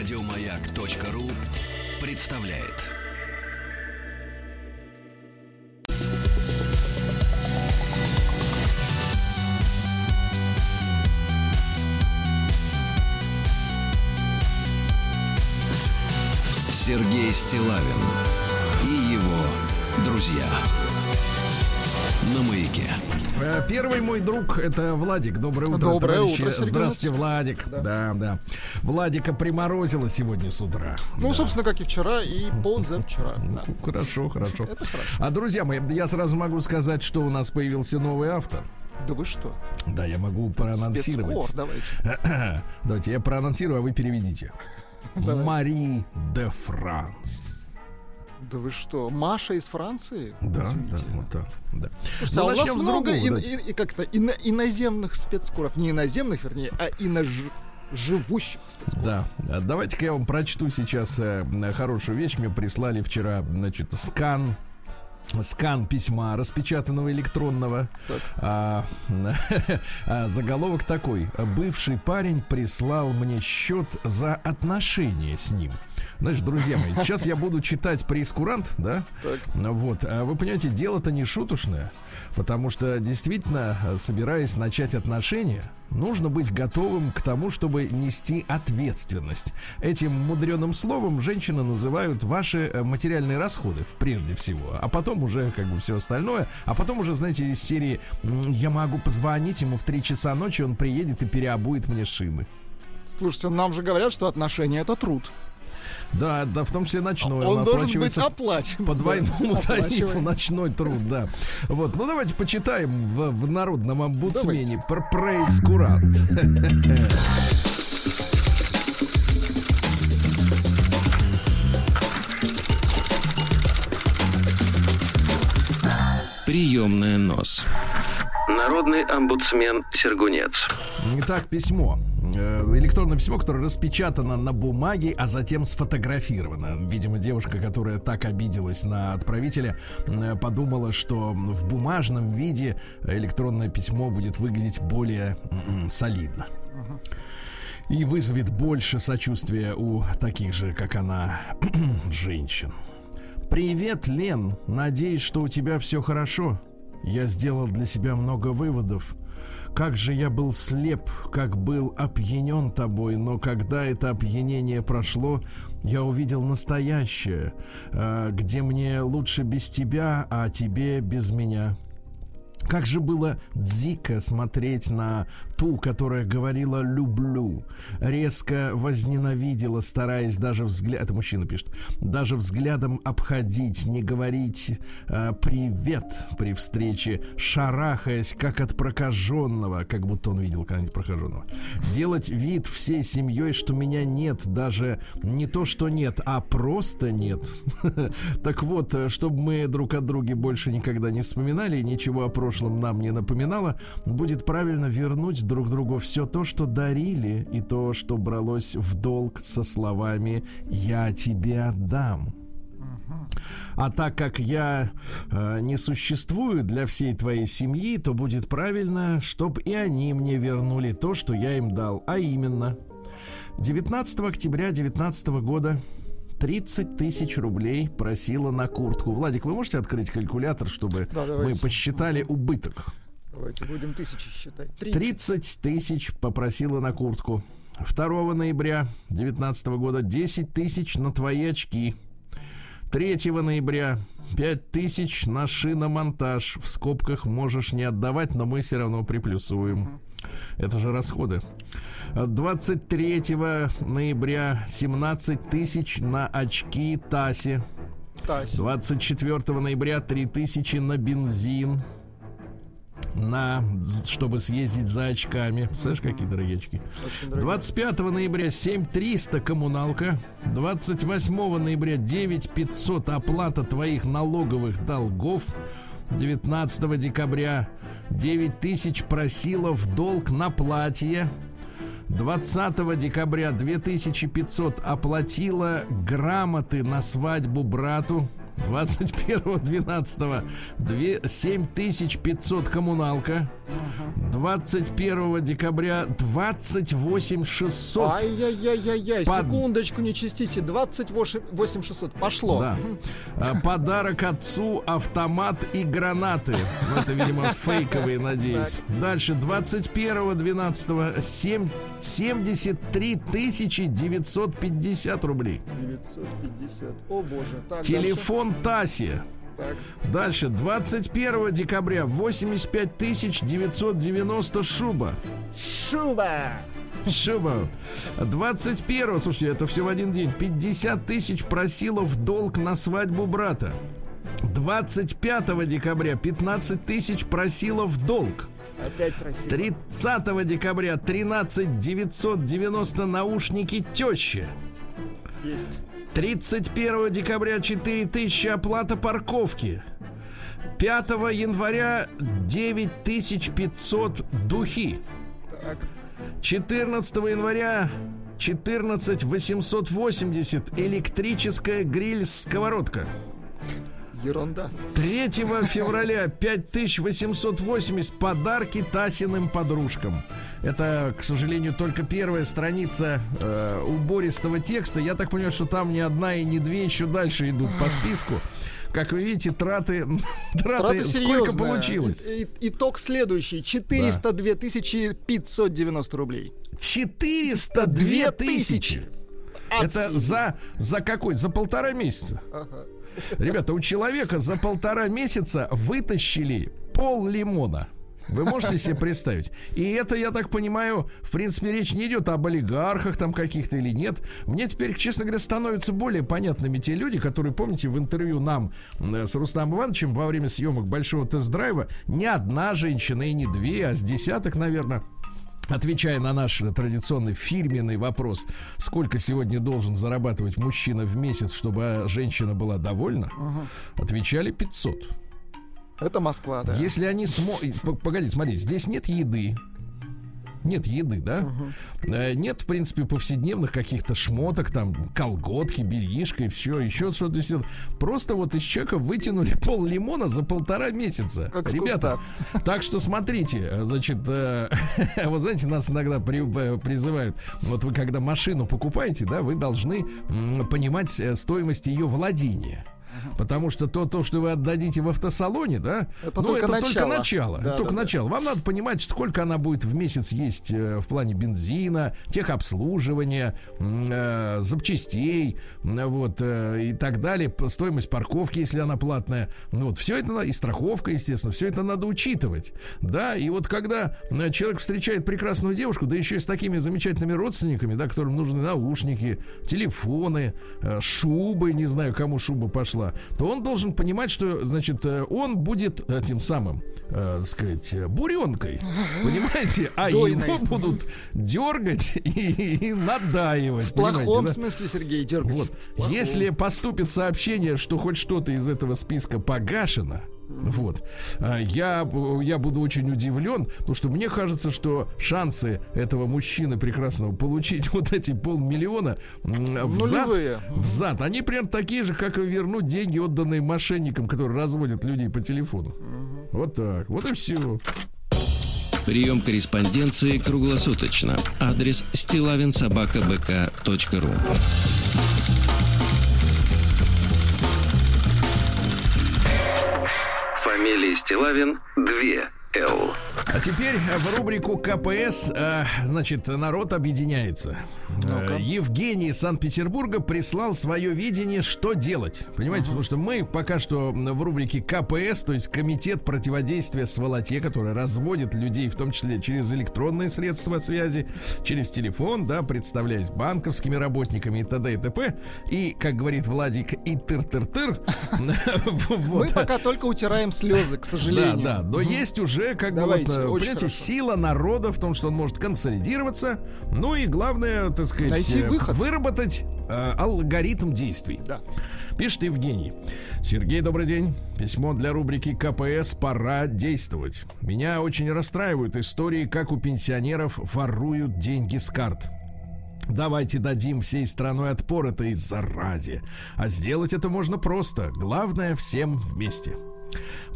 Радиомаяк.ру представляет. Сергей Стилавин и его друзья на маяке. Э, Первый мой друг это Владик. Доброе утро, Доброе товарищи. утро, Сергей Здравствуйте, Владик. Да. да, Владика приморозило сегодня с утра. Ну, Да. собственно, как и вчера, и позавчера. Да. Хорошо, хорошо. Это хорошо. А, друзья мои, я сразу могу сказать, что у нас появился новый автор. Да вы что? Да, я могу проанонсировать. Спецкор, давайте. Давайте, я проанонсирую, а вы переведите. Давай. Мари де Франс. Да вы что? Маша из Франции? Да, да, вот так, да. Слушайте, Ну, а у вас начнем с много другого, ин- давайте. и- и как-то ино- иноземных спецкоров. Не иноземных, вернее, а инож... живущих спецкоров. Да, А давайте-ка я вам прочту сейчас э, хорошую вещь. Мне прислали вчера, значит, скан скан письма, распечатанного электронного. Так. А, а, заголовок такой. Бывший парень прислал мне счет за отношения с ним. Значит, друзья мои, сейчас я буду читать прейскурант, да? Так. Вот, а вы понимаете, дело-то не шуточное, потому что действительно, э, собираясь начать отношения, нужно быть готовым к тому, чтобы нести ответственность. Этим мудреным словом женщины называют ваши э, материальные расходы, прежде всего, а потом уже как бы все остальное, а потом уже, знаете, из серии «М, «Я могу позвонить ему в 3 часа ночи, он приедет и переобует мне шины». Слушайте, нам же говорят, что отношения это труд. Да, да, в том числе ночной. Он должен быть оплачен. по двойному Да, тарифу ночной труд, да. Вот, ну давайте почитаем в, в народном омбудсмене про прейскурант. Приемная нос. Народный омбудсмен Сергунец. Итак, письмо. Э, Электронное письмо, которое распечатано на бумаге, а затем сфотографировано. Видимо, девушка, которая так обиделась на отправителя, э, подумала, что в бумажном виде электронное письмо будет выглядеть более солидно. И вызовет больше сочувствия у таких же, как она, женщин. Привет, Лен. Надеюсь, что у тебя все хорошо. Я сделал для себя много выводов. Как же я был слеп, как был опьянен тобой, но когда это опьянение прошло, я увидел настоящее, э, где мне лучше без тебя, а тебе без меня. Как же было дико смотреть на ту, которая говорила «люблю», резко возненавидела, стараясь даже взгляд... Это мужчина пишет. Даже взглядом обходить, не говорить э, «привет» при встрече, шарахаясь, как от прокаженного, как будто он видел когда-нибудь прокаженного. Делать вид всей семьей, что меня нет, даже не то, что нет, а просто нет. Так вот, э, чтобы мы друг о друге больше никогда не вспоминали ничего о прошлом нам не напоминало, будет правильно вернуть друг другу все то, что дарили, и то, что бралось в долг со словами «я тебе отдам». А так как я э, не существую для всей твоей семьи, то будет правильно, чтобы и они мне вернули то, что я им дал, а именно 19 октября 2019 года 30 тысяч рублей просила на куртку. Владик, вы можете открыть калькулятор, чтобы Да, мы посчитали убыток? Давайте будем тысячи считать. 30. 30 тысяч попросила на куртку. 2 ноября 2019 года 10 тысяч на твои очки. 3 ноября 5 тысяч на шиномонтаж. В скобках можешь не отдавать, но мы все равно приплюсуем. Это же расходы. 23 ноября 17 тысяч на очки Таси. Тась. 24 ноября 3000 на бензин. На, чтобы съездить за очками. Представляешь, какие дорогие очки? Очень дорогие. 25 ноября 7300 коммуналка. 28 ноября 9500 оплата твоих налоговых долгов. 19 декабря 9000 просила в долг на платье. 20 декабря 2500 оплатила грамоты на свадьбу брату. 21 12 7500 коммуналка. 21 декабря 28 600. Ай-яй-яй-яй-яй, Под... секундочку, не чистите. 28 600. Пошло. Да. А, подарок отцу автомат и гранаты. Ну, это, видимо, фейковые, надеюсь. Дальше. 21 12 7, 73 тысячи 950 рублей. 950. О боже. Так, Телефон дальше. Таси. Так. Дальше. 21 декабря 85 тысяч 990 шуба. Шуба. Шуба. 21 слушайте, это все в один день. 50 тысяч просила в долг на свадьбу брата. 25 декабря 15 тысяч просила в долг. Опять просила. 30 декабря 13 990 наушники тещи. Есть. 31 декабря 4000 оплата парковки. 5 января 9500 духи. Так. 14 января 14 880 электрическая гриль-сковородка. Ерунда. 3 февраля 5880 подарки Тасиным подружкам. Это, к сожалению, только первая страница э, убористого текста. Я так понимаю, что там не одна и не две еще дальше идут по списку. Как вы видите, траты, траты, траты сколько получилось? И, и, итог следующий. 402 да. 590 рублей. 402 тысячи! Это за, за какой? За полтора месяца. Ага. Ребята, у человека за полтора месяца вытащили пол лимона. Вы можете себе представить? И это, я так понимаю, в принципе, речь не идет об олигархах там каких-то или нет. Мне теперь, честно говоря, становятся более понятными те люди, которые, помните, в интервью нам с Рустамом Ивановичем во время съемок большого тест-драйва не одна женщина и не две, а с десяток, наверное, Отвечая на наш традиционный фирменный вопрос, сколько сегодня должен зарабатывать мужчина в месяц, чтобы женщина была довольна, угу. отвечали 500. Это Москва, да. Если они смогут... Погодите, смотрите, здесь нет еды, нет еды, да? Угу. Нет, в принципе, повседневных каких-то шмоток, там, колготки, бельишка и все, еще что-то. Просто вот из человека вытянули пол лимона за полтора месяца. Как Ребята, так что смотрите, значит, э, вы знаете, нас иногда при, э, призывают, вот вы когда машину покупаете, да, вы должны понимать э, стоимость ее владения. Потому что то, то, что вы отдадите в автосалоне, да, это, ну, только, это начало. только начало. Да, только да, начало. Да. Вам надо понимать, сколько она будет в месяц есть э, в плане бензина, техобслуживания, э, запчастей, вот, э, и так далее. Стоимость парковки, если она платная. Ну, вот, все это, и страховка, естественно, все это надо учитывать. Да, и вот когда э, человек встречает прекрасную девушку, да еще и с такими замечательными родственниками, да, которым нужны наушники, телефоны, э, шубы, не знаю, кому шуба пошла, числа, то он должен понимать, что, значит, э, он будет этим самым, э, сказать, буренкой, понимаете? А Дойной. его будут дергать и, и надаивать. В плохом да? смысле, Сергей, дергать. Вот. Если поступит сообщение, что хоть что-то из этого списка погашено, вот. А, я, я буду очень удивлен, потому что мне кажется, что шансы этого мужчины прекрасного получить вот эти полмиллиона взад, взад, они прям такие же, как и вернуть деньги, отданные мошенникам, которые разводят людей по телефону. Вот так. Вот и все. Прием корреспонденции круглосуточно. Адрес стилавинсобакабк.ру Фамилия Стилавин 2 Л. А теперь в рубрику КПС, э, значит, народ объединяется. Э, Евгений из Санкт-Петербурга прислал свое видение, что делать. Понимаете, uh-huh. потому что мы пока что в рубрике КПС, то есть Комитет противодействия сволоте, который разводит людей, в том числе через электронные средства связи, через телефон, да, представляясь банковскими работниками и т.д. и т.п. И, как говорит Владик, и тыр-тыр-тыр. Мы пока только утираем слезы, к сожалению. Да, да, но есть уже, как бы, вот, э, понимаете, сила народа в том, что он может консолидироваться, ну и главное, так сказать, Найти э, выход. выработать э, алгоритм действий. Да. Пишет Евгений. Сергей, добрый день. Письмо для рубрики КПС «Пора действовать». Меня очень расстраивают истории, как у пенсионеров воруют деньги с карт. Давайте дадим всей страной отпор этой заразе. А сделать это можно просто. Главное всем вместе.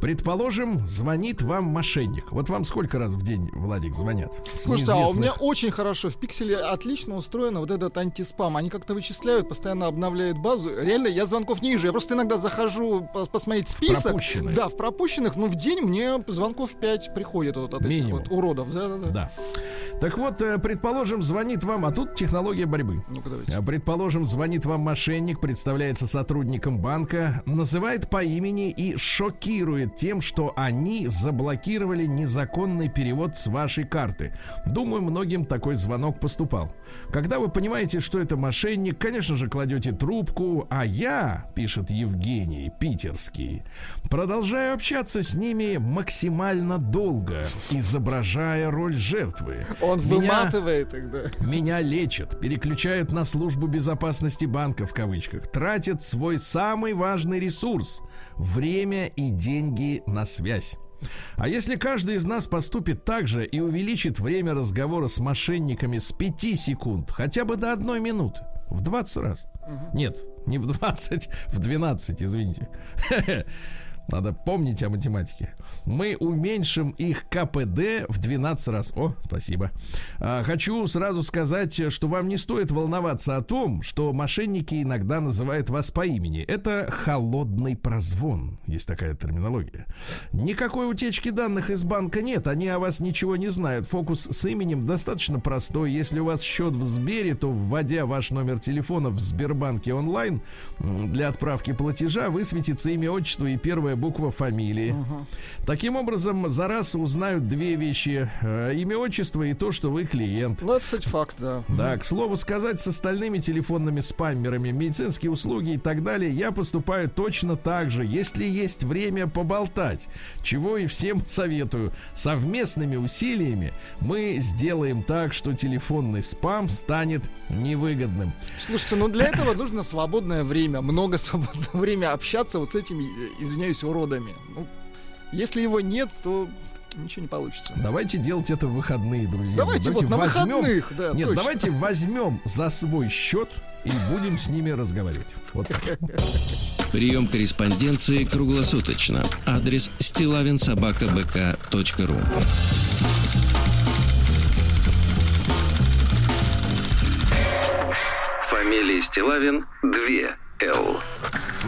Предположим, звонит вам мошенник. Вот вам сколько раз в день, Владик, звонят? С Слушайте, а у неизвестных- меня очень хорошо в пикселе отлично устроено вот этот антиспам. Они как-то вычисляют, постоянно обновляют базу. Реально, я звонков не вижу. Я просто иногда захожу пос- посмотреть список. пропущенных. Да, в пропущенных. Но в день мне звонков 5 приходит вот от этих Минимум. вот уродов. Да-да-да. Да. Так вот, э, предположим, звонит вам, а тут технология борьбы. А, Предположим, звонит вам мошенник, представляется сотрудником банка, называет по имени и шокирует тем, что они заблокировали незаконный перевод с вашей карты. Думаю, многим такой звонок поступал. Когда вы понимаете, что это мошенник, конечно же, кладете трубку, а я, пишет Евгений, питерский, продолжаю общаться с ними максимально долго, изображая роль жертвы. Он Меня- выматывает их, да. меня лечат, переключают на службу безопасности банка в кавычках, тратят свой самый важный ресурс – время и деньги на связь. А если каждый из нас поступит так же и увеличит время разговора с мошенниками с 5 секунд, хотя бы до одной минуты, в 20 раз. Нет, не в 20, в 12, извините. Надо помнить о математике. Мы уменьшим их КПД в 12 раз. О, спасибо. А, хочу сразу сказать, что вам не стоит волноваться о том, что мошенники иногда называют вас по имени. Это холодный прозвон. Есть такая терминология. Никакой утечки данных из банка нет. Они о вас ничего не знают. Фокус с именем достаточно простой. Если у вас счет в Сбере, то вводя ваш номер телефона в Сбербанке онлайн для отправки платежа, высветится имя, отчество и первая буква фамилии. Таким образом, за раз узнают две вещи. э, имя, отчество и то, что вы клиент. Ну, это, кстати, факт, да. Да, к слову сказать, с остальными телефонными спамерами, медицинские услуги и так далее, я поступаю точно так же, если есть время поболтать, чего и всем советую. Совместными усилиями мы сделаем так, что телефонный спам станет невыгодным. Слушайте, ну для этого нужно свободное время, много свободного времени общаться вот с этими, э, извиняюсь, уродами. Ну, если его нет, то ничего не получится. Давайте делать это в выходные, друзья. Давайте вот на выходных, да, Нет, точно. давайте возьмем за свой счет и будем с ними разговаривать. Вот так. Прием корреспонденции круглосуточно. Адрес стилавинсобакабк.ру Фамилия Стилавин 2 Л.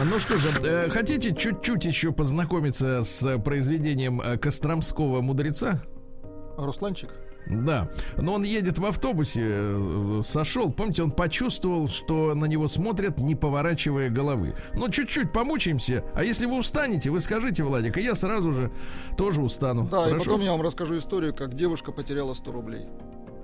Ну что же, э, хотите чуть-чуть еще познакомиться с произведением э, Костромского мудреца? Русланчик? Да, но он едет в автобусе, э, сошел, помните, он почувствовал, что на него смотрят, не поворачивая головы. Ну, чуть-чуть помучаемся, а если вы устанете, вы скажите, Владик, и я сразу же тоже устану. Да, и Хорошо? потом я вам расскажу историю, как девушка потеряла 100 рублей.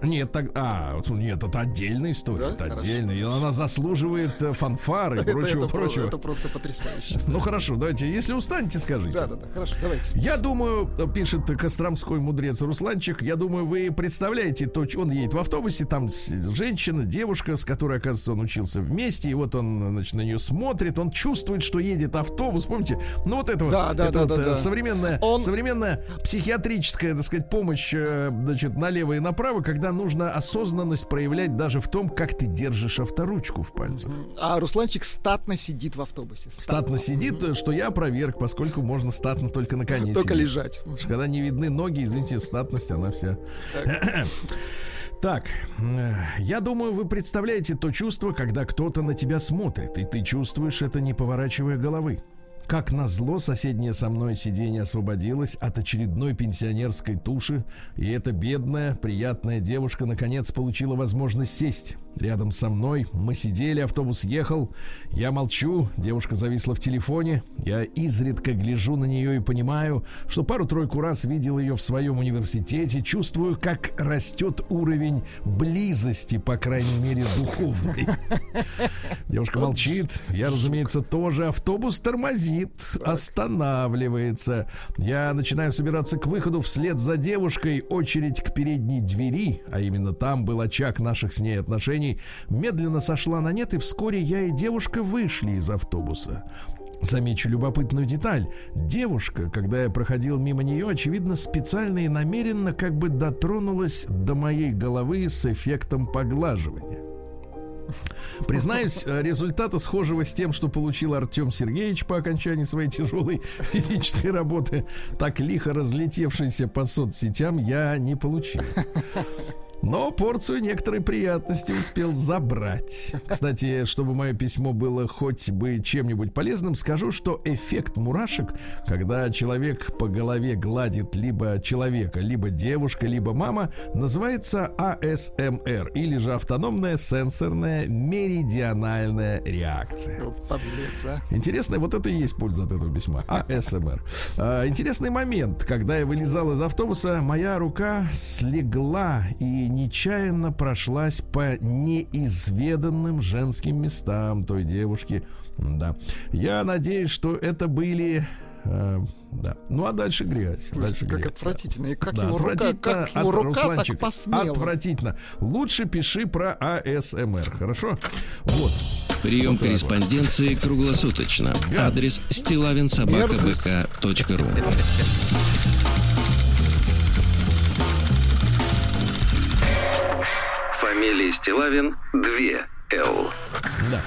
Нет, так, а, нет, это отдельная история, Да? это Хорошо. отдельная, и она заслуживает э, фанфары и прочего, это прочего. это просто потрясающе. Ну хорошо, давайте, если устанете, скажите. Да, да, да, хорошо, давайте. Я думаю, пишет Костромской мудрец Русланчик, я думаю, вы представляете, то, он едет в автобусе, там женщина, девушка, с которой, оказывается, он учился вместе, и вот он, значит, на нее смотрит, он чувствует, что едет автобус, помните? Ну вот это вот, Да, это да, вот, да, э, да. современная, Он- современная психиатрическая, так сказать, помощь, э, значит, налево и направо, когда нужно осознанность проявлять даже в том, как ты держишь авторучку в пальцах. А Русланчик статно сидит в автобусе. Статно сидит, э, что я опроверг, поскольку можно статно только на коне Только сидеть. лежать. Потому что Когда не видны ноги, извините, статность, она вся. Так, э, я думаю, вы представляете то чувство, когда кто-то на тебя смотрит, и ты чувствуешь это, не поворачивая головы. Как назло, соседнее со мной сиденье освободилось от очередной пенсионерской туши, и эта бедная, приятная девушка наконец получила возможность сесть. Рядом со мной мы сидели, автобус ехал, я молчу, девушка зависла в телефоне, я изредка гляжу на нее и понимаю, что пару-тройку раз видел ее в своем университете, чувствую, как растет уровень близости, по крайней мере, духовной. Девушка молчит. Я, разумеется, тоже. Автобус тормозит, останавливается. Я начинаю собираться к выходу вслед за девушкой. Очередь к передней двери, а именно там был очаг наших с ней отношений, медленно сошла на нет, и вскоре я и девушка вышли из автобуса. Замечу любопытную деталь. Девушка, когда я проходил мимо нее, очевидно, специально и намеренно как бы дотронулась до моей головы с эффектом поглаживания. Признаюсь, э, результата схожего с тем, что получил Артем Сергеевич по окончании своей тяжелой физической работы, так лихо разлетевшийся по соцсетям, я не получил. Но порцию некоторой приятности успел забрать. Кстати, чтобы мое письмо было хоть бы чем-нибудь полезным, скажу, что эффект мурашек, когда человек по голове гладит либо человека, либо девушка, либо мама, называется АСМР или же автономная сенсорная меридиональная реакция. Подлец, а. Интересно, вот это и есть польза от этого письма. АСМР. А, интересный момент. Когда я вылезал из автобуса, моя рука слегла и нечаянно прошлась по неизведанным женским местам той девушки. Да. Я надеюсь, что это были э, да. Ну а дальше грязь. Слушайте, дальше как грязь, отвратительно. И как да. его рука, отвратительно. как его От- рука Русланчик, так посмела. Отвратительно. Лучше пиши про АСМР, хорошо? Вот. Прием Вот корреспонденции круглосуточно. Да. Адрес стилавинсобакабк.ру Фамилия Стилавин 2 Л. Да.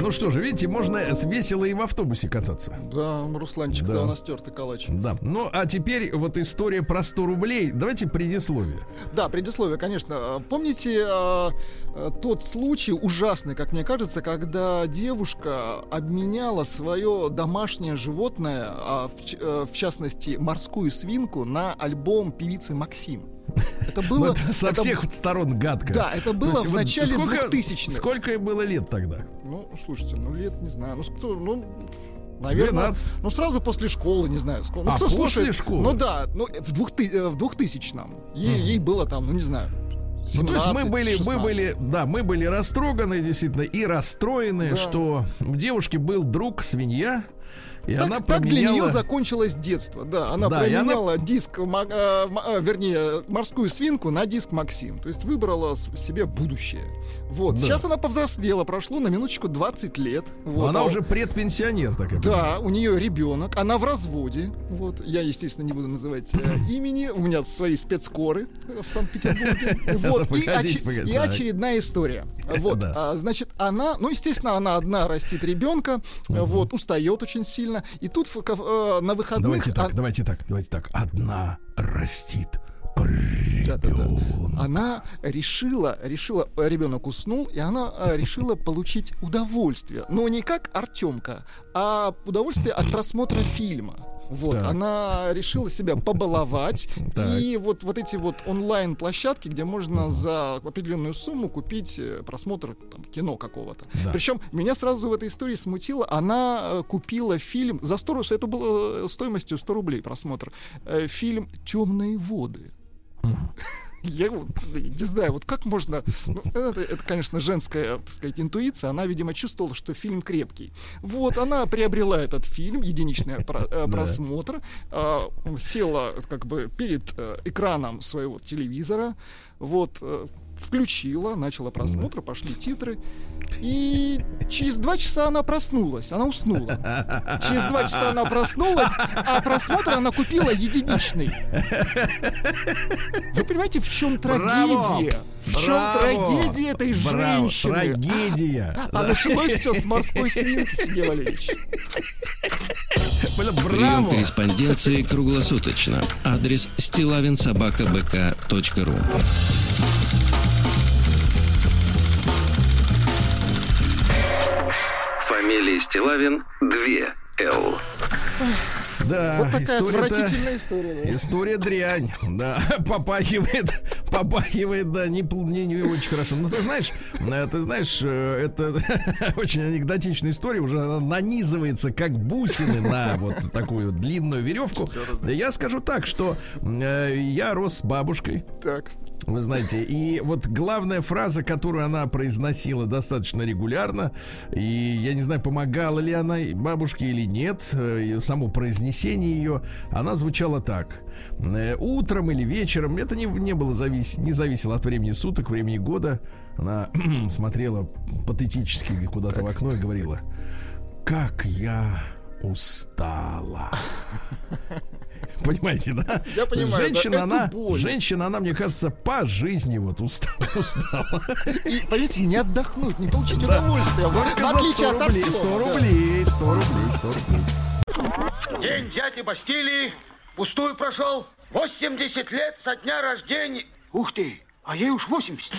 Ну что же, видите, можно весело и в автобусе кататься. Да, Русланчик, Да. да, у нас тертый калач. Да. Ну, а теперь вот история про 100 рублей. Давайте предисловие. Да, предисловие, конечно. Помните э, э, тот случай ужасный, как мне кажется, когда девушка обменяла свое домашнее животное, а в, э, в частности морскую свинку, на альбом певицы Максим? Это было... со это- всех сторон гадко. Да, это То было есть в вот начале сколько, 2000-х. Сколько было лет тогда? Ну, слушайте, ну лет, не знаю, ну, кто, ну, наверное, 12. ну, сразу после школы, не знаю, сколько. Ну, А, кто после слушает? школы? Ну, да, ну, в, двух, ты- э, в 2000-м. Ей, ей было там, ну, не знаю, Ну, то есть мы 17, были, мы 16. были, да, мы были растроганы действительно и расстроены, Да. что у девушки был друг свинья, и Так, она так для променяла. нее закончилось детство, да. Она Да, и она- променяла диск, э, э, вернее, морскую свинку на диск Максим. То есть выбрала себе будущее. Вот. Да. Сейчас она повзрослела, прошло на минуточку 20 лет. Вот. она А уже предпенсионер такая. Да, у нее ребенок, она в разводе. Вот, я, естественно, не буду называть э, имени. У меня свои спецкоры э, в Санкт-Петербурге. Вот, и, очередная история. Вот, Да. а, значит, она, ну, естественно, она одна растит ребенка, вот, устает очень сильно. И тут э, на выходных... Давайте так, а- давайте так, давайте так. Одна растит Да-да-да. ребенка. Она решила, решила, ребенок уснул, и она э, решила получить удовольствие. Но не как Артемка, а удовольствие от просмотра фильма. Вот, Так. она решила себя побаловать. И вот, вот эти вот онлайн-площадки, где можно за определенную сумму купить э, просмотр там, кино какого-то. Да. Причем меня сразу в этой истории смутило. Она э, купила фильм за 100 рублей, это было э, стоимостью 100 рублей просмотр. Фильм «Темные воды». Я вот не знаю, вот как можно... ну, это, это, конечно, женская, так сказать, интуиция. Она, видимо, чувствовала, что фильм крепкий. Вот, она приобрела этот фильм, единичный про- э, Да. просмотр, э, села как бы перед э, экраном своего телевизора, вот, э, включила, начала просмотр, пошли титры. И через два часа она проснулась, она уснула. Через два часа она проснулась, а просмотр она купила единичный. Вы понимаете, в чем Браво! трагедия? В чем Браво! трагедия этой Браво! женщины? Трагедия. А началось все с морской свинки, Сергей Валерьевич. Прием Браво! корреспонденции круглосуточно. Адрес стилавинсобакабк.ру Фамилия Стилавин 2 Л. Да, Вот такая история-то- отвратительная история. да. История дрянь, да, попахивает, попахивает, да, не, не, не очень хорошо. Ну, ты знаешь, э, ты знаешь, э, это очень анекдотичная история, уже она нанизывается как бусины на вот такую длинную веревку. Я скажу так, что э, я рос с бабушкой, Так. вы знаете, и вот главная фраза, которую она произносила достаточно регулярно, и я не знаю, помогала ли она бабушке или нет, и само произнесение ее, она звучала так. Э, Утром или вечером, это не, не было завис, не зависело от времени суток, времени года, она смотрела патетически куда-то в окно и говорила, как я устала. Понимаете, да? Я понимаю, женщина, да, она, боль. женщина, она, мне кажется, по жизни вот устала. устала. И, понимаете, не отдохнуть, не получить удовольствие. в- Только за отличие 100 от рублей, актера, 100 да. рублей, 100 рублей, 100 рублей. День дяди Бастилии пустую прошел. 80 лет со дня рождения. Ух ты, а ей уж 80.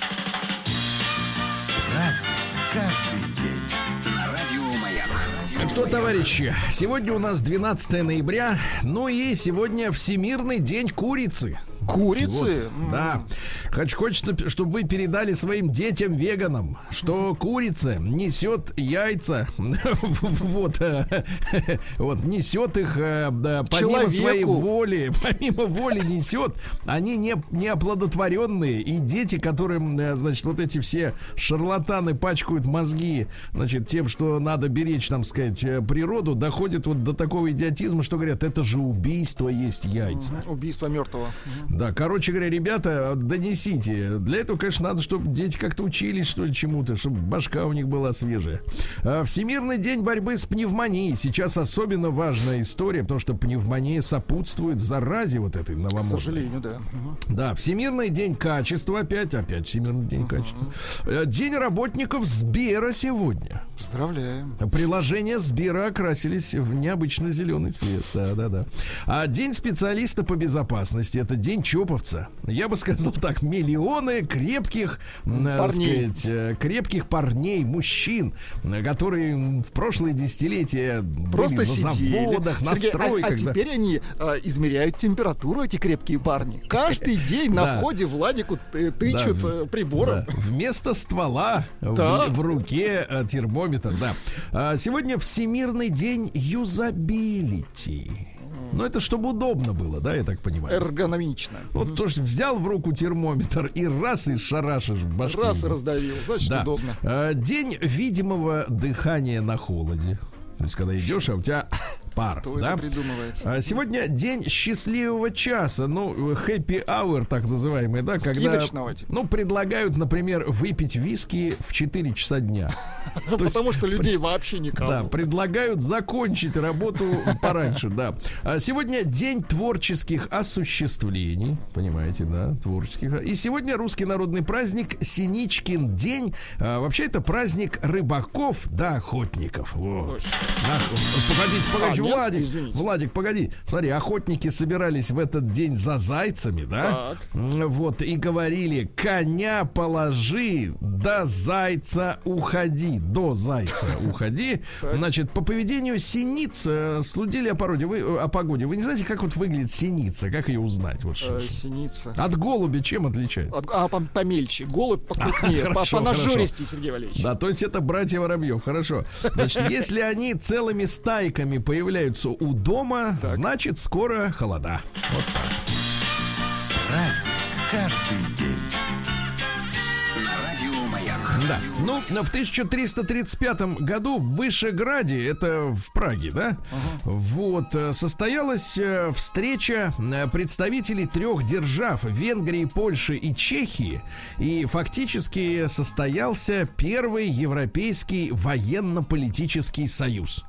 Что, товарищи, сегодня у нас 12 ноября, ну и сегодня Всемирный день курицы. Курицы? Вот, да. Хочу, хочется, чтобы вы передали своим детям-веганам, что курица несет яйца, вот, э, вот, несет их э, да, помимо Человеку. своей воли, помимо воли несет, они не, не оплодотворенные, и дети, которым, э, значит, вот эти все шарлатаны пачкают мозги, значит, тем, что надо беречь, там сказать, природу, доходят вот до такого идиотизма, что говорят, это же убийство есть яйца. Убийство мертвого. Да, короче говоря, ребята, донесите. Для этого, конечно, надо, чтобы дети как-то учились, что ли, чему-то, чтобы башка у них была свежая. А, Всемирный день борьбы с пневмонией. Сейчас особенно важная история, потому что пневмония сопутствует заразе вот этой К новомодной. сожалению, да. Да, Всемирный день качества опять, опять Всемирный день качества. Э, День работников Сбера сегодня. Поздравляем. Приложения Сбера окрасились в необычно зеленый цвет. Да, да, да. А день специалиста по безопасности это день Чоповца. Я бы сказал так: миллионы крепких, э, Парней. сказать, э, крепких парней, мужчин, которые в прошлые десятилетия Просто были на сидели. заводах, на Сергей, а- стройках. а, да. теперь они а, измеряют температуру, эти крепкие парни. Каждый день на Да. входе Владику ты- тычут Да. прибором. Да. Вместо ствола в- Да. в, руке термометр, да. А, сегодня Всемирный день юзабилити. Ну, это чтобы удобно было, да, я так понимаю. Эргономично. Вот то, что взял в руку термометр и раз и шарашишь в башку. Раз и раздавил, значит, Да. удобно. А, День видимого дыхания на холоде. То есть, когда идешь, а у тебя пар, Кто да? это придумывает? А Сегодня день счастливого часа, ну, happy hour, так называемый, да, когда, типа. ну, предлагают, например, выпить виски в 4 часа дня. Потому что людей вообще никого. да, предлагают закончить работу пораньше, да. А Сегодня день творческих осуществлений, понимаете, да, творческих. И сегодня русский народный праздник Синичкин день. А, Вообще это праздник рыбаков да охотников. Вот. Погодите, погодите? Владик, Извините. Владик, погоди. Смотри, охотники собирались в этот день за зайцами, да? Так. Вот, и говорили, коня положи, до зайца уходи, до зайца уходи. Значит, по поведению синиц э, слудили о породе, вы, э, о погоде. Вы не знаете, как вот выглядит синица? Как ее узнать? Вот, Э, синица. От голубя чем отличается? От- А, пом- помельче. Голубь покрупнее. по- Хорошо, Понажористей, Сергей Валерьевич. Да, то есть это братья Воробьев, хорошо. Значит, если они целыми стайками появляются у дома, значит скоро холода. Вот так. Праздник каждый день. Да. Ну, в 1335 году в Вышеграде, это в Праге, да, вот, э, состоялась э, встреча э, представителей трех держав Венгрии, Польши и Чехии. И фактически состоялся первый европейский военно-политический союз.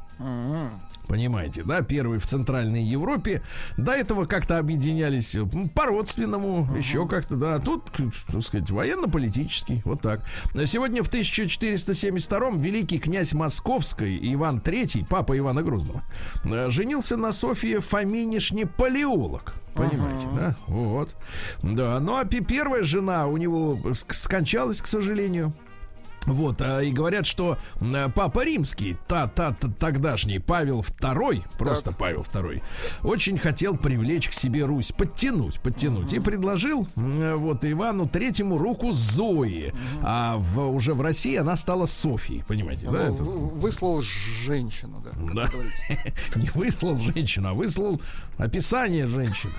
Понимаете, да, первый в Центральной Европе. До этого как-то объединялись м, по-родственному, еще как-то, да. А Тут, так сказать, военно-политический, вот так. Сегодня в 1472-м великий князь Московской Иван III, папа Ивана Грозного, э, женился на Софье Фоминишне Палеолог. Понимаете, да? Вот. Да, ну а пе- первая жена у него ск- скончалась, к сожалению. Вот, а, и говорят, что м, папа римский, та, та, та- тогдашний Павел II, просто Павел II, очень хотел привлечь к себе Русь, подтянуть, подтянуть, и предложил м, вот Ивану Третьему руку Зои, а в, уже в России она стала Софией, понимаете, да? Ну, это? в- Выслал женщину, да. Да. Не выслал женщину, а выслал описание женщины.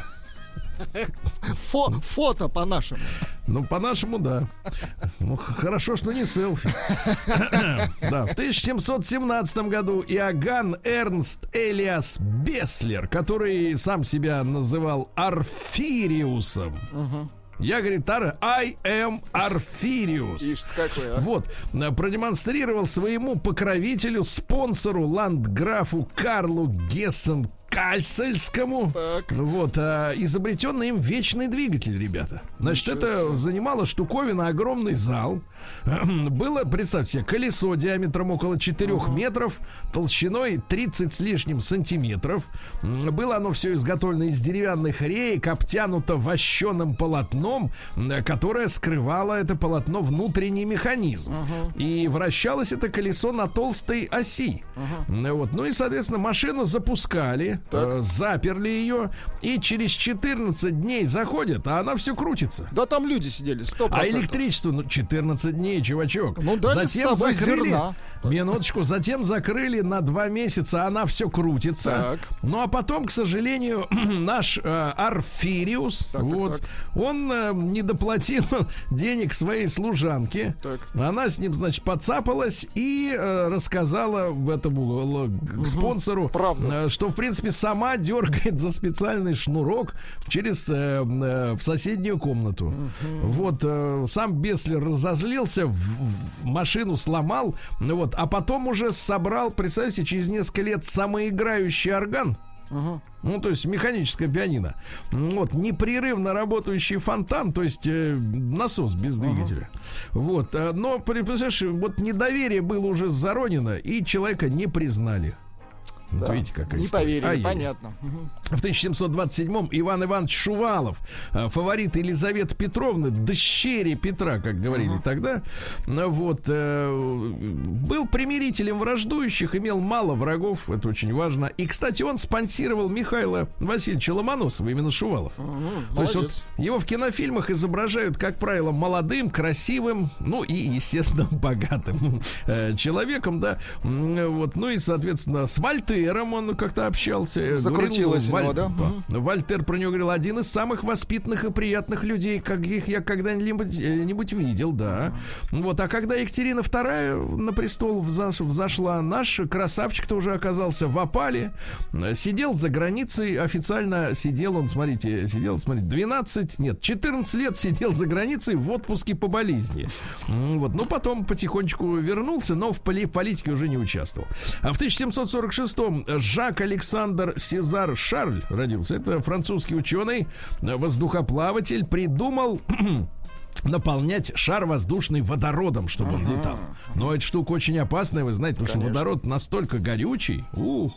Фо- фото по-нашему. Ну, по-нашему, да. Ну, хорошо, что не селфи. Да, в 1717 году Иоганн Эрнст Элиас Беслер, который сам себя называл Арфириусом. Я, говорит, Ар- I am. Ишь какой, а. Вот, продемонстрировал своему покровителю, спонсору, ландграфу Карлу Гессен Кассельскому. Так. Вот, а, изобретенный им вечный двигатель, ребята. Значит, Ничего это себе. занимало штуковина огромный зал. Было, представьте себе, колесо диаметром около 4 метров, толщиной 30 с лишним сантиметров. Было оно все изготовлено из деревянных реек, обтянуто вощеным полотном, которое скрывало это полотно внутренний механизм. И вращалось это колесо на толстой оси. М, Вот. Ну и, соответственно, машину запускали, э, заперли ее, и через 14 дней заходят, а она все крутится. Да там люди сидели, сто А электричество, ну, 14 дней, чувачок. Ну, с затем закрыли. зерна. Минуточку, затем закрыли на два месяца, она все крутится. Так. Ну а потом, к сожалению, наш э, Арфириус, Так, так, вот, так. он э, не доплатил денег своей служанке. Так. Она с ним, значит, подцапалась и э, рассказала этому э, к спонсору, Правду. э, что, в принципе, сама дергает за специальный шнурок через э, э, в соседнюю комнату. Вот э, сам Беслер разозлился, в, в машину сломал, ну вот, а потом уже собрал, представьте, через несколько лет самоиграющий орган. Ну, то есть механическое пианино. Вот, непрерывно работающий фонтан, то есть э, насос без двигателя. Вот, э, но, представляешь, вот недоверие было уже заронено, и человека не признали. Вот Да. видите, какая Не история. поверили, Ай-яй-яй. понятно. В 1727-м Иван Иванович Шувалов, э, фаворит Елизаветы Петровны, дщери Петра, как говорили тогда, ну вот, э, был примирителем враждующих, имел мало врагов, это очень важно. И, кстати, он спонсировал Михаила Васильевича Ломоносова, именно Шувалов. Мгм, То есть вот его в кинофильмах изображают, как правило, молодым, красивым, ну и, естественно, богатым э, человеком, да. Вот, ну и, соответственно, с Вольтером он как-то общался. э, Закрутилось говорил, у него, да? Вольтер про него говорил, один из самых воспитанных и приятных людей, каких я когда-нибудь э, видел, да. Вот, а когда Екатерина II на престол взошла, наш красавчик-то уже оказался в опале, э, сидел за границей, официально сидел он, смотрите, сидел, смотрите, 12, нет, 14 лет сидел за границей в отпуске по болезни. Вот, ну потом потихонечку вернулся, но в поли- политике уже не участвовал. А в 1746-м Жак Александр Сезар Шарль родился. Это французский ученый, э, воздухоплаватель, придумал наполнять шар воздушный водородом, чтобы он летал. Но эта штука очень опасная, вы знаете, потому что водород настолько горючий. Ух,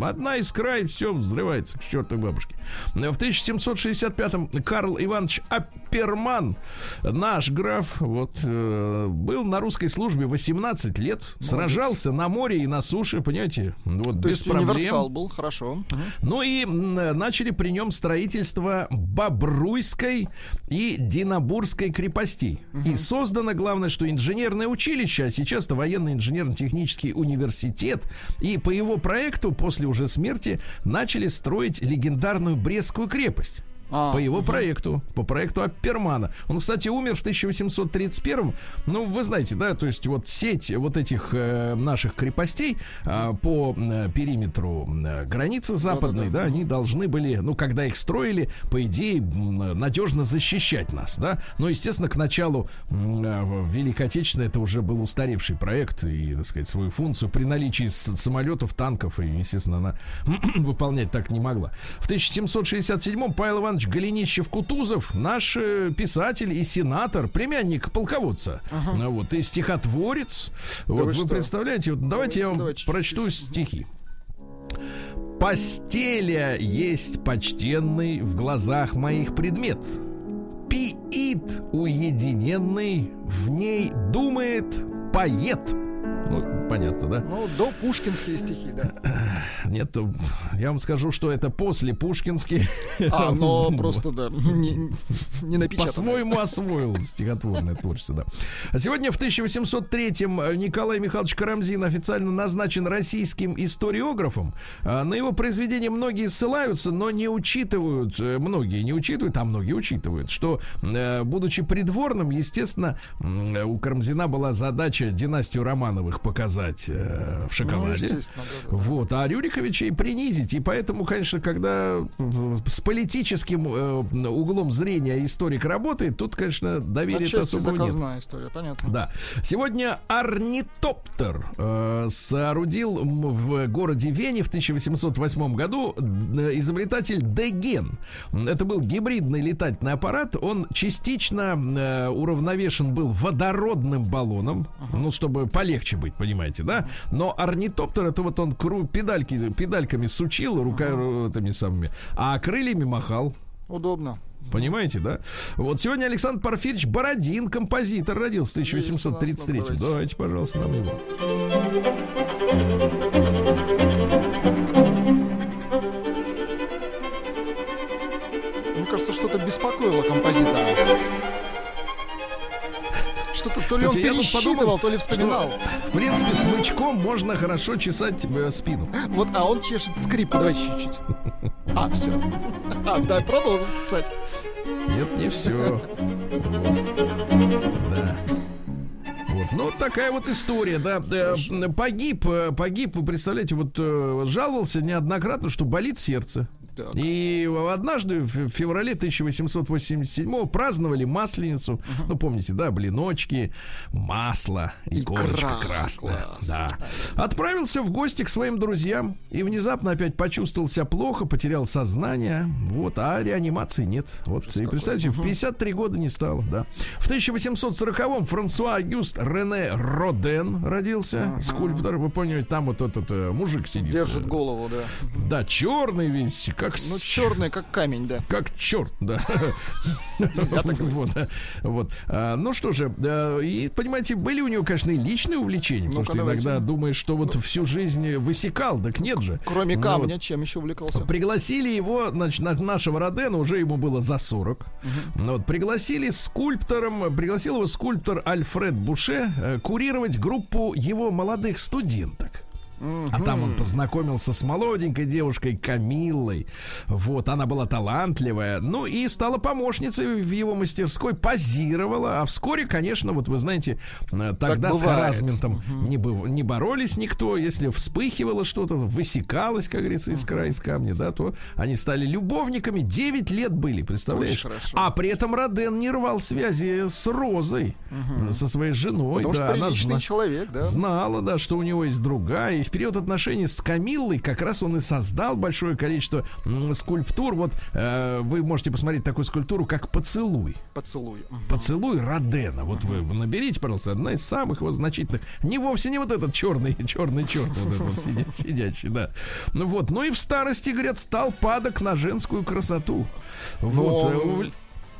одна искра и все взрывается к чертовой бабушке. В 1765-м Карл Иванович Апперман, наш граф, вот, э, был на русской службе 18 лет, сражался на море и на суше, понимаете, вот, То без есть проблем. был, хорошо. Ну и начали при нем строительство Бобруйской и Динабурской крепостей. И создано, главное, что инженерное училище, а сейчас это военный инженерно-технический университет. И по его проекту, после уже смерти, начали строить легендарную Брестскую крепость. А, по его проекту, по проекту Аппермана. Он, кстати, умер в 1831. Ну, вы знаете, да, то есть вот сеть вот этих э, наших крепостей а, по э, периметру э, границы западной, да, они должны были, ну, когда их строили, по идее, надежно защищать нас, да. Но, естественно, к началу э, Великой Отечественной это уже был устаревший проект и, так сказать, свою функцию при наличии самолетов, танков, и, естественно, она выполнять так не могла. В 1767-м Павел Иванович Голенищев-Кутузов, наш э, писатель и сенатор, племянник полководца, ну, вот, и стихотворец. вот вы вы представляете, вот давайте, я вам давайте, прочту стихи. Постеля есть почтенный в глазах моих предмет. Пиит уединенный, в ней думает поэт. Ну, понятно, да? Ну, до пушкинские стихи, да. Нет, я вам скажу, что это после Пушкинский. А, но просто, да, не, не напечатано. По-своему освоил стихотворное творчество, да. А сегодня в 1803-м Николай Михайлович Карамзин официально назначен российским историографом. А На его произведения многие ссылаются, но не учитывают, э, многие не учитывают, а многие учитывают, что, э, будучи придворным, естественно, у Карамзина была задача династию Романовых показать э, в Ну, шоколаде. да, да. Вот, а Рюрик Рюриковича и принизить. И поэтому, конечно, когда с политическим э, углом зрения историк работает, тут, конечно, доверия особо нет. история, понятно. Да. Сегодня орнитоптер э, соорудил в городе Вене в 1808 году изобретатель Деген. Это был гибридный летательный аппарат. Он частично э, уравновешен был водородным баллоном, uh-huh. ну, чтобы полегче быть, понимаете, да? Но орнитоптер, это вот он кру, педальки, педальками сучил, рука этими самыми, а крыльями махал. Удобно. Понимаете, да? Вот сегодня Александр Порфирьевич Бородин, композитор, родился в 1833. Давайте, пожалуйста, нам его. Мне кажется, что-то беспокоило композитора. То ли Кстати, он пересчитывал, то ли вспоминал. В принципе, смычком можно хорошо чесать э, спину. Вот, а он чешет скрипку. Давайте чуть-чуть. А, все. А, да, продолжим писать. Нет, не все. Да. Вот. Ну, такая вот история, да. Погиб, э, погиб, вы представляете, вот э, жаловался неоднократно, что болит сердце. Так. И однажды в феврале 1887 праздновали Масленицу. Угу. Ну, помните, да, блиночки, масло и корочка красная. Да. Отправился в гости к своим друзьям и внезапно опять почувствовал себя плохо, потерял сознание. Вот, а реанимации нет. Вот, Что и представьте, угу. в 53 года не стало, да. В 1840-м Франсуа Агюст Рене Роден родился. Угу. Скульптор, вы поняли, там вот этот э, мужик сидит. Держит голову, да. Да, черный весь, как... Ну, черный, как камень, да. Как черт, да. Вот, вот. А, ну что же, и, понимаете, были у него, конечно, и личные увлечения, потому что иногда думаешь, что вот ну. всю жизнь высекал, так нет же. Кроме ну камня, чем еще увлекался? Пригласили его, значит, нашего Родена, уже ему было за 40. Вот, пригласили скульптором, пригласил его скульптор Альфред Буше э, курировать группу его молодых студенток. А там он познакомился с молоденькой девушкой Камиллой. Вот, она была талантливая. Ну и стала помощницей в его мастерской, позировала. А вскоре, конечно, вот вы знаете, э, тогда с харазментом угу. не, не боролись никто. Если вспыхивало что-то, высекалось, как говорится, искра угу. из камня, да, то они стали любовниками. Девять лет были, представляешь? А при этом Роден не рвал связи с Розой, со своей женой. Потому да, что она зна- человек, да. Знала, да, что у него есть другая в период отношений с Камиллой как раз он и создал большое количество скульптур. Вот э, вы можете посмотреть такую скульптуру, как «Поцелуй». «Поцелуй». «Поцелуй» Родена. Вот вы, вы наберите, пожалуйста, одна из самых его значительных. Не вовсе не вот этот черный, черный черт, вот этот вот сидя, сидящий, да. Ну вот, ну и в старости, говорят, стал падок на женскую красоту. Вот. Но...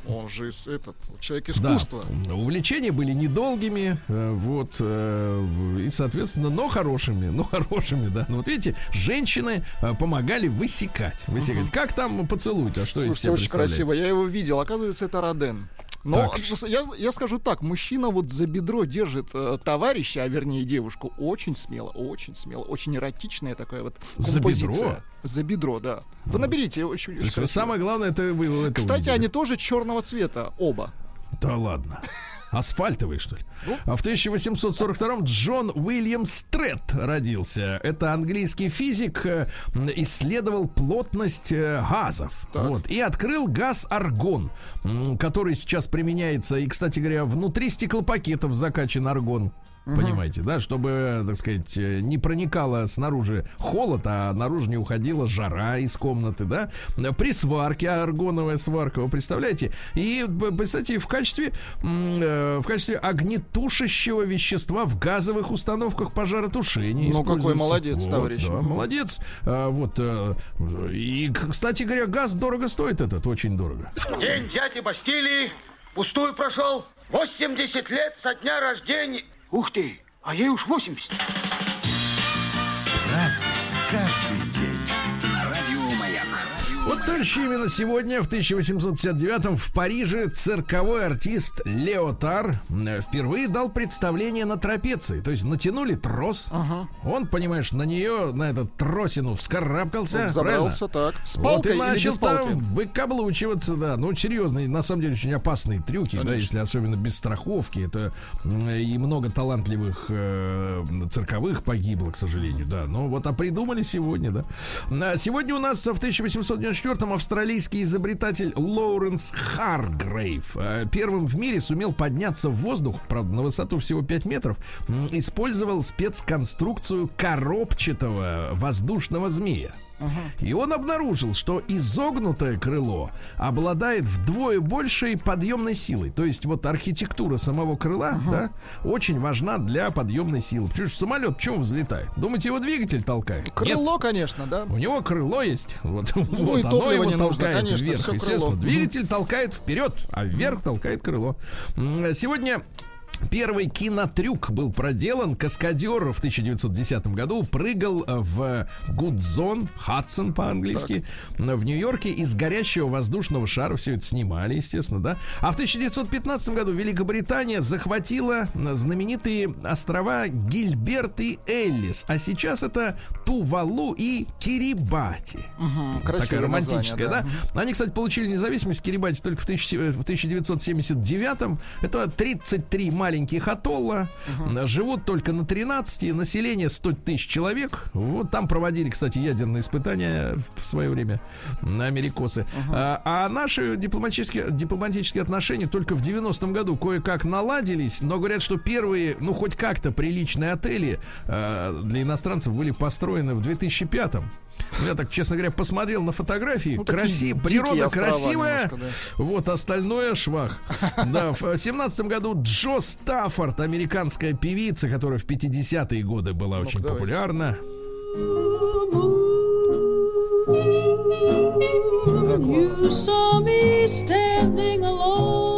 Он же этот человек искусства. Да. Увлечения были недолгими, э, вот, э, и, соответственно, но хорошими, но хорошими, да. Ну, вот видите, женщины э, помогали высекать. Высекать. Угу. Как там поцелуй-то? Что Слушайте, из себя очень красиво. Я его видел. Оказывается, это Роден. Но я, я скажу так, мужчина вот за бедро держит э, товарища, а вернее девушку, очень смело, очень смело, очень эротичная такая вот композиция. За бедро? За бедро, да. Вы наберите. Очень, очень самое главное, это вы это Кстати, увидели. они тоже черного цвета, оба. Да ладно. Асфальтовый, что ли? Ну? А в 1842-м Джон Уильям Стрет родился. Это английский физик, э, исследовал плотность э, газов. Вот, и открыл газ аргон, который сейчас применяется. И, кстати говоря, внутри стеклопакетов закачан аргон. Понимаете, да, чтобы, так сказать, э, не проникало снаружи холод, а наружу не уходила жара из комнаты, да. При сварке, аргоновая сварка, вы представляете? И, кстати, в качестве, э, в качестве огнетушащего вещества в газовых установках пожаротушения. Ну, какой молодец, вот, товарищ. Да, молодец. А, вот. Э, и, кстати говоря, газ дорого стоит этот, очень дорого. День дяди Бастилии пустую прошел. 80 лет со дня рождения. Ух ты, а ей уж 80. Разный, каждый. Вот, товарищи, именно сегодня, в 1859 в Париже, цирковой артист Леотар э, впервые дал представление на трапеции. То есть натянули трос. Ага. Он, понимаешь, на нее, на этот тросину вскарабкался. Вот забрался так. С палкой вот и или начал без палки? там выкаблучиваться, да. Ну, серьезные, на самом деле, очень опасные трюки, да, Конечно. если особенно без страховки. Это и много талантливых э, цирковых погибло, к сожалению, да. Но вот а придумали сегодня, да. А Сегодня у нас в 1894-м австралийский изобретатель Лоуренс Харгрейв э, первым в мире сумел подняться в воздух, правда, на высоту всего 5 метров, использовал спецконструкцию коробчатого воздушного змея. И он обнаружил, что изогнутое крыло обладает вдвое большей подъемной силой. То есть вот архитектура самого крыла, да, очень важна для подъемной силы. Потому что самолет чем взлетает? Думаете, его двигатель толкает? Крыло, Нет. конечно, да. У него крыло есть. Вот, вот и оно его нужно, толкает конечно, вверх, естественно. крыло. Двигатель толкает вперед, а вверх толкает крыло. Сегодня Первый кинотрюк был проделан. Каскадер в 1910 году прыгал э, в Гудзон, Хадсон по-английски, в Нью-Йорке из горящего воздушного шара. Все это снимали, естественно, да. А в 1915 году Великобритания захватила знаменитые острова Гильберт и Эллис. А сейчас это Тувалу и Кирибати. Мгм, Такая романтическая, название, да? Они, кстати, получили независимость Кирибати только в, тысячи- э, в 1979-м. Это 33 маленьких атолла. Живут только на 13. Население 100 тысяч человек. Вот там проводили, кстати, ядерные испытания в свое время на америкосы. А, а наши дипломатические, дипломатические отношения только в 90-м году кое-как наладились. Но говорят, что первые, ну, хоть как-то приличные отели э, для иностранцев были построены в 2005-м. Ну, Я так, честно говоря, посмотрел на фотографии. Ну, такие Краси... дикие Природа красивая. немножко, да. Вот остальное швах. Да, в семнадцатом году Джо Стаффорд, американская певица, которая в 50-е годы была очень давайте. популярна. You saw me standing alone.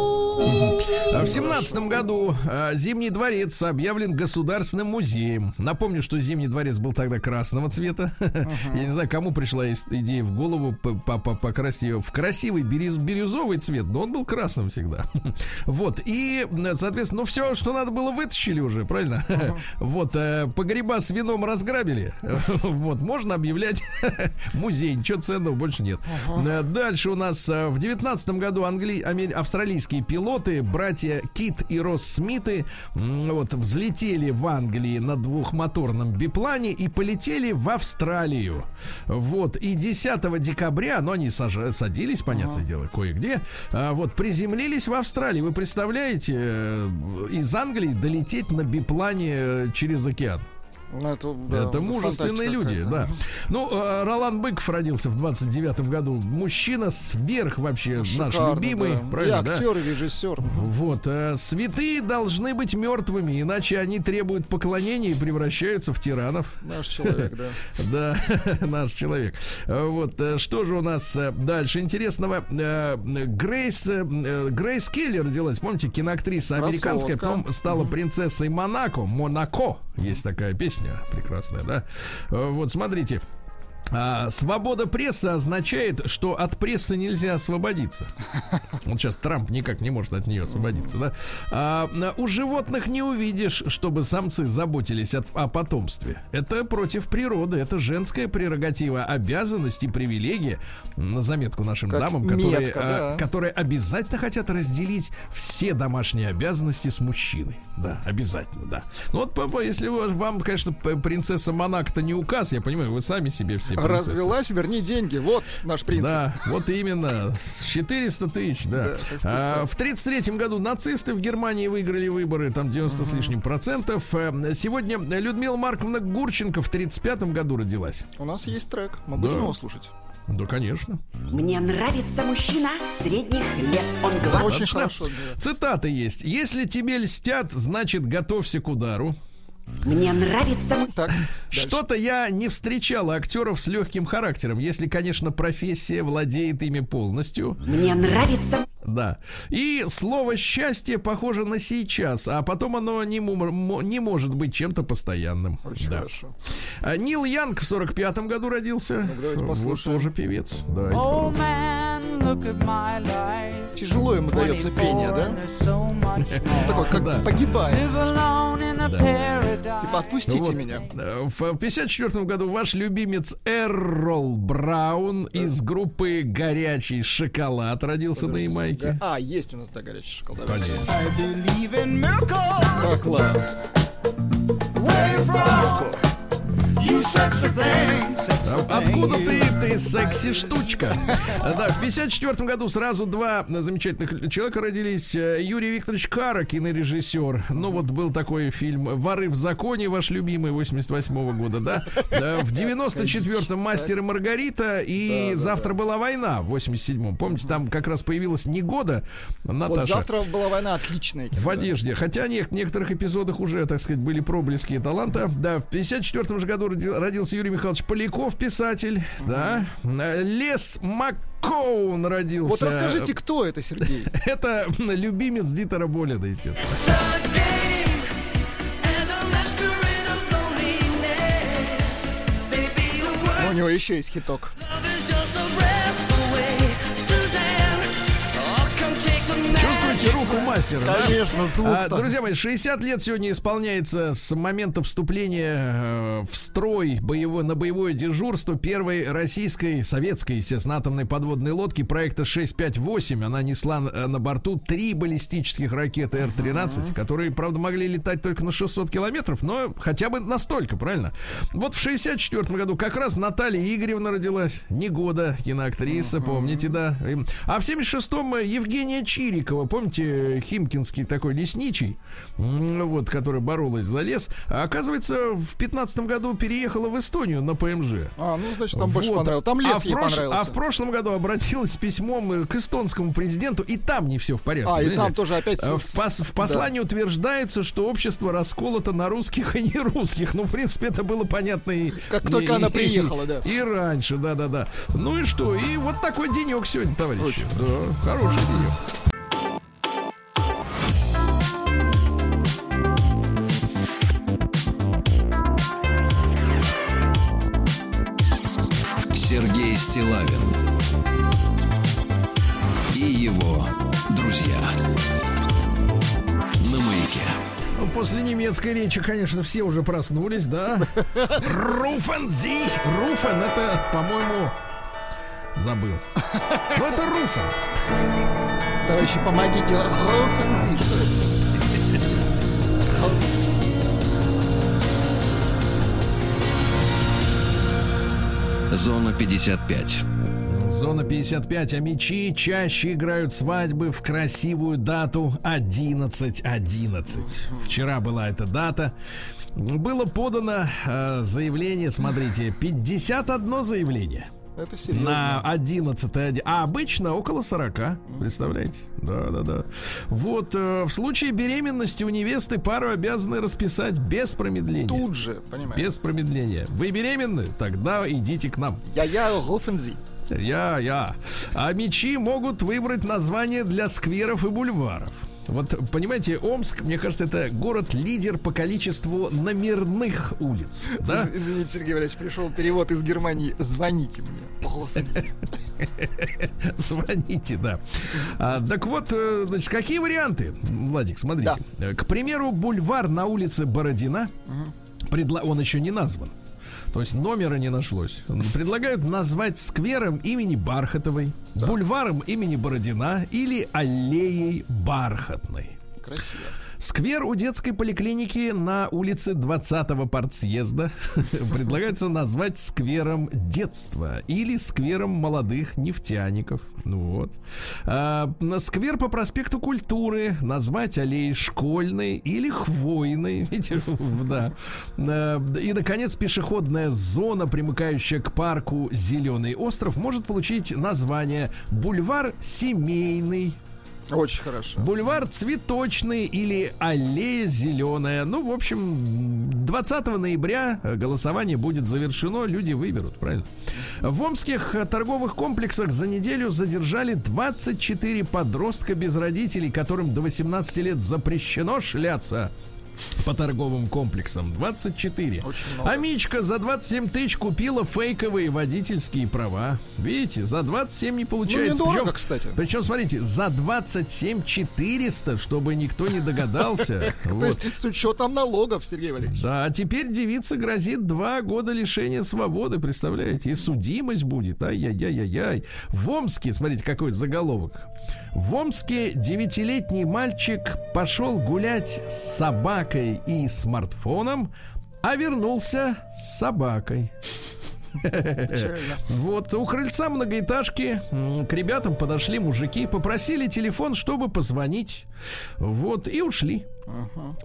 А В семнадцатом году а, Зимний дворец объявлен государственным музеем. Напомню, что Зимний дворец был тогда красного цвета. Я не знаю, кому пришла идея в голову покрасить ее в красивый бирюз- бирюзовый цвет, но он был красным всегда. Вот. И, соответственно, ну все, что надо было, вытащили уже, правильно? Вот. э, Погреба с вином разграбили. Вот. Можно объявлять музей. Ничего ценного больше нет. Э, Дальше у нас э, в девятнадцатом году англи... аме- австралийские пилоты, братья Кит и Росс Смиты, вот, взлетели в Англии на двухмоторном биплане и полетели в Австралию. Вот. И 10 декабря, но они саж- садились, понятное дело, кое-где, а, вот, приземлились в Австралии. Вы представляете, э, из Англии долететь на биплане э, через океан? Ну, это, да, это мужественные люди, да. Ну, э, Ролан Быков родился в 29-м году. Мужчина сверх вообще наш Шикарно, любимый, да. правильно, и да? актер, и режиссер. Вот, э, святые должны быть мертвыми, иначе они требуют поклонения и превращаются в тиранов. Наш человек, да. Да, наш человек. Э, Вот, что же у нас дальше интересного? Грейс, Грейс Келли родилась, помните, киноактриса американская, потом стала принцессой Монако, Монако, есть такая песня прекрасная, да? Э, Вот, смотрите. А, свобода прессы означает, что от прессы нельзя освободиться. Вот сейчас Трамп никак не может от нее освободиться, да? А, у животных не увидишь, чтобы самцы заботились от- о потомстве. Это против природы, это женская прерогатива, обязанность и привилегия. На заметку нашим Как дамам, которые, а, да. которые обязательно хотят разделить все домашние обязанности с мужчиной. Да, обязательно, да. Ну вот, папа, если вам, конечно, принцесса Монако-то не указ, я понимаю, вы сами себе все принцессы. Развелась, верни деньги. Вот наш принцип. Да, вот именно. С 400 тысяч, да. Да, А, в 33 году нацисты в Германии выиграли выборы, там 90 с лишним процентов. Э, Сегодня Людмила Марковна Гурченко в 35 году родилась. У нас есть трек. Мы Да. будем его слушать. Да, конечно. Мне нравится мужчина средних лет. Он гладкий. Очень хорошо. Цитаты есть. Если тебе льстят, значит, готовься к удару. Мне нравится Так. Что-то я не встречал актеров с легким характером, если, конечно, профессия владеет ими полностью. Мне нравится Да. И слово счастье похоже на сейчас, а потом оно не, не может быть чем-то постоянным. Очень Да. хорошо. А Нил Янг в 45-м году родился. давайте вот тоже певец. Давайте, Oh man. Тяжело ему дается пение, 24 да? Такой, как Да. погибает. Типа, отпустите Вот. меня. Э, В 54 году ваш любимец Эррол Браун из группы «Горячий шоколад» родился на Ямайке. А, есть у нас, да, горячий шоколад. Конечно. Да, класс. Where Откуда ты, ты секси-штучка? Да, в 54 году сразу два замечательных человека родились. Э, Юрий Викторович Кара, кинорежиссер. Ну вот был такой фильм «Воры в законе», ваш любимый, 88 года, да? В 94-м «Мастер и Маргарита» и «Завтра была война» в 87-м. Помните, там как раз появилась Негода, Вот Наташа. завтра была война отличная. В одежде. Хотя не- в некоторых эпизодах уже, так сказать, были проблески таланта. Да, в 54 же году родился Юрий Михайлович Поляков, писатель. Да. Э, Лес Маккоун родился. Вот расскажите, кто это, Сергей? Это любимец Дитера Боледа, естественно. У него еще есть хиток. Руку мастера, да? Конечно, звук. А, друзья мои, 60 лет сегодня исполняется с момента вступления э, в строй боевой, на боевое дежурство первой российской, советской, естественно, атомной подводной лодки проекта 658. Она несла э, на борту три баллистических ракеты Р-13, которые, правда, могли летать только на 600 километров, но хотя бы настолько, правильно? Вот в 64 году как раз Наталья Игоревна родилась, Негода, киноактриса, помните, да? Им- А в 76-м Евгения Чирикова, помните, химкинский такой лесничий, вот, который боролась за лес, а, оказывается, в 15 году переехала в Эстонию на ПМЖ. А, ну, значит, там больше Вот. понравилось. Там а лес в ей прош- понравился. А в прошлом году обратилась с письмом э, к эстонскому президенту, и там не все в порядке. А, и там тоже опять... Э, В, пос- в послании утверждается, что общество расколото на русских и не русских. Ну, в принципе, это было понятно и... Как и- только она и- приехала, да. И раньше, да-да-да. Ну и что? И вот такой денек сегодня, товарищи. Да, хороший денек. Стилавин и его друзья на маяке. Ну, После немецкой речи, конечно, все уже проснулись, да? Руфен Зих. Руфен, это, по-моему, забыл. Ну, это Руфен. Товарищи, помогите. Хофензи, что Зона 55. Зона 55, а мечи чаще играют свадьбы в красивую дату 11.11. Вчера была эта дата. Было подано э, заявление, смотрите, 51 заявление. Это серьезно. На 11 оди- А обычно около 40. Представляете? Да, да, да. Вот э, в случае беременности у невесты пару обязаны расписать без промедления. Тут же, понимаете. Без промедления. Вы беременны? Тогда идите к нам. Я-я Хофензи. Я, я. А мечи могут выбрать название для скверов и бульваров. Вот, понимаете, Омск, мне кажется, это город-лидер по количеству номерных улиц. Да? Из- Извините, Сергей Валерьевич, пришел перевод из Германии. Звоните мне. Звоните, да. А, так вот, э, значит, какие варианты, Владик, смотрите. Э, К примеру, бульвар на улице Бородина, предла- он еще не назван. То есть номера не нашлось. Предлагают назвать сквером имени Бархатовой, бульваром имени Бородина или аллеей Бархатной. Красиво. Сквер у детской поликлиники на улице 20-го партсъезда предлагается назвать сквером детства или сквером молодых нефтяников. Ну вот. А, сквер по проспекту культуры назвать аллеей школьной или хвойной. Видите, да. А, И, наконец, пешеходная зона, примыкающая к парку Зеленый остров, может получить название бульвар семейный Очень хорошо. Бульвар цветочный или аллея зеленая. Ну, в общем, 20 ноября голосование будет завершено, люди выберут, правильно? В омских торговых комплексах за неделю задержали 24 подростка без родителей, которым до 18 лет запрещено шляться по торговым комплексам 24. Очень много. А Мичка за 27 тысяч купила фейковые водительские права. Видите, за 27 не получается. Ну, недорого, Причем- кстати. Причем, смотрите, за 27 400, чтобы никто не догадался. То есть с учетом налогов, Сергей Валерьевич. Да, а теперь девице грозит два года лишения свободы, представляете? И судимость будет. Ай-яй-яй-яй-яй. В Омске, смотрите, какой заголовок. В Омске девятилетний мальчик пошел гулять с собакой и смартфоном, а вернулся с собакой. Вот, у крыльца многоэтажки к ребятам подошли мужики, попросили телефон, чтобы позвонить. Вот, и ушли.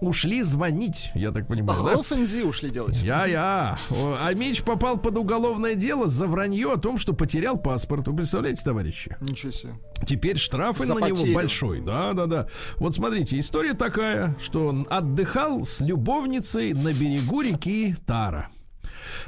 Ушли звонить, я так понимаю, да? Хофензи ушли делать. Я-я. А Мич попал под уголовное дело за вранье о том, что потерял паспорт. Вы представляете, товарищи? Ничего себе. Теперь штрафы За на него потерю. большой. Да, да, да. Вот смотрите, история такая, что он отдыхал с любовницей на берегу реки Тара.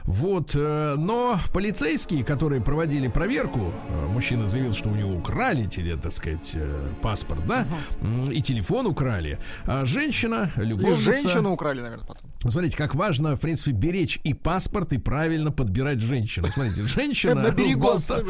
Вот, э, но полицейские, которые проводили проверку, э, мужчина заявил, что у него украли, теле, так сказать, э, паспорт, да, м, и телефон украли. А женщина, И любовница... женщину украли, наверное, потом. Смотрите, как важно, в принципе, беречь и паспорт, и правильно подбирать женщину. Смотрите, женщина разболта-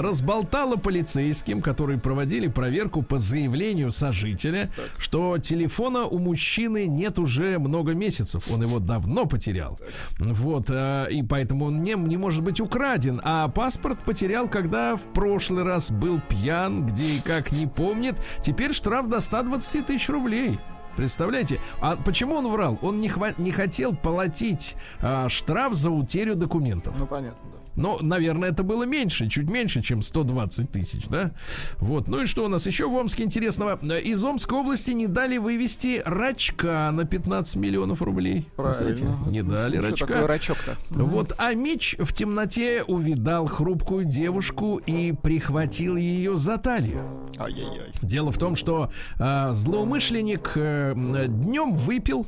разболтала полицейским, которые проводили проверку по заявлению сожителя, что телефона у мужчины нет уже много месяцев. Он его давно потерял. Вот, э, и поэтому он не, не может быть украден. А паспорт потерял, когда в прошлый раз был пьян, где и как не помнит. Теперь штраф до 120 тысяч рублей. Представляете? А почему он врал? Он не, хва- не хотел платить а, штраф за утерю документов. Ну, понятно. Но, наверное, это было меньше, чуть меньше, чем 120 тысяч, да? Вот. Ну и что у нас еще в Омске интересного? Э, Из Омской области не дали вывести рачка на 15 миллионов рублей. Правильно. Не дали Что рачка. рачок-то? Вот, а Мич в темноте увидал хрупкую девушку и прихватил ее за талию. Ай-яй-яй. Дело в том, что э, злоумышленник днем выпил,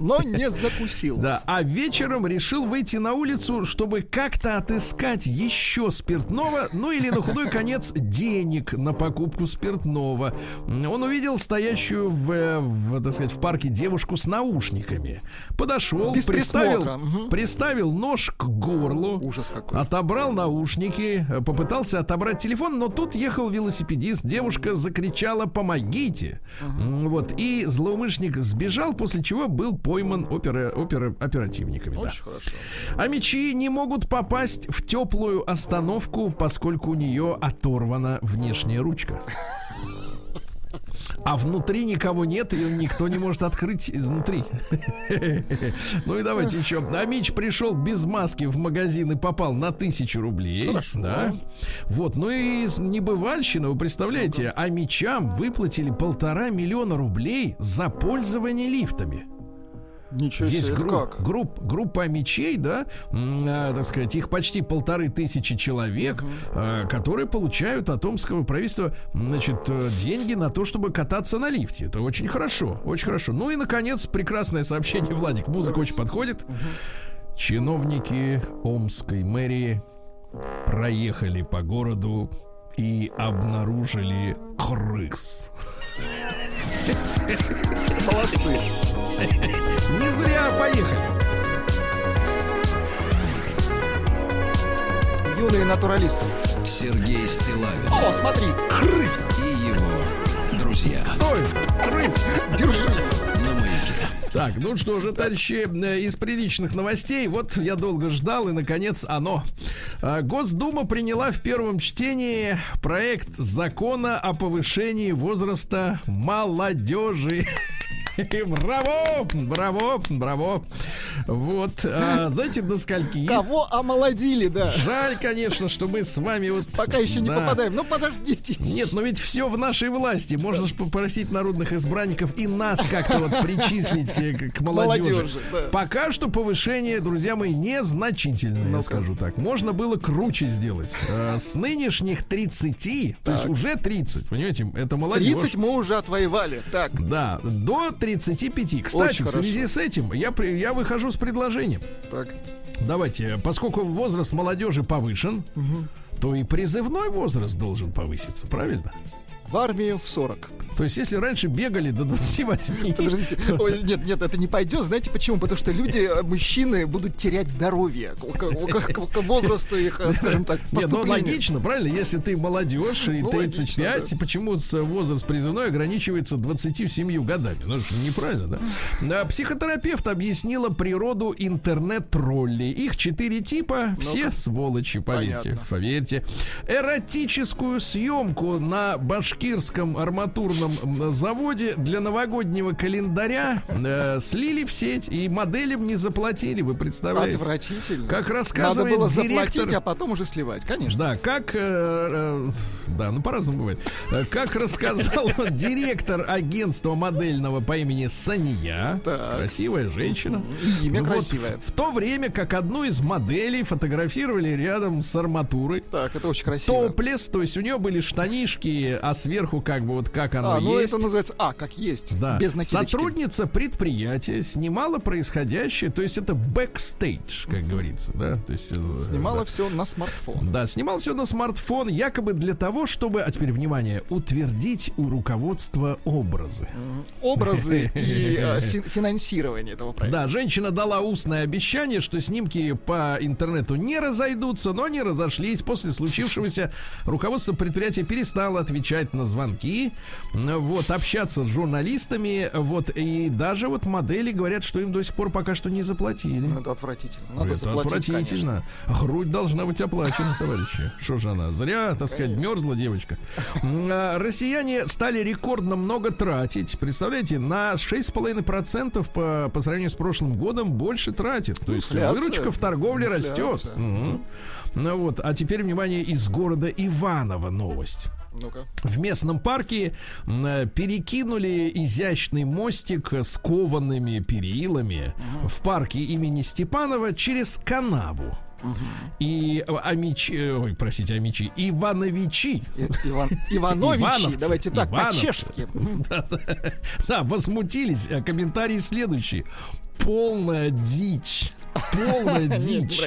Но не закусил. да, а вечером решил выйти на улицу, чтобы как-то отыскать еще спиртного, ну или на худой конец денег на покупку спиртного. Он увидел стоящую в, э, в, так сказать, в парке девушку с наушниками. Подошел, Без приставил, мгм. приставил нож к горлу. Ужас какой. Отобрал наушники, э, попытался отобрать телефон, но тут ехал велосипедист. Девушка закричала «Помогите!». М, Вот, и злоумышленник сбежал, после чего был пойман опера, опера- оперативниками. да. Очень хорошо. А мечи не могут попасть в теплую остановку, поскольку у нее оторвана внешняя ручка. А внутри никого нет, и никто не может открыть изнутри. Ну и давайте еще. А Мич пришел без маски в магазин и попал на тысячу рублей. Хорошо. Да. Вот, ну и небывальщина, вы представляете, а Мичам выплатили полтора миллиона рублей за пользование лифтами. Ничего Есть себе, групп, как? групп, группа мечей, да, а, так сказать, их почти полторы тысячи человек, а, которые получают от омского правительства, значит, э, деньги на то, чтобы кататься на лифте. Это очень хорошо, очень хорошо. Ну и, наконец, прекрасное сообщение, Владик, музыка очень подходит. Чиновники Омской мэрии проехали по городу и обнаружили крыс. Молодцы. Не зря поехали. Юные натуралисты. Сергей Стилавин О, смотри, крыс. и его друзья Ой, крыс. Держи. на маяке. Так, ну что же, товарищи, э, из приличных новостей, вот я долго ждал, и, наконец, оно. А, Госдума приняла в первом чтении проект закона о повышении возраста молодежи. Браво! Браво! Браво! Вот, а, знаете, до скольки? Кого омолодили, да. Жаль, конечно, что мы с вами вот... Пока еще не да. попадаем. Ну, подождите. Нет, но ведь все в нашей власти. Можно же попросить народных избранников и нас как-то вот причислить э, к, молодежи. Молодежи, да. Пока что повышение, друзья мои, незначительное, я Ну-ка. скажу так. Можно было круче сделать. Э, С нынешних 30, то есть уже 30, понимаете, это молодежь. 30 мы уже отвоевали. Так, Да, до 35. Кстати, Очень в связи хорошо. с этим я, я выхожу с предложением. так. Давайте, поскольку возраст молодежи повышен, то и призывной возраст должен повыситься, правильно? В армию в 40. То есть, если раньше бегали до 28, Подождите. Ой, нет, нет, это не пойдет. Знаете почему? Потому что люди, э, мужчины, будут терять здоровье к, к- к- возрасту их, э, скажем так, Нет, ну логично, правильно? Если ты молодежь и Ну, 35, логично, почему с- возраст призывной ограничивается 27 годами? Ну, это же неправильно, да? А, Психотерапевт объяснила природу интернет-троллей. Их четыре типа, все сволочи, поверьте, Понятно. поверьте. Эротическую съемку на башкирском арматурном заводе для новогоднего календаря э, слили в сеть и моделям не заплатили, вы представляете? Отвратительно. Как Надо рассказывает было директор... заплатить, а потом уже сливать. Конечно. Да, как... э, э, да, ну по-разному бывает. Э, Как рассказал директор агентства модельного по имени Сания, Так. красивая женщина. Имя Вот красивое. В, в то время как одну из моделей фотографировали рядом с арматурой. Так, это очень красиво. Топлес, то есть у нее были штанишки, а сверху как бы вот как оно А, ну есть. это называется А, как есть. Да. Без накидочки. Сотрудница предприятия снимала происходящее, то есть это бэкстейдж, как говорится, да, то есть э, Снимала да. все на смартфон. Да, снимал все на смартфон, якобы для того, чтобы, а теперь внимание, утвердить у руководства образы. Образы и э, фин- финансирование этого проекта. Да, женщина дала устное обещание, что снимки по интернету не разойдутся, но они разошлись. После случившегося руководство предприятия перестало отвечать на звонки, вот, общаться с журналистами, вот, и даже вот модели говорят, что им до сих пор пока что не заплатили. Ну, это отвратительно. Надо Это заплатить, конечно. отвратительно. Грудь должна быть оплачена, товарищи. Что же она? Зря, так сказать, мерзла девочка. А, Россияне стали рекордно много тратить. Представляете, на 6,5% по, по сравнению с прошлым годом больше тратят. То есть Инфляция. выручка в торговле растет. Мгм. Ну вот, а теперь, внимание, из города Иваново новость. Ну-ка. В местном парке э, перекинули изящный мостик с коваными перилами в парке имени Степанова через канаву. И э, Амичи, э, ой, простите, Амичи, Ивановичи. И- Иван, Ивановичи, Ивановцы, давайте так, по-чешски. Да, да, да, возмутились. А комментарий следующий. Полная дичь. Полная дичь.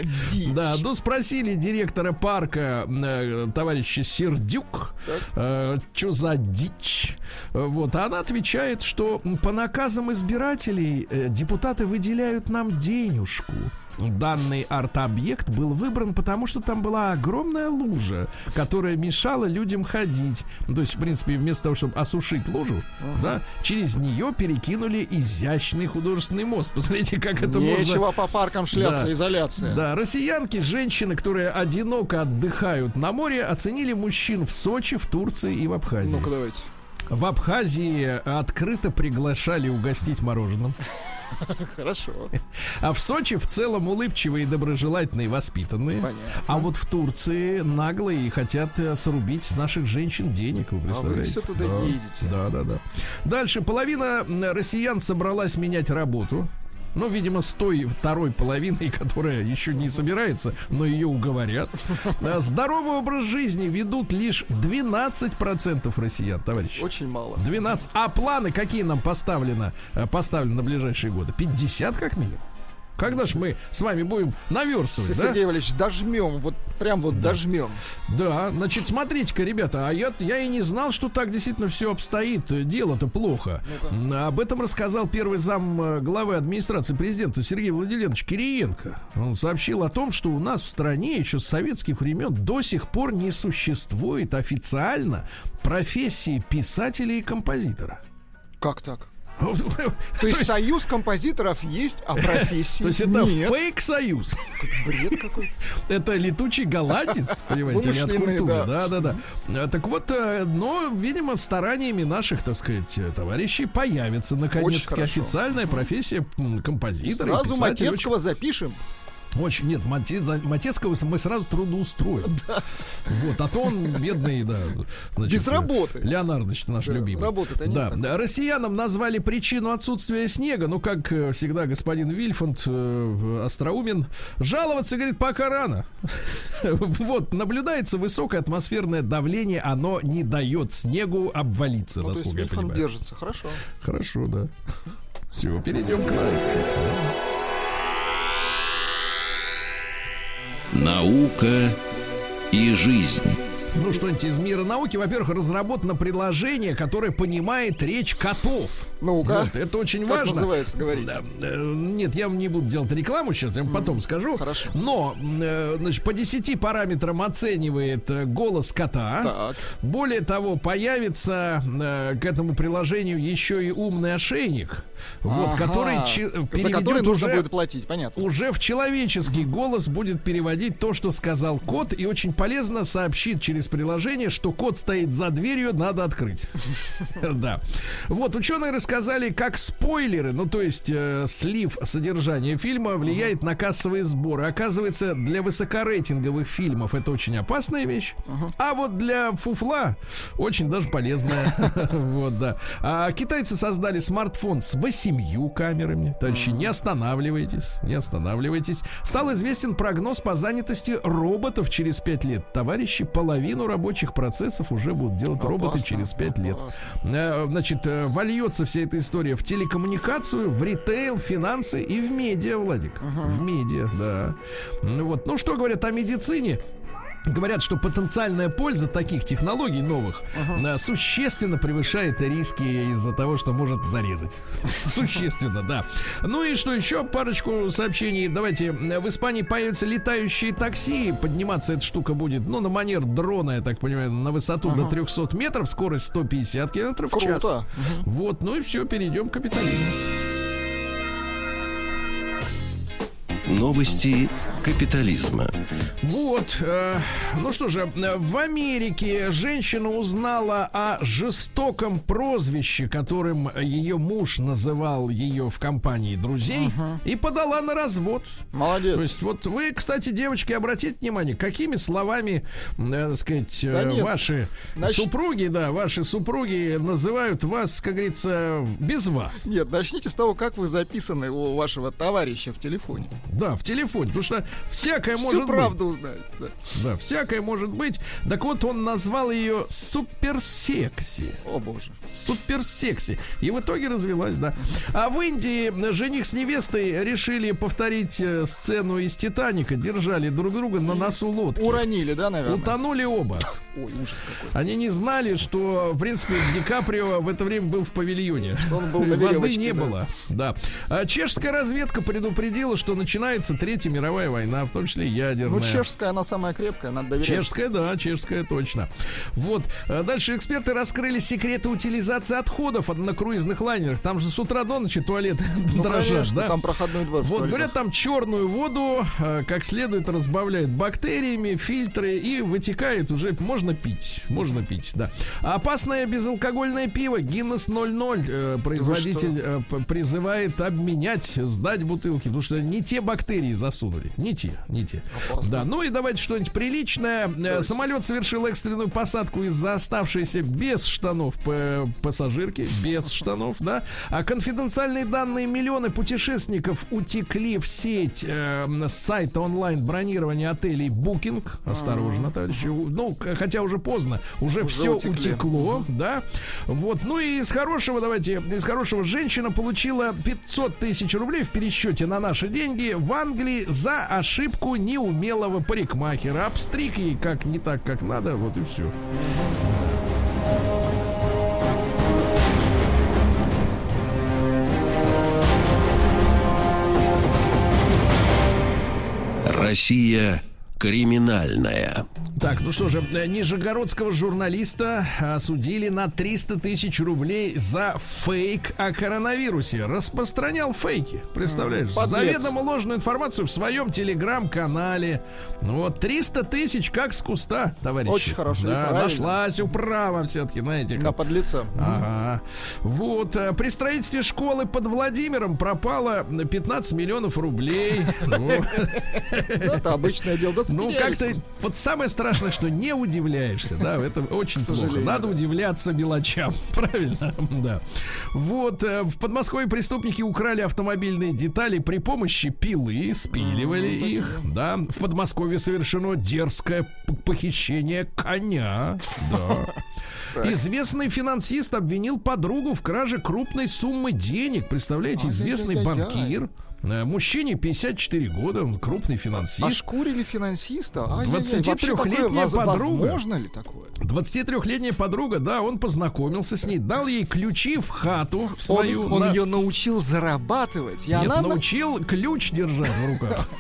Да, ну спросили директора парка э, товарища Сердюк, что за дичь. Э, Вот, а она отвечает, что по наказам избирателей э, депутаты выделяют нам денежку. Данный арт-объект был выбран, потому что там была огромная лужа, которая мешала людям ходить. Ну, то есть, в принципе, вместо того, чтобы осушить лужу, да, через нее перекинули изящный художественный мост. Посмотрите, как это можно... Нечего по паркам шляться, Да. изоляция. Да, россиянки, женщины, которые одиноко отдыхают на море, оценили мужчин в Сочи, в Турции и в Абхазии. Ну-ка давайте. В Абхазии открыто приглашали угостить мороженым. Хорошо. А в Сочи в целом улыбчивые, доброжелательные, воспитанные. Понятно. А вот в Турции наглые и хотят э, срубить с наших женщин денег, вы представляете? всё туда да. едете. Да, да, да. Дальше половина россиян собралась менять работу. Ну, видимо, с той второй половиной, которая еще не собирается, но ее уговорят. Здоровый образ жизни ведут лишь 12% россиян, товарищи. Очень мало. 12. А планы какие нам поставлено, э, поставлены на ближайшие годы? 50 как минимум. Когда ж мы с вами будем наверстывать, да? Сергей Валерьевич, дожмем, вот прям вот дожмем. Да, значит, смотрите-ка, ребята, а я, я и не знал, что так действительно все обстоит. Дело-то плохо. М, Об этом рассказал первый зам э, главы администрации президента Сергей Владимирович Кириенко. Он сообщил о том, что у нас в стране еще с советских времен до сих пор не существует официально профессии писателя и композитора. Как так? То есть союз композиторов есть, а профессии То есть это фейк-союз. Бред какой-то. Это летучий голландец, понимаете, или от культуры. да. Да, да, Так вот, э, но, видимо, стараниями наших, так сказать, э, товарищей появится наконец-таки официальная профессия композитора. Сразу. Матецкого запишем. Очень, нет, Мате- Матецкого мы сразу трудоустроим. Вот, а то он бедный, да. значит, Без работы. Леонардович наш Да, любимый. работы-то нет. Да, да, россиянам назвали причину отсутствия снега, ну, как э, всегда господин Вильфанд э, остроумен. Жаловаться, говорит, пока рано. Вот, наблюдается высокое атмосферное давление, оно не дает снегу обвалиться, Ну, то есть насколько я Вильфанд понимаю. держится. Хорошо. Хорошо, да. Все, перейдем к нам. Наука и жизнь. Ну, что-нибудь из мира науки. Во-первых, разработано приложение, которое понимает речь котов. Ну-ка. Вот, это очень Как важно. называется, говорите. Да, э, нет, я вам не буду делать рекламу сейчас, я вам потом скажу. Хорошо. Но, э, значит, по 10 параметрам оценивает э, голос кота. Так. Более того, появится к этому приложению еще и умный ошейник, вот, Ага. который За переведет который нужно уже будет платить, понятно. уже в человеческий голос будет переводить то, что сказал кот, и очень полезно сообщит через приложение, что кот стоит за дверью, надо открыть. Да. Вот, ученые рассказали, как спойлеры, ну, то есть э, слив содержания фильма влияет на кассовые сборы. Оказывается, для высокорейтинговых фильмов это очень опасная вещь, а вот для фуфла очень даже полезная. Вот, да. А китайцы создали смартфон с восемью камерами. Товарищи, не останавливайтесь, не останавливайтесь. Стал известен прогноз по занятости роботов через 5 лет. Товарищи, половину рабочих процессов уже будут делать роботы Опасно, через 5 лет. опасно. Э, Значит, э, вольется вся эта история в телекоммуникацию, в ритейл, финансы и в медиа, Владик. В медиа, да. Ну Вот. Ну, что говорят о медицине? Говорят, что потенциальная польза таких технологий новых э, существенно превышает риски из-за того, что может зарезать. Существенно, да. Ну и что еще? Парочку сообщений. Давайте. В Испании появятся летающие такси. Подниматься эта штука будет, ну, на манер дрона, я так понимаю, на высоту до 300 метров, скорость 150 километров в час. Круто. Вот, ну и все, перейдем к капитализму. Новости капитализма. Вот, э, ну что же, в Америке женщина узнала о жестоком прозвище, которым ее муж называл ее в компании друзей, и подала на развод. Молодец. То есть, вот вы, кстати, девочки, обратите внимание, какими словами, э, так сказать, э, Да нет. ваши Значит- супруги, да, ваши супруги называют вас, как говорится, без вас. Нет, начните с того, как вы записаны у вашего товарища в телефоне. Да, в телефоне, потому что всякое Всю может быть. правду узнаете. да. Да, всякое может быть. Так вот, он назвал ее суперсекси. О боже. Суперсекси. И в итоге развелась, да. А в Индии жених с невестой решили повторить э, сцену из Титаника. Держали друг друга на носу лодки. Уронили, да, наверное? Утонули оба. Ой, ужас какой. Они не знали, что, в принципе, Ди Каприо в это время был в павильоне. он был на Воды не да. было. Да. А чешская разведка предупредила, что начинается Третья мировая война, в том числе ядерная. Ну, чешская, она самая крепкая, надо доверять. Чешская, да, чешская точно. Вот. А Дальше эксперты раскрыли секреты утилизации отходов от- на круизных лайнерах. Там же с утра до ночи туалеты Ну, дрожат, конечно, да? там проходной двор. Вот, туалетах. говорят, там черную воду э, как следует разбавляют бактериями, фильтры и вытекает уже, можно пить, можно пить, да. Опасное безалкогольное пиво Guinness 00 э, производитель э, призывает обменять, сдать бутылки, потому что не те бактерии засунули, не те, не те. Да, ну и давайте что-нибудь приличное. Э, Самолет совершил экстренную посадку из-за оставшейся без штанов пассажирки, без штанов, да. А конфиденциальные данные миллионы путешественников утекли в сеть э, с сайта онлайн бронирования отелей Booking. Осторожно, товарищи. Ну, хотя уже поздно, уже, Уже все утекли. утекло, да. Вот, ну и из хорошего, давайте, из хорошего женщина получила 500 тысяч рублей в пересчете на наши деньги в Англии за ошибку неумелого парикмахера. Обстриг ей как не так, как надо, вот и все. Россия Криминальная. Так, ну что же, нижегородского журналиста осудили на 300 тысяч рублей за фейк о коронавирусе. Распространял фейки, представляешь? Подлец. Заведомо ложную информацию в своем телеграм-канале. Ну Вот 300 тысяч как с куста, товарищи. Очень хорошо, и Да, нашлась управа все-таки на этих На подлеца. Ага. Вот, э, при строительстве школы под Владимиром пропало 15 миллионов рублей. Ну, Это обычное дело. Ну, как-то, вот самое страшное, что не удивляешься, да, это очень плохо. Надо удивляться мелочам, правильно, да. Вот, э, в Подмосковье преступники украли автомобильные детали при помощи пилы, спиливали их, да. В Подмосковье совершено дерзкое похищение коня, да. Известный финансист обвинил подругу в краже крупной суммы денег. Представляете, известный банкир. Э, Мужчине 54 года, он крупный финансист. Ошкурили финансиста. Ай-яй-яй, 23-летняя вообще такое воз- подруга. Возможно ли такое? 23-летняя подруга, да, он познакомился с ней, дал ей ключи в хату в свою. он он на- ее научил зарабатывать. И Нет, она на- научил ключ держать в руках.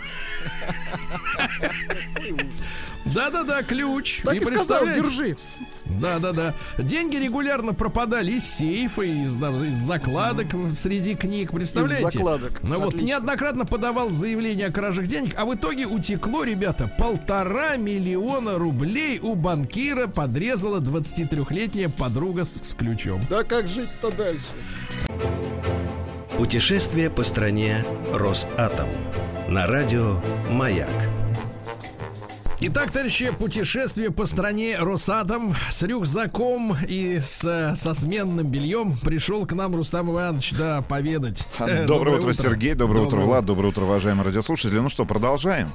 Да-да-да, ключ. так и, сказал, представляете? держи. Да-да-да. Деньги регулярно пропадали из сейфа, из, из закладок среди книг, представляете? Из закладок. Ну вот, неоднократно подавал заявление о кражах денег, а в итоге утекло, ребята, полтора миллиона рублей у банкира подрезала 23-летняя подруга с, с ключом. Да как жить-то дальше? Путешествие по стране Росатом. На радио «Маяк». Итак, товарищи, путешествие по стране Росатом с рюкзаком и с, э, со сменным бельем пришел к нам Рустам Иванович, да, поведать. Э, Доброе, утро, Сергей. Доброе, утро, Влад. Доброе утро, уважаемые радиослушатели. Ну что, продолжаем?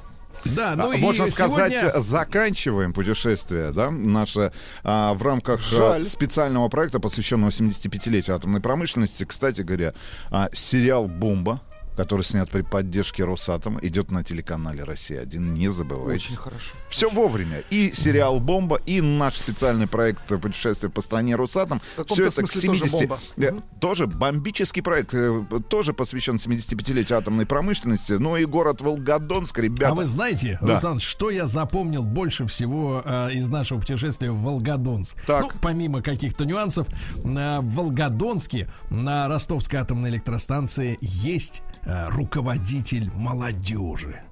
Да, ну А, и Можно сказать, сегодня... заканчиваем путешествие, да, наше а, в рамках а, Жаль. специального проекта, посвященного 75-летию атомной промышленности. Кстати говоря, а, сериал «Бомба», который снят при поддержке Росатома, идет на телеканале «Россия-1». Не забывайте. Очень хорошо. Все вовремя. И сериал «Бомба», и наш специальный проект «Путешествие по стране Росатом». В каком-то Все это к смысле тоже 70... бомба. Э. Тоже бомбический проект, э, тоже посвящен 75-летию атомной промышленности. Ну и город Волгодонск, ребята. А вы знаете, Да. Руслан, что я запомнил больше всего э, из нашего путешествия в Волгодонск? Так. Ну, помимо каких-то нюансов, э, в Волгодонске на Ростовской атомной электростанции есть э, руководитель молодежи.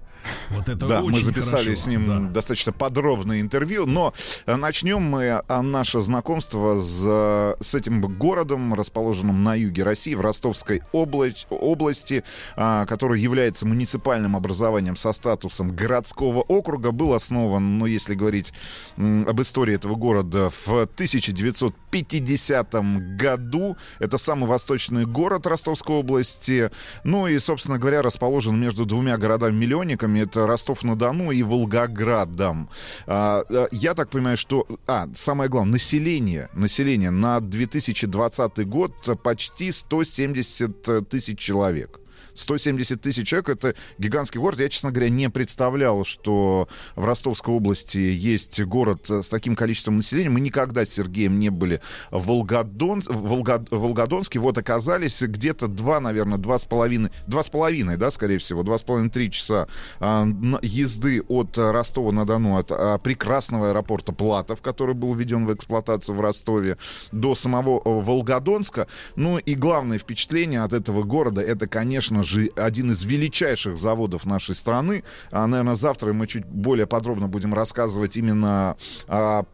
Вот это Да, очень мы записали хорошо. с ним Да. достаточно подробное интервью, но э, начнем мы а, наше знакомство с, с этим городом, расположенным на юге России, в Ростовской область- области, а, который является муниципальным образованием со статусом городского округа, был основан, ну, если говорить об истории этого города, в 1950 году. Это самый восточный город Ростовской области. Ну и, собственно говоря, расположен между двумя городами-миллионниками. Это Ростов-на-Дону и Волгоградом. А, а, я так понимаю, что... А, самое главное, население. Население на 2020 год почти 170 тысяч человек. 170 тысяч человек — это гигантский город. Я, честно говоря, не представлял, что в Ростовской области есть город с таким количеством населения. Мы никогда с Сергеем не были в, Волгодон... в Волго- в Волгодонске. Вот оказались где-то два, наверное, два с половиной, два с половиной, да, скорее всего, два с половиной-три часа а, езды от Ростова-на-Дону, от а, прекрасного аэропорта Платов, который был введен в эксплуатацию в Ростове, до самого э, Волгодонска. Ну и главное впечатление от этого города, это, конечно же, один из величайших заводов нашей страны. А, наверное, завтра мы чуть более подробно будем рассказывать именно о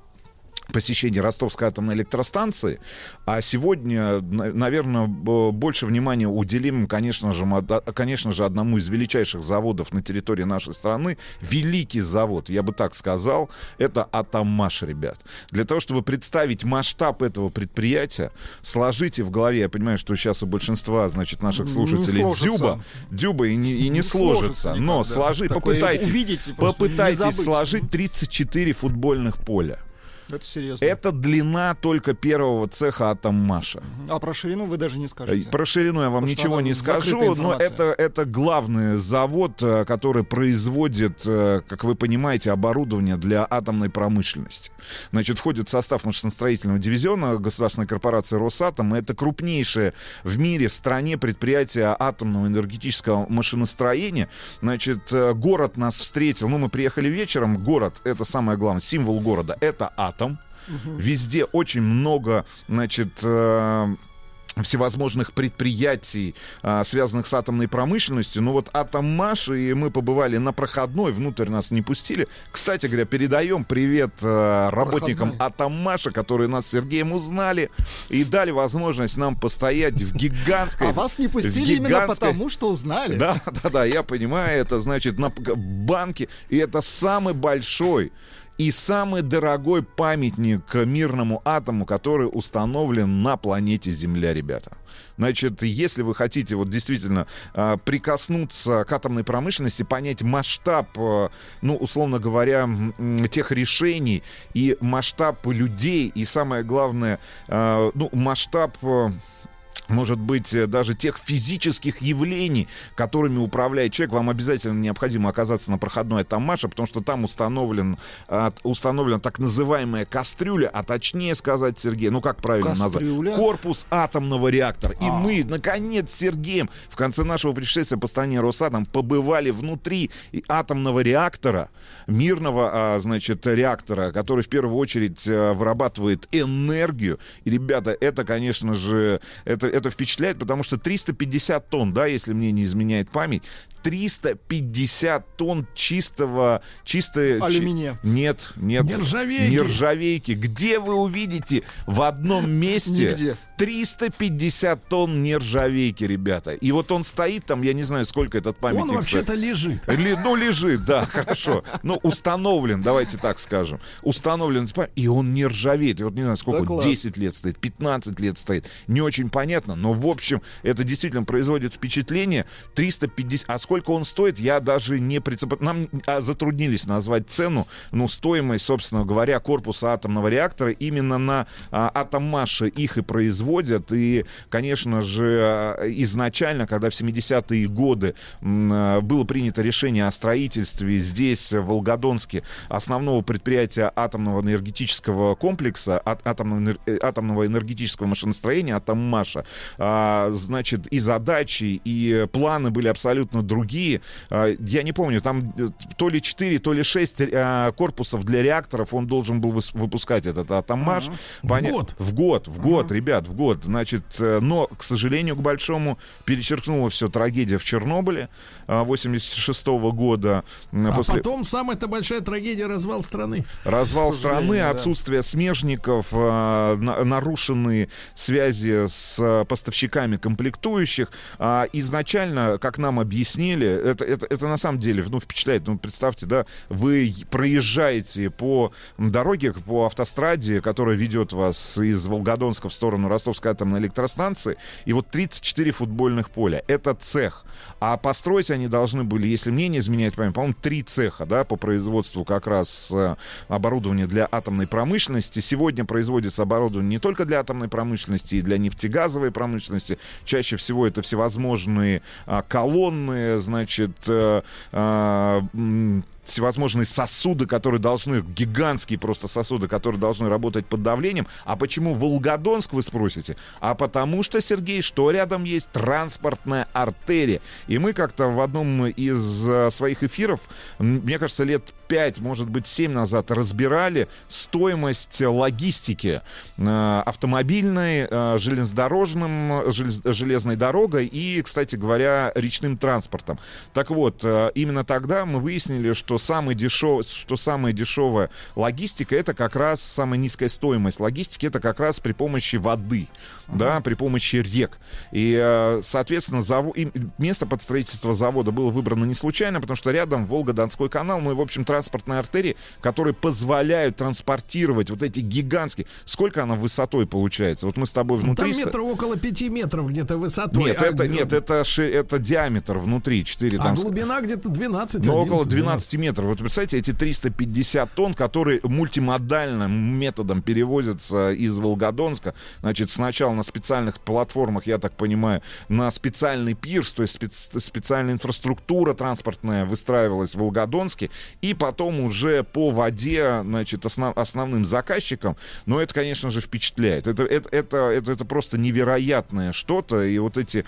посещении Ростовской атомной электростанции. А сегодня, на- наверное, больше внимания уделим, конечно же, да- конечно же, одному из величайших заводов на территории нашей страны. Великий завод, я бы так сказал, это Атомаш, ребят. Для того, чтобы представить масштаб этого предприятия, сложите в голове, я понимаю, что сейчас у большинства, значит, наших слушателей дзюба, дзюба и не, и не Не сложится. сложится Но никогда. сложи, Такое попытайтесь, увидеть попытайтесь сложить 34 футбольных поля. Это серьезно. Это длина только первого цеха Атоммаша. А про ширину вы даже не скажете. Э, Про ширину я вам Потому ничего не скажу, но это, это главный завод, э, который производит, э, как вы понимаете, оборудование для атомной промышленности. Значит, входит в состав машиностроительного дивизиона государственной корпорации Росатом. Это крупнейшее в мире стране предприятие атомного энергетического машиностроения. Значит, город нас встретил. Ну, мы приехали вечером. Город — это самое главное, символ города — это атом. Везде очень много, значит, э, всевозможных предприятий, а, связанных с атомной промышленностью. Ну вот Атоммаш, и мы побывали на проходной, внутрь нас не пустили. Кстати говоря, передаем привет э, работникам Проходной. Атоммаша, которые нас с Сергеем узнали и дали возможность нам постоять в гигантской... А вас не пустили именно потому, что узнали. да, да, да, я понимаю, это значит на банке, и это самый большой и самый дорогой памятник мирному атому, который установлен на планете Земля, ребята. Значит, если вы хотите вот действительно а, прикоснуться к атомной промышленности, понять масштаб, а, ну, условно говоря, тех решений и масштаб людей, и самое главное, а, ну, масштаб... а, может быть, э, даже тех физических явлений, которыми управляет человек, вам обязательно необходимо оказаться на проходной Тамаша, потому что там установлен, а, установлена так называемая кастрюля, а точнее сказать, Сергей, ну как правильно Кастрюля? назвать? Корпус атомного реактора. И мы, наконец, с Сергеем в конце нашего путешествия по стране Росатом побывали внутри атомного реактора, мирного, а, значит, реактора, который в первую очередь э, вырабатывает энергию. И, ребята, это, конечно же, это, это впечатляет, потому что 350 тонн, да, если мне не изменяет память, 350 тонн чистого, чистой... чи- Алюминия. Нет, нет. Нержавейки. Нержавейки. Где вы увидите в одном месте Нигде. 350 тонн нержавейки, ребята. И вот он стоит там, я не знаю, сколько этот памятник Он вообще-то лежит. Ли- ну, лежит, да, хорошо. Ну, установлен, давайте так скажем. Установлен, и он не ржавеет. И вот не знаю, сколько, Да класс. 10 лет стоит, 15 лет стоит. Не очень понятно, но, в общем, это действительно производит впечатление. 350... А сколько он стоит, я даже не прицеп... Нам а, затруднились назвать цену, ну, стоимость, собственно говоря, корпуса атомного реактора. Именно на а, Атоммаше их и производят. И, конечно же, а, изначально, когда в 70-е годы а, было принято решение о строительстве здесь, в Волгодонске, основного предприятия атомного энергетического комплекса, а- атомного, э, атомного энергетического машиностроения, Атоммаша, а, значит, и задачи, и планы были абсолютно другие. А, Я не помню, там э, то ли 4, то ли 6 корпусов для реакторов он должен был выпускать этот Атоммаш. В Поня- год. В год, в год, ребят, в год. Значит, э, но, к сожалению, к большому, перечеркнула все трагедия в Чернобыле 86 года. м, А после- потом самая-то большая трагедия развал страны. Развал страны, да. отсутствие смежников, э, на- нарушенные связи с э, поставщиками комплектующих. А, изначально, как нам объяснили, это, это, это на самом деле ну, впечатляет. Ну, представьте, да, вы проезжаете по дороге, по автостраде, которая ведет вас из Волгодонска в сторону Ростовской атомной электростанции, и вот 34 футбольных поля. Это цех. А построить они должны были, если мне не изменяет память, по-моему, три цеха, да, по производству как раз э, оборудования для атомной промышленности. Сегодня производится оборудование не только для атомной промышленности, и для нефтегазовой промышленности. Чаще всего это всевозможные а, колонны, значит, э, а, м, всевозможные сосуды, которые должны, гигантские просто сосуды, которые должны работать под давлением. А почему Волгодонск, вы спросите? А потому что, Сергей, что рядом есть транспортная артерия. И мы как-то в одном из э, своих эфиров, мне кажется, лет 5, может быть, 7 назад разбирали стоимость логистики э, автомобильной, э, железнодорожным, желез- железной дорогой и, кстати говоря, речным транспортом. Так вот, именно тогда мы выяснили, что самый дешев, что самая дешевая логистика это как раз самая низкая стоимость логистики это как раз при помощи воды, да, при помощи рек. И, э, соответственно, заво- и место под строительство завода было выбрано не случайно, потому что рядом Волго-Донской канал, ну и, в общем, транспортные артерии, которые позволяют транспортировать вот эти гигантские... Сколько она высотой получается? Вот мы с тобой Ну, внутри... Там метров около пяти метров где-то высотой. Нет, а это, нет, это, ши- это диаметр внутри, 4 А там... глубина где-то 12 ну, около 11, 12 метров сантиметров. Вот представляете, эти 350 тонн, которые мультимодальным методом перевозятся из Волгодонска, значит, сначала на специальных платформах, я так понимаю, на специальный пирс, то есть спец- специальная инфраструктура транспортная выстраивалась в Волгодонске, и потом уже по воде, значит, основ- основным заказчикам, но это, конечно же, впечатляет. Это, это, это, это, это просто невероятное что-то, и вот эти,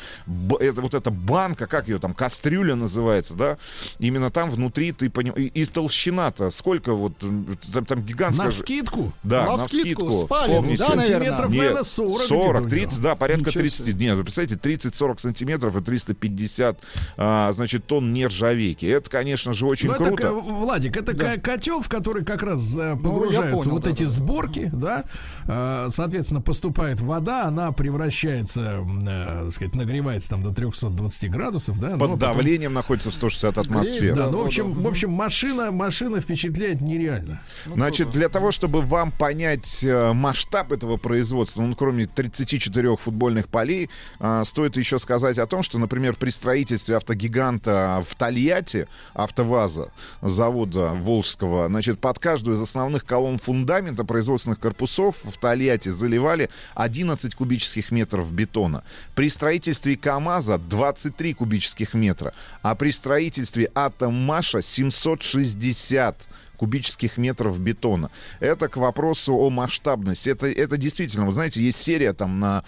это, вот эта банка, как ее там, кастрюля называется, да, именно там внутри ты понимаешь, и, и толщина-то, сколько вот, там, там гигантская... На вскидку? Да, на, Навскидку, вскидку. с палец, Вспомните. да? Сантиметров, Нет, наверное, 40. 40, где-то у 30, него. да, порядка Ничего 30. себе. Нет, вы представляете, 30-40 сантиметров и 350, а, значит, тонн нержавейки. Это, конечно же, очень Ну, это, круто. ка- Владик, это ка- котел, в который как раз э, я погружаются понял, вот да, эти да. сборки, да, Э, соответственно, поступает вода, она превращается, э, так сказать, нагревается там до 320 градусов, да, но Под потом- давлением находится в 160 атмосфер. Да, Да, ну, в да, общем, да. в общем, машина, машина впечатляет нереально. Ну, Значит, для того, чтобы вам понять э, масштаб этого производства, ну, кроме 34 футбольных полей, а, стоит еще сказать о том, что, например, при строительстве автогиганта в Тольятти, автоваза, завода Волжского, значит, под каждую из основных колонн фундамента производственных корпусов в Тольятти заливали 11 кубических метров бетона. При строительстве КАМАЗа 23 кубических метра, а при строительстве Атомаша 700 560 кубических метров бетона. Это к вопросу о масштабности. Это, это действительно, вы знаете, есть серия там на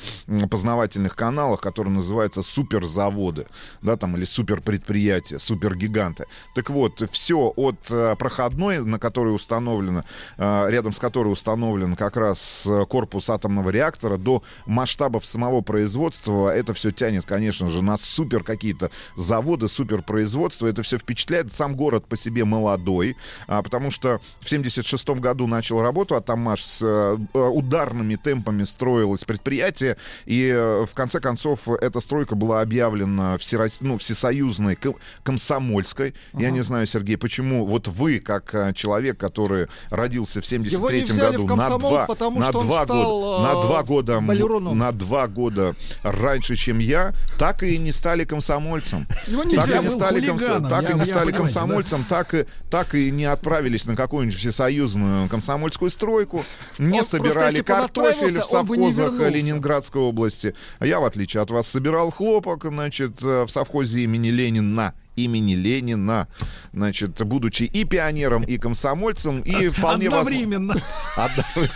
познавательных каналах, которая называется «Суперзаводы», да, там, или «Суперпредприятия», «Супергиганты». Так вот, все от э, проходной, на которой установлено, э, рядом с которой установлен как раз э, корпус атомного реактора, до масштабов самого производства, это все тянет, конечно же, на супер какие-то заводы, суперпроизводство. Это все впечатляет. Сам город по себе молодой, а, потому что в 76 году начал работу Атамаш с э, э, ударными темпами строилось предприятие, и э, в конце концов эта стройка была объявлена всерос- ну, всесоюзной ком- комсомольской. Я не знаю, Сергей, почему вот вы, как человек, который родился в 73 Его не взяли году на два, на года, на два года, м, балероном. на два года раньше, чем я, так и не стали комсомольцем. Его не Так и не стали, комсо- хулиганом, так и я- не я, стали понимаете, да. комсомольцем, так и, так и не отправились на какую-нибудь всесоюзную комсомольскую стройку, не Он собирали просто, картофель в совхозах. Ленинградской области. Я, в отличие от вас, собирал хлопок, значит, э, в совхозе имени Ленина имени Ленина, значит, будучи и пионером, и комсомольцем, и вполне возможно... Одновременно.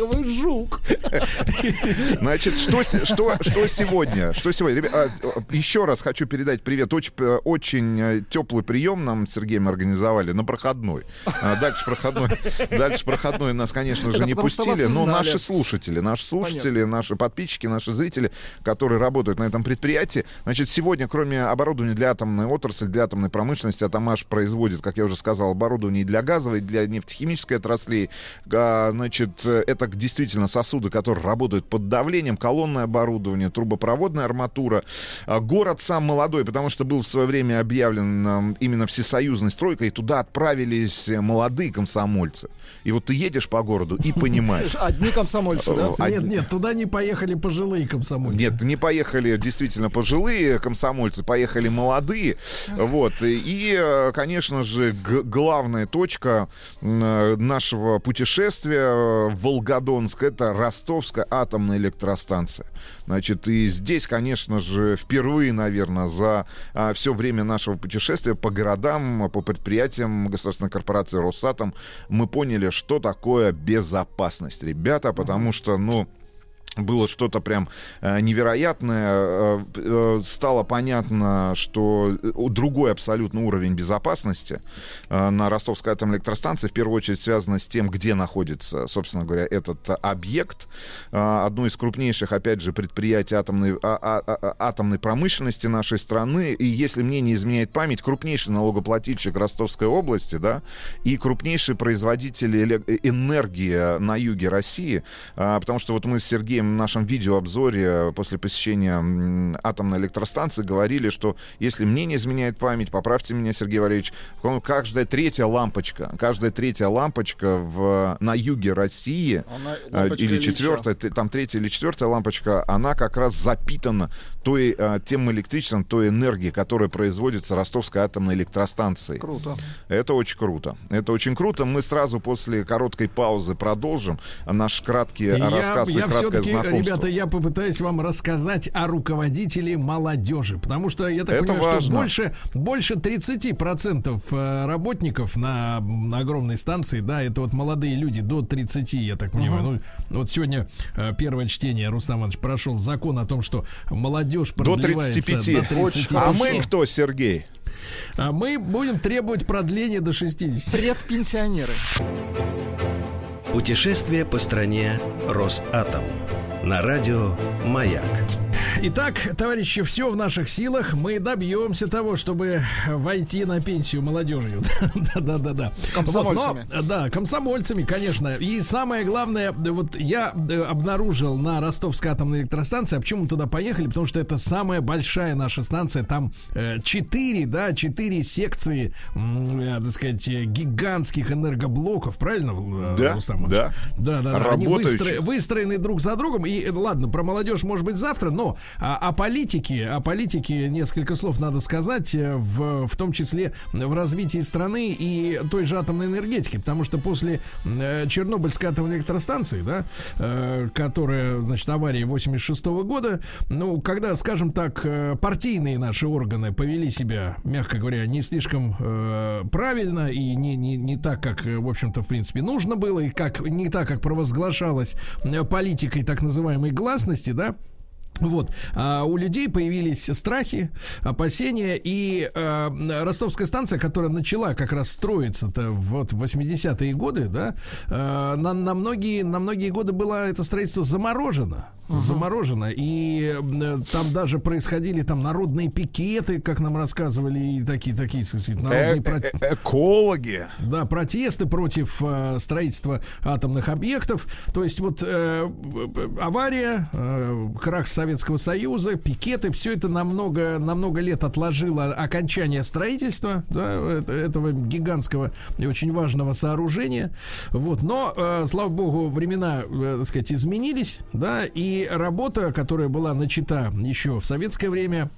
Вы жук. Значит, что, что, что сегодня? Что сегодня? Ребя- а, еще раз хочу передать привет. Очень, э, очень теплый прием нам с Сергеем организовали на проходной. А, Дальше проходной, дальше проходной нас, конечно же, Это не пустили, но наши слушатели, наши слушатели, наши подписчики, наши зрители, которые работают на этом предприятии, значит, сегодня, кроме оборудования для атомной отрасли, для атомной промышленности, Атомаш производит, как я уже сказал, оборудование и для газовой, и для нефтехимической отраслей. А, Значит, это действительно сосуды, которые работают под давлением, колонное оборудование, трубопроводная арматура. А, Город сам молодой, потому что был в свое время объявлен м, именно всесоюзной стройкой, и туда отправились молодые комсомольцы. И вот ты едешь по городу и понимаешь. Одни комсомольцы, да? А- Нет, нет, туда не поехали пожилые комсомольцы. Нет, не поехали действительно пожилые комсомольцы, поехали молодые. Вот. И, э, конечно же, главная точка э, нашего путешествия э, в Волгодонск это Ростовская атомная электростанция. Значит, и здесь, конечно же, впервые, наверное, за все время нашего путешествия по городам, по предприятиям государственной корпорации Росатом мы поняли, что такое безопасность, ребята, потому что, ну, было что-то прям э, невероятное. Э, э, стало понятно, что другой абсолютно уровень безопасности на Ростовской атомной электростанции в первую очередь связано с тем, где находится, собственно говоря, этот объект. Одно из крупнейших, опять же, предприятий атомной, а- а- а- атомной промышленности нашей страны. И если мне не изменяет память, крупнейший налогоплательщик Ростовской области, да, и крупнейший производитель эле- энергии на юге России. Потому что вот мы с Сергеем нашем видеообзоре после посещения атомной электростанции говорили, что если мне не изменяет память, поправьте меня, Сергей Валерьевич, каждая третья лампочка, каждая третья лампочка в, на юге России, Она- лампочка или четвертая, там третья или четвертая лампочка, она как раз запитана той, а, тем электричеством, той энергией, которая производится Ростовской атомной электростанцией. Круто. Это очень круто. Это очень круто. Мы сразу после короткой паузы продолжим наш краткий Я, рассказ и я краткое все-таки, знакомство. ребята, я попытаюсь вам рассказать о руководителе молодежи. Потому что я так Это понимаю, что важно. больше, больше 30% э, работников на м, огромной станции, да, это вот молодые люди до 30, я так понимаю. Ну, вот сегодня э, первое чтение, Рустам Иванович, прошел закон о том, что молодежь до продлевается 35. до 35. А мы кто, Сергей? А мы будем требовать продления до 60. Предпенсионеры. Путешествие по стране Росатом. На радио «Маяк». Итак, товарищи, все в наших силах. Мы добьемся того, чтобы войти на пенсию молодежью. Да-да-да-да. Комсомольцами. Вот, но, да, комсомольцами, конечно. И самое главное, вот я обнаружил на Ростовской атомной электростанции, а почему мы туда поехали? Потому что это самая большая наша станция. Там э, четыре, да, четыре секции, э, так сказать, э, гигантских энергоблоков, правильно, Да, Рустам да. Да, да, да. Они выстро- выстроены друг за другом. И ладно, про молодежь может быть завтра, но а, о политике, о политике несколько слов надо сказать, э, в, в том числе в развитии страны и той же атомной энергетики, потому что после э, Чернобыльской атомной электростанции, да, э, которая, значит, аварии 86 года, ну, когда, скажем так, э, партийные наши органы повели себя, мягко говоря, не слишком э, правильно и не, не, не так, как, э, в общем-то, в принципе, нужно было, и как, не так, как провозглашалось политикой так называемой гласности, да, вот, а у людей появились страхи, опасения, и э, ростовская станция, которая начала как раз строиться-то вот в 80-е годы, да, э, на, на, многие, на многие годы было это строительство заморожено. Заморожено. И э, там даже происходили там народные пикеты, как нам рассказывали, и такие, такие, так сказать, народные Э- про- э- Экологи. да, протесты против э, строительства атомных объектов. То есть вот э, б- авария, э, крах Советского Союза, пикеты, все это на много, на много лет отложило окончание строительства да, это- этого гигантского и очень важного сооружения. Вот. Но, э, слава богу, времена, э, так сказать, изменились, да, и работа, которая была начата еще в советское время,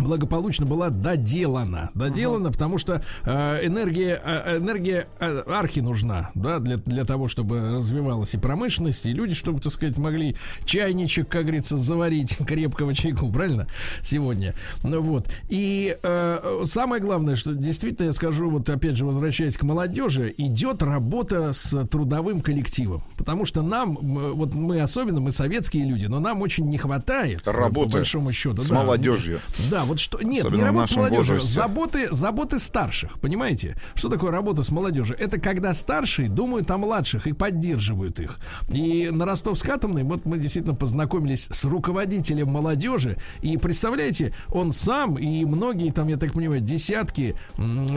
благополучно была доделана. Доделана, потому что э, энергия, э, энергия э, архи нужна, да, для, для того, чтобы развивалась и промышленность, и люди, чтобы, так сказать, могли чайничек, как говорится, заварить крепкого чайку, правильно, сегодня. Ну вот. И э, самое главное, что действительно, я скажу, вот опять же, возвращаясь к молодежи, идет работа с трудовым коллективом. Потому что нам, вот мы особенно, мы советские люди, но нам очень не хватает, по Работы большому счету. с да. молодежью. Да, вот что. Нет, Особенно не работа с молодежью, возрасте. заботы, заботы старших. Понимаете? Что такое работа с молодежью? Это когда старшие думают о младших и поддерживают их. И на Ростовской атомной вот мы действительно познакомились с руководителем молодежи. И представляете, он сам и многие там, я так понимаю, десятки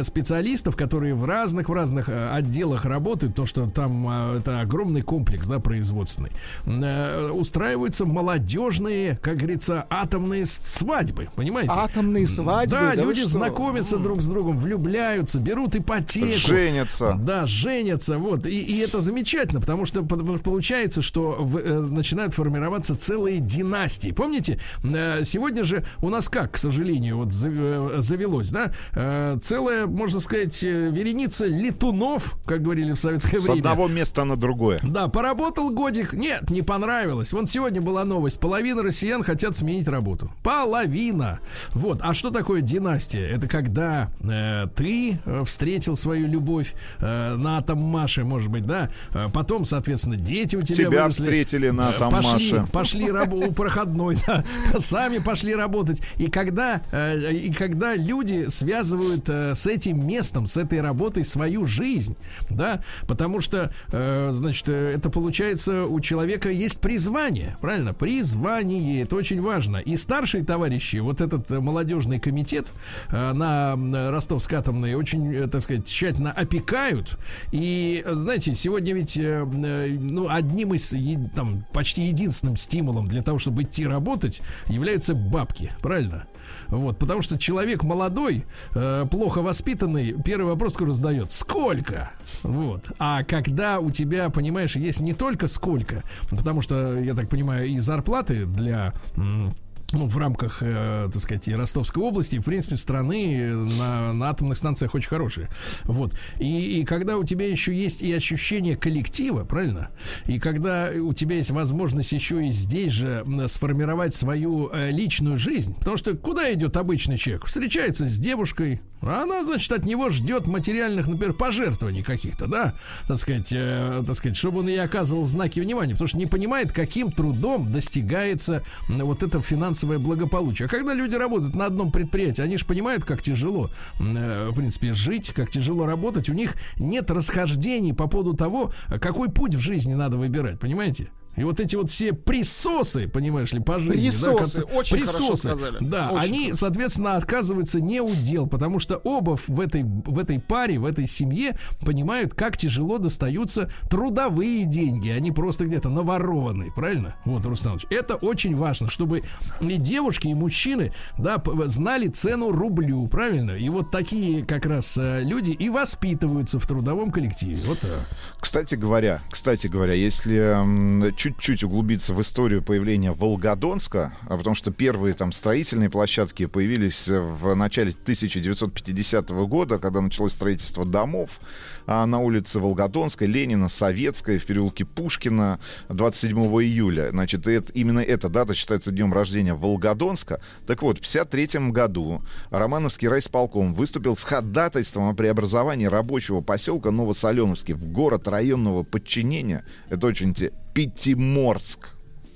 специалистов, которые в разных в разных э, отделах работают, то что там э, это огромный комплекс, да, производственный, э, устраиваются молодежные, как говорится, атомные свадьбы, понимаете? Атомные свадьбы. Да, вы люди знакомятся друг с другом, влюбляются, берут ипотеку. Женятся. Да, женятся, вот. И, и это замечательно, потому что, получается, что в- э, начинают формироваться целые династии. Помните, э, сегодня же у нас как, к сожалению, вот зав- э, завелось, да, э, целая, можно сказать, э, вереница летунов, как говорили в советское С время. одного места на другое. Да, поработал годик. Нет, не понравилось. Вон сегодня была новость. Половина россиян хотят сменить работу. Половина. Вот. А что такое династия? Это когда э, ты э, встретил свою любовь э, на Атоммаше, может быть, да? Э, потом, соответственно, дети у тебя, Тебя выросли. встретили на Э, Пошли, Атоммаше. пошли у проходной, да, сами пошли работать. И когда, э, и когда люди связывают э, с этим местом, с этой работой свою жизнь, да, потому что, э, значит, э, это получается у человека есть призвание, правильно? Призвание, это очень важно. И старшие товарищи, вот этот молодежный комитет э, на э, Ростовской атомной очень, э, так сказать, тщательно опекают. И, э, знаете, сегодня ведь э, э, ну, одним из там, почти единственным стимулом для того, чтобы идти работать, являются бабки, правильно? Вот, потому что человек молодой, э, плохо воспитанный, первый вопрос, который задает, сколько? Вот. А когда у тебя, понимаешь, есть не только сколько, потому что, я так понимаю, и зарплаты для м, ну, в рамках, э, так сказать, Ростовской области, в принципе, страны на, на атомных станциях очень хорошие. Вот. И, и когда у тебя еще есть и ощущение коллектива, правильно? И когда у тебя есть возможность еще и здесь же сформировать свою э, личную жизнь, потому что куда идет обычный человек? Встречается с девушкой, а она, значит, от него ждет материальных, например, пожертвований каких-то, да, так сказать, э, так сказать, чтобы он ей оказывал знаки внимания, потому что не понимает, каким трудом достигается вот это финансовое благополучие. А когда люди работают на одном предприятии, они же понимают, как тяжело, э, в принципе, жить, как тяжело работать. У них нет расхождений по поводу того, какой путь в жизни надо выбирать, понимаете? И вот эти вот все присосы, понимаешь ли, по жизни. да, Присосы, кото- очень хорошо присосы, сказали. Да, Очень они, соответственно, отказываются не удел, потому что оба в этой, в этой паре, в этой семье понимают, как тяжело достаются трудовые деньги, они просто где-то наворованные, правильно? Вот, Рустамович, это очень важно, чтобы и девушки, и мужчины, да, знали цену рублю, правильно? И вот такие как раз э, люди и воспитываются в трудовом коллективе. Вот так. Кстати говоря, кстати говоря, если чуть-чуть углубиться в историю появления Волгодонска, а потому что первые там строительные площадки появились в начале 1950 года, когда началось строительство домов а, на улице Волгодонской, Ленина, Советской, в переулке Пушкина 27 июля. Значит, это, именно эта дата считается днем рождения Волгодонска. Так вот, в 1953 году Романовский райсполком выступил с ходатайством о преобразовании рабочего поселка Новосоленовский в город районного подчинения. Это очень интересно. Пятиморск.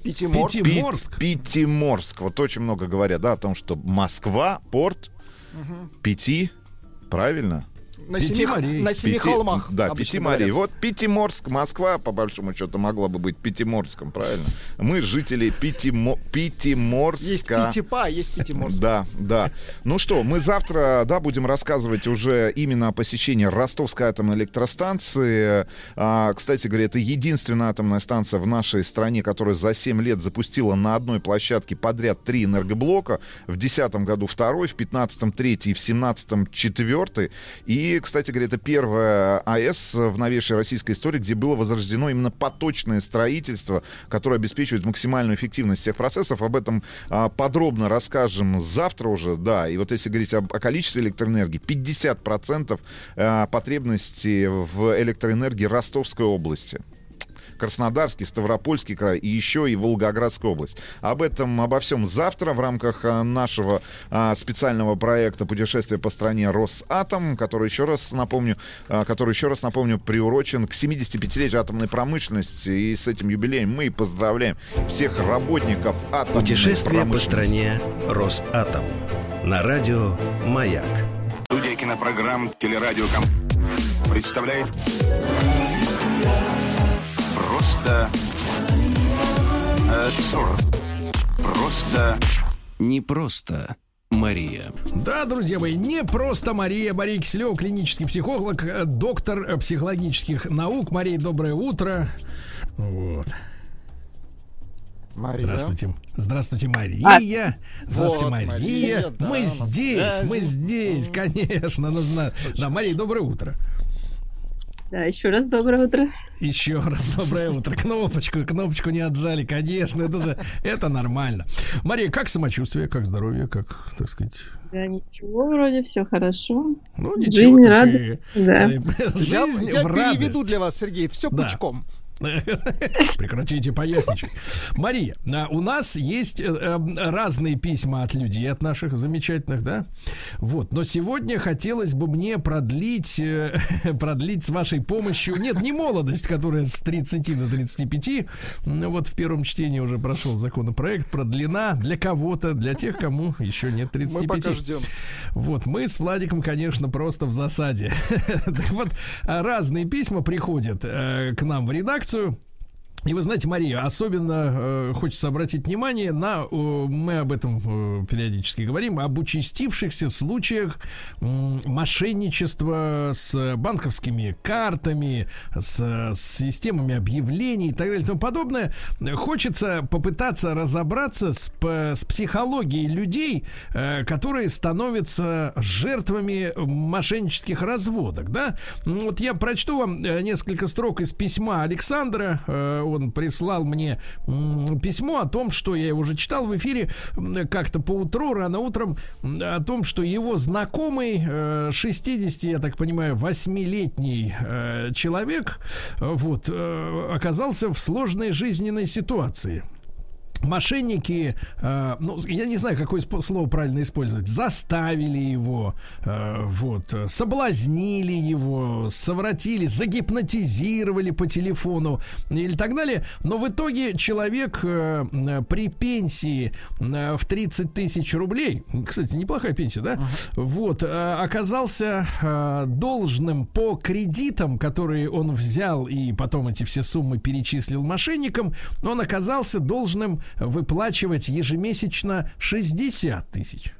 Пятиморск. Пятиморск. Пятиморск. Вот очень много говорят, да, о том, что Москва, порт, Пяти, правильно? На Пяти семи, морей. на семи Пяти- холмах. Да, обычно Пяти морей. говорят. Вот Пятиморск, Москва, по большому счету, могла бы быть Пятиморском, правильно? Мы жители Пятимо... Пятиморска. Есть Пятипа, есть Пятиморск. Да, да. Ну что, мы завтра, да, будем рассказывать уже именно о посещении Ростовской атомной электростанции. А, кстати говоря, это единственная атомная станция в нашей стране, которая за 7 лет запустила на одной площадке подряд три энергоблока. В 2010 году второй, в 2015 третий, в 2017 четвертый. И, кстати говоря, это первая АЭС в новейшей российской истории, где было возрождено именно поточное строительство, которое обеспечивает максимальную эффективность всех процессов. Об этом а, подробно расскажем завтра уже, да. И вот если говорить об, о количестве электроэнергии, 50% а, потребности в электроэнергии Ростовской области. Краснодарский, Ставропольский край и еще и Волгоградская область. Об этом, обо всем завтра в рамках а, нашего а, специального проекта «Путешествие по стране Росатом», который еще раз напомню, а, который еще раз напомню, приурочен к 75-летию атомной промышленности. И с этим юбилеем мы поздравляем всех работников атомной Путешествие по стране Росатом. На радио «Маяк». Студия кинопрограмм «Телерадиоком» представляет Просто э. Просто Не просто Мария. Да, друзья мои, не просто Мария. Мария Киселева, клинический психолог, э, доктор э, психологических наук. Мария, доброе утро. Вот. Мария. Здравствуйте. Здравствуйте, Мария. Здравствуйте, Вот, Мария. Мария, да, мы здесь, мы здесь, конечно, нужно. Да, Мария, доброе утро. Да, еще раз доброе утро. Еще раз доброе утро. Кнопочку, кнопочку не отжали, конечно, это же, это нормально. Мария, как самочувствие, как здоровье, как, так сказать, Да, ничего, вроде все хорошо. ну ничего. Жизнь и- да. Я, Жизнь я в переведу радость. для вас, Сергей, все Да. пучком. Прекратите поясничать. Мария, а, у нас есть э, э, разные письма от людей, от наших замечательных, да? Вот, но сегодня хотелось бы мне продлить, э, продлить с вашей помощью, нет, не молодость, которая с 30 до 35, ну вот в первом чтении уже прошел законопроект, продлена для кого-то, для тех, кому еще нет 35. Мы пока ждем. Вот, мы с Владиком, конечно, просто в засаде. Так вот, а, разные письма приходят э, к нам в редакцию. zu. И вы знаете, Мария, особенно э, хочется обратить внимание на, э, мы об этом э, периодически говорим, об участившихся случаях э, мошенничества с банковскими картами, с, с системами объявлений и так далее и тому подобное. Хочется попытаться разобраться с, п- с психологией людей, э, которые становятся жертвами мошеннических разводок, да? Вот я прочту вам э, несколько строк из письма Александра. Э, Он прислал мне письмо о том, что я его уже читал в эфире как-то по утру, рано утром, о том, что его знакомый, э, 60, я так понимаю, 8-летний э, человек, э, вот, э, оказался в сложной жизненной ситуации мошенники, э, ну, я не знаю, какое слово правильно использовать, заставили его, э, вот, соблазнили его, совратили, загипнотизировали по телефону или так далее. Но в итоге человек э, э, при пенсии э, в 30 тысяч рублей, кстати, неплохая пенсия, да, вот, э, оказался э, должным по кредитам, которые он взял и потом эти все суммы перечислил мошенникам, он оказался должным выплачивать ежемесячно 60 тысяч.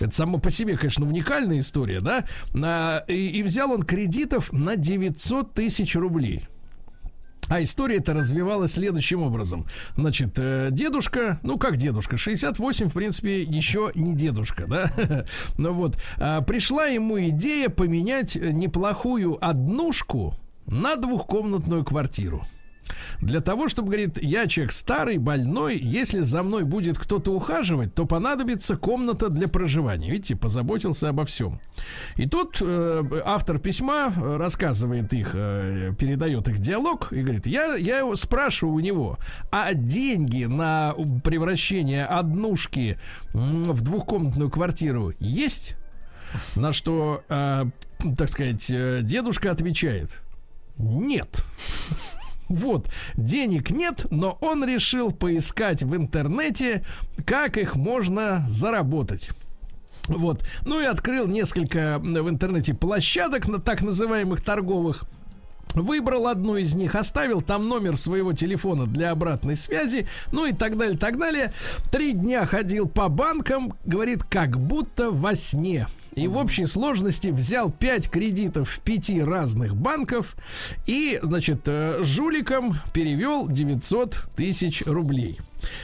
Это само по себе, конечно, уникальная история, да? А, И, и взял он кредитов на 900 тысяч рублей. А история это развивалась следующим образом. Значит, э, дедушка, ну как дедушка, 68, в принципе, еще не дедушка, да? Ну вот, а, пришла ему идея поменять неплохую однушку на двухкомнатную квартиру. Для того, чтобы, говорит, я человек старый, больной, если за мной будет кто-то ухаживать, то понадобится комната для проживания. Видите, позаботился обо всем. И тут э, автор письма э, рассказывает их, э, передает их диалог и говорит, я, я его спрашиваю у него, а деньги на превращение однушки в двухкомнатную квартиру есть? На что, э, так сказать, э, дедушка отвечает, нет. Вот, денег нет, но он решил поискать в интернете, как их можно заработать. Вот. Ну и открыл несколько в интернете площадок на так называемых торговых. Выбрал одну из них, оставил там номер своего телефона для обратной связи, ну и так далее, так далее. Три дня ходил по банкам, говорит, как будто во сне. И в общей сложности взял 5 кредитов в пяти разных банков и, значит, э, жуликам перевел 900 тысяч рублей.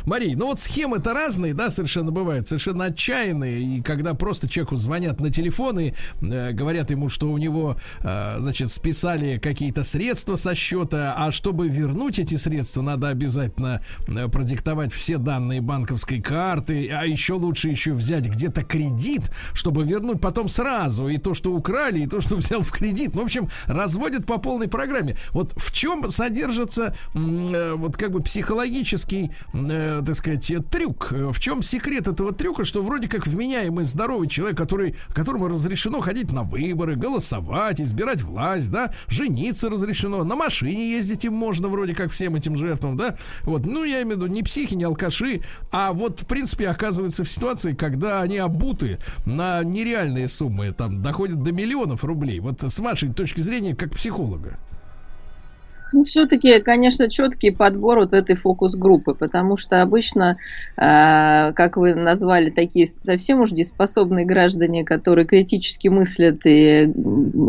Марий, ну вот схемы-то разные, да, совершенно бывают, совершенно отчаянные. И когда просто человеку звонят на телефон и э, говорят ему, что у него, э, значит, списали какие-то средства со счета, а чтобы вернуть эти средства, надо обязательно э, продиктовать все данные банковской карты, а еще лучше еще взять где-то кредит, чтобы вернуть потом сразу и то, что украли, и то, что взял в кредит. Ну, в общем, разводят по полной программе. Вот в чем содержится э, вот как бы психологический э, так сказать, трюк. В чем секрет этого трюка, что вроде как вменяемый здоровый человек, который, которому разрешено ходить на выборы, голосовать, избирать власть, да, жениться разрешено, на машине ездить им можно вроде как всем этим жертвам, да, вот, ну, я имею в виду не психи, не алкаши, а вот, в принципе, оказывается в ситуации, когда они обуты на нереальные суммы, там, доходят до миллионов рублей. Вот с вашей точки зрения, как психолога. Ну, все-таки, конечно, четкий подбор вот этой фокус-группы, потому что обычно, э, как вы назвали, такие совсем уж дееспособные граждане, которые критически мыслят и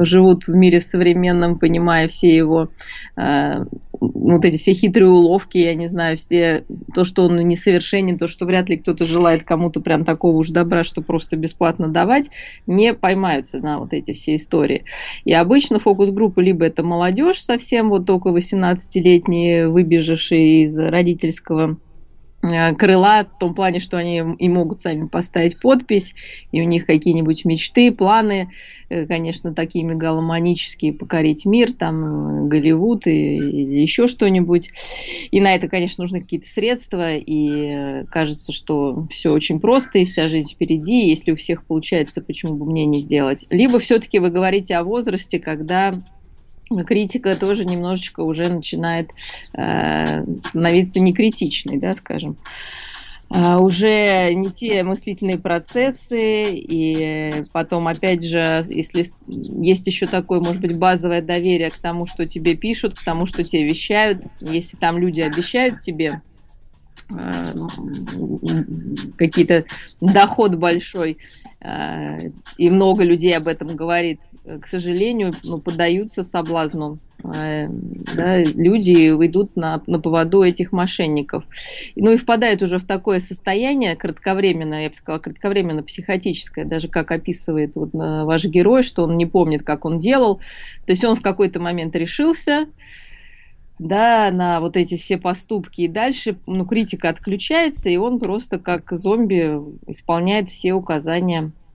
живут в мире современном, понимая все его э, вот эти все хитрые уловки, я не знаю, все то, что он несовершенен, то, что вряд ли кто-то желает кому-то прям такого уж добра, что просто бесплатно давать, не поймаются на вот эти все истории. И обычно фокус-группы либо это молодежь совсем, вот только 18-летние, выбежавшие из родительского э, крыла в том плане, что они и могут сами поставить подпись, и у них какие-нибудь мечты, планы, э, конечно, такие мегаломанические, покорить мир, там, э, Голливуд и, или еще что-нибудь. И на это, конечно, нужны какие-то средства, и кажется, что все очень просто, и вся жизнь впереди, если у всех получается, почему бы мне не сделать. Либо все-таки вы говорите о возрасте, когда критика тоже немножечко уже начинает э, становиться некритичной, да, скажем. а, уже не те мыслительные процессы, и потом, опять же, если есть еще такое, может быть, базовое доверие к тому, что тебе пишут, к тому, что тебе вещают, если там люди обещают тебе м, какие-то доход большой, а, и много людей об этом говорит, к сожалению, ну, поддаются соблазну. э, да, люди идут на, на поводу этих мошенников. Ну и впадают уже в такое состояние кратковременное, я бы сказала, кратковременно психотическое, даже как описывает вот, э, ваш герой, что он не помнит, как он делал. То есть он в какой-то момент решился, да, на вот эти все поступки. И дальше, ну, критика отключается, и он просто как зомби исполняет все указания а,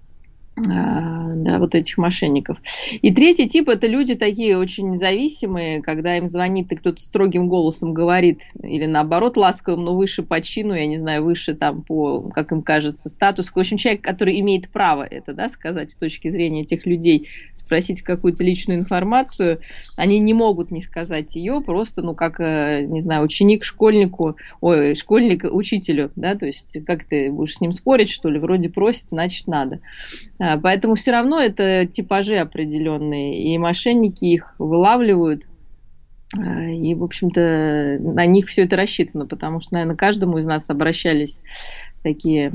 да, вот этих мошенников. И третий тип это люди такие очень зависимые, когда им звонит и кто-то строгим голосом говорит, или наоборот ласковым, но выше по чину, я не знаю, выше там по, как им кажется, статус. В общем, человек, который имеет право это, да, сказать с точки зрения этих людей, спросить какую-то личную информацию, они не могут не сказать ее, просто, ну, как, э, не знаю, ученик школьнику, ой, школьник учителю, да, то есть как ты будешь с ним спорить, что ли, вроде просит, значит надо. А, Поэтому все равно это типажи определенные, и мошенники их вылавливают, а, и, в общем-то, на них все это рассчитано, потому что, наверное, каждому из нас обращались такие э,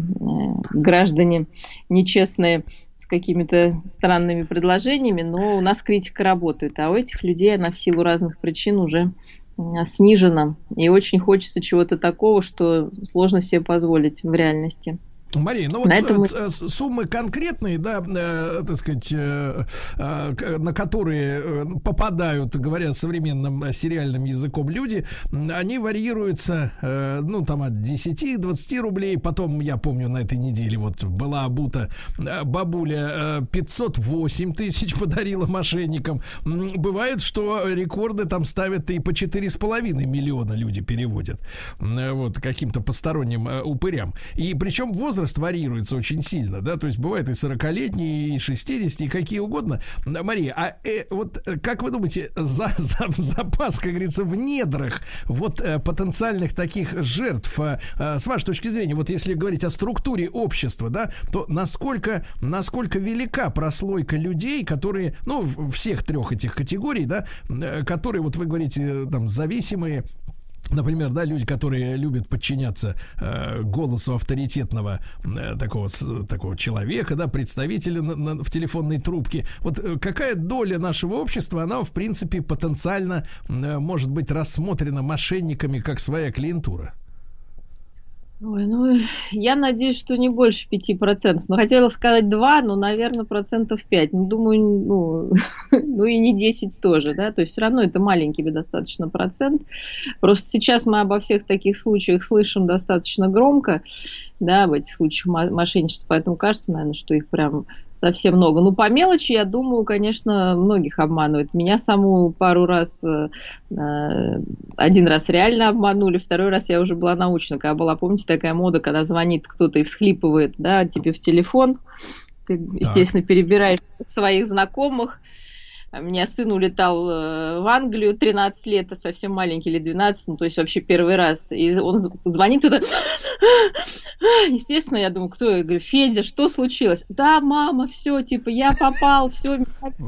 граждане нечестные с какими-то странными предложениями, но у нас критика работает, а у этих людей она в силу разных причин уже снижена. И очень хочется чего-то такого, что сложно себе позволить в реальности. Мария, ну вот На этом мы- э, с- суммы конкретные, да, э, так сказать, э, э, на которые э, попадают, говоря современным э, сериальным языком, люди, они варьируются, э, ну, там, от 10-20 рублей. Потом, я помню, на этой неделе вот была обута э, бабуля э, 508 тысяч подарила мошенникам. Бывает, что рекорды там ставят и по 4,5 миллиона люди переводят. Э, Вот, каким-то посторонним э, упырям. И причем возраст варьируется очень сильно, да, то есть бывает и 40-летний, и 60, и какие угодно. Мария, а э, вот э, как вы думаете, за, за- запас, как говорится, в недрах вот э, потенциальных таких жертв, э, э, с вашей точки зрения, вот если говорить о структуре общества, да, то насколько, насколько велика прослойка людей, которые, ну, всех трех этих категорий, да, э, которые, вот вы говорите, э, там, зависимые, Например, да, люди, которые любят подчиняться э, голосу авторитетного э, такого, с- такого человека, да, представителя на- на- в телефонной трубке. Вот э, какая доля нашего общества, она, в принципе, потенциально э, может быть рассмотрена мошенниками как своя клиентура? Ой, ну, я надеюсь, что не больше 5%. Но хотела сказать 2, но, наверное, процентов 5. Ну, думаю, ну, ну и не 10 тоже, да. То есть все равно это маленький достаточно процент. Просто сейчас мы обо всех таких случаях слышим достаточно громко, да, об этих случаях мо- мошенничества. Поэтому кажется, наверное, что их прям совсем много. Ну, по мелочи, я думаю, конечно, многих обманывают. Меня саму пару раз, э, э, один раз реально обманули, второй раз я уже была научна. Когда была, помните, такая мода, когда звонит кто-то и всхлипывает, да, тебе в телефон, ты, естественно, перебираешь своих знакомых. У меня сын улетал э, в Англию 13 лет, а совсем маленький, или 12, ну, то есть вообще первый раз. И он звонит туда. Естественно, я думаю, кто? Я говорю, Федя, что случилось? Да, мама, все, типа, я попал, все,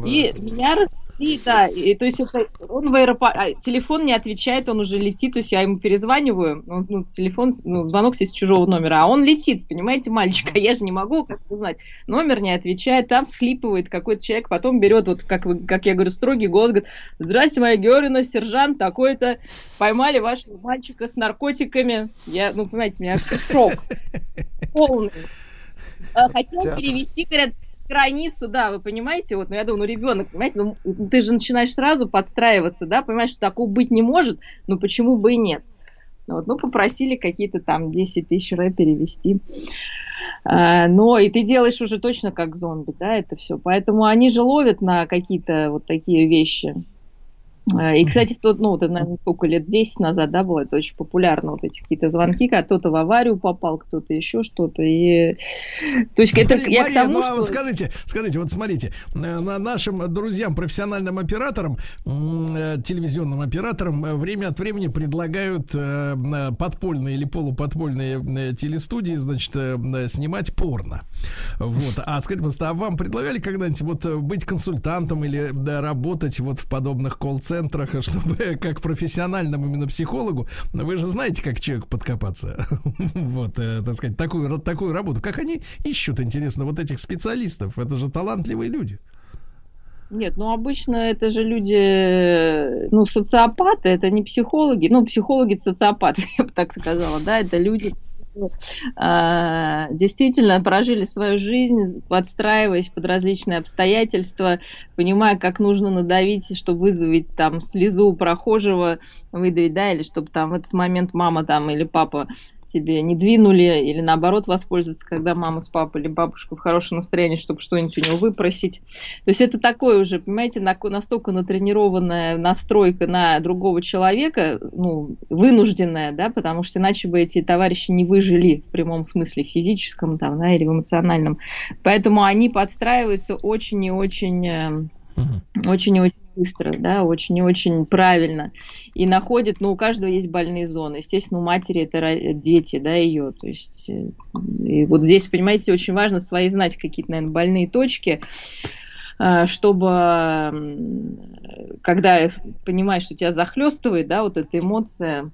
и меня развели, да. И, то есть это, он в аэропорт, а, телефон не отвечает, он уже летит, то есть я ему перезваниваю, он, ну, телефон, ну, звонок с чужого номера, а он летит, понимаете, мальчик, а я же не могу как узнать. Номер не отвечает, там схлипывает какой-то человек, потом берет, вот как, вы- как я говорю, строгий голос, говорит, здрасте, моя Георгина, сержант такой-то, поймали вашего мальчика с наркотиками. Я, ну, понимаете, у меня шок полный. А, Хотел Театр. перевести, говорят, границу, да, вы понимаете, вот, ну, я думаю, ну, ребенок, понимаете, ну, ты же начинаешь сразу подстраиваться, да, понимаешь, что такого быть не может, но почему бы и нет. Вот, ну, попросили какие-то там 10 тысяч ре перевести. А, но и ты делаешь уже точно как зомби, да, это все. Поэтому они же ловят на какие-то вот такие вещи. Э, И, кстати, в тот, ну, вот, это, наверное, сколько лет, 10 назад, да, было это очень популярно, вот эти какие-то звонки, когда кто-то в аварию попал, кто-то еще что-то, и... То есть это Мария, я к тому, ну, а что... скажите, скажите, вот смотрите, э, на нашим друзьям, профессиональным операторам, э, телевизионным операторам время от времени предлагают подпольные или полуподпольные телестудии, значит, снимать порно. Вот. А скажите, просто, а вам предлагали когда-нибудь вот быть консультантом или да, работать вот в подобных колл-центрах, чтобы как профессиональному именно психологу, вы же знаете, как человек подкопаться, вот, э, так сказать, такую, такую работу. Как они ищут, интересно, вот этих специалистов? Это же талантливые люди. Нет, ну обычно это же люди, э, ну, социопаты, это не психологи, ну, психологи социопаты, я бы так сказала, да, это люди, а, действительно прожили свою жизнь, подстраиваясь под различные обстоятельства, понимая, как нужно надавить, чтобы вызвать там слезу прохожего, выдавить, да, или чтобы там в этот момент мама там или папа тебе не двинули, или наоборот воспользоваться, когда мама с папой или бабушка в хорошем настроении, чтобы что-нибудь у него выпросить. То есть это такое уже, понимаете, на- настолько натренированная настройка на другого человека, ну, вынужденная, да, потому что иначе бы эти товарищи не выжили в прямом смысле физическом там, да, или в эмоциональном. Поэтому они подстраиваются очень и очень э, очень и очень быстро, да, очень и очень правильно. И находят, ну, у каждого есть больные зоны. Естественно, у матери это дети, да, ее. То есть, э, и вот здесь, понимаете, очень важно свои знать какие-то, наверное, больные точки, э, чтобы, когда понимаешь, что тебя захлестывает, да, вот эта эмоция,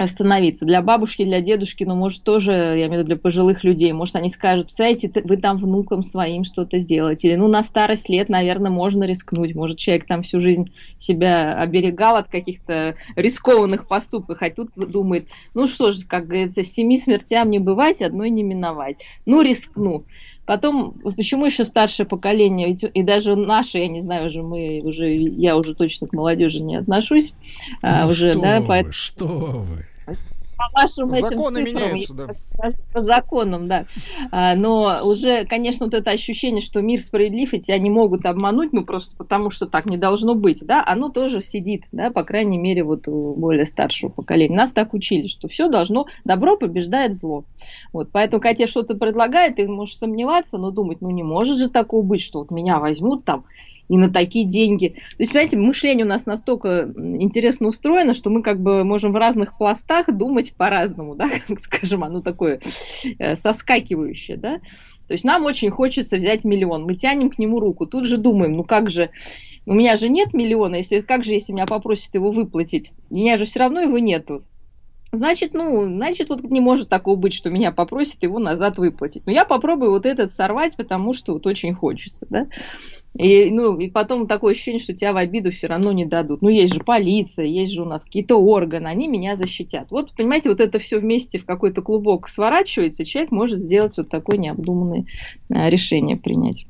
остановиться. Для бабушки, для дедушки, ну, может, тоже, я имею в виду для пожилых людей, может, они скажут, представляете, вы там внукам своим что-то сделаете. Или, ну, на старость лет, наверное, можно рискнуть. Может, человек там всю жизнь себя оберегал от каких-то рискованных поступков, а тут думает, ну что ж, как говорится, семи смертям не бывать, одной не миновать. Ну, рискну. Потом, почему еще старшее поколение, ведь и даже наши, я не знаю, уже мы уже, я уже точно к молодежи не отношусь, а, Ну, уже, что да, вы, поэтому что вы. По вашим этим Законы цифрам, меняются, да. по законам, да. А, Но уже, конечно, вот это ощущение, что мир справедлив, и тебя не могут обмануть, ну просто потому, что так не должно быть, да, оно тоже сидит, да, по крайней мере, вот у более старшего поколения. Нас так учили, что все должно, добро побеждает зло. Вот, поэтому, когда тебе что-то предлагают, ты можешь сомневаться, но думать, ну не может же такого быть, что вот меня возьмут там и на такие деньги. То есть, понимаете, мышление у нас настолько интересно устроено, что мы как бы можем в разных пластах думать по-разному, да, как скажем, оно такое э, соскакивающее, да. То есть нам очень хочется взять миллион, мы тянем к нему руку, тут же думаем, ну как же, у меня же нет миллиона, если как же, если меня попросят его выплатить, у меня же все равно его нету. Значит, ну, значит, вот не может такого быть, что меня попросят его назад выплатить. Но я попробую вот этот сорвать, потому что вот очень хочется, да. И, ну, и потом такое ощущение, что тебя в обиду все равно не дадут. Ну, есть же полиция, есть же у нас какие-то органы, они меня защитят. Вот, понимаете, вот это все вместе в какой-то клубок сворачивается, и человек может сделать вот такое необдуманное а, решение принять.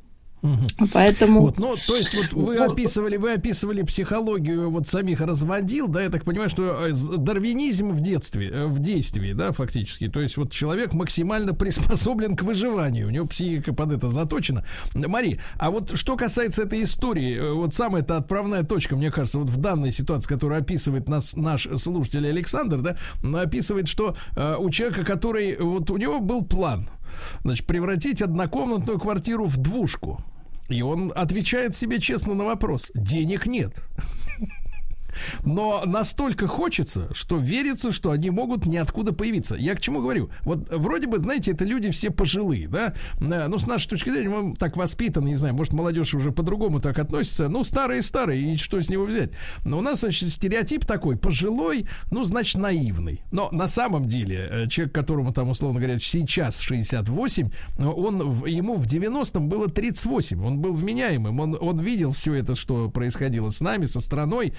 Поэтому... Вот, ну, то есть вот вы описывали, вы описывали психологию вот самих разводил, да, я так понимаю, что э, дарвинизм в детстве, э, в действии, да, фактически. То есть вот человек максимально приспособлен к выживанию, у него психика под это заточена. Мари, а вот что касается этой истории, э, вот самая это отправная точка, мне кажется, вот в данной ситуации, которую описывает нас наш слушатель Александр, да, описывает, что э, у человека, который вот у него был план, значит, превратить однокомнатную квартиру в двушку. И он отвечает себе честно на вопрос. Денег нет. Но настолько хочется, что верится, что они могут ниоткуда появиться. Я к чему говорю? Вот вроде бы, знаете, это люди все пожилые, да? Э, Ну, с нашей точки зрения, мы так воспитаны, не знаю, может, молодежь уже по-другому так относится. Ну, старые-старые, и что с него взять? Но у нас, значит, стереотип такой, пожилой, ну, значит, наивный. Но на самом деле, э, человек, которому там, условно говоря, сейчас 68, э, он, ему в 90-м было 38. Он был вменяемым, он, он видел все это, что происходило с нами, со страной,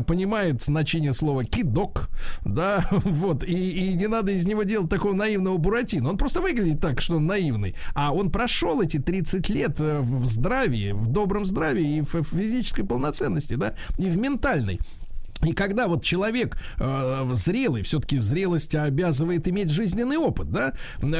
понимает значение слова кидок, да, вот, и, и не надо из него делать такого наивного буратино. Он просто выглядит так, что он наивный. А он прошел эти 30 лет э, в здравии, в добром здравии и в физической полноценности, да, и в ментальной. И когда вот человек э, зрелый, все-таки зрелость обязывает иметь жизненный опыт, да, э,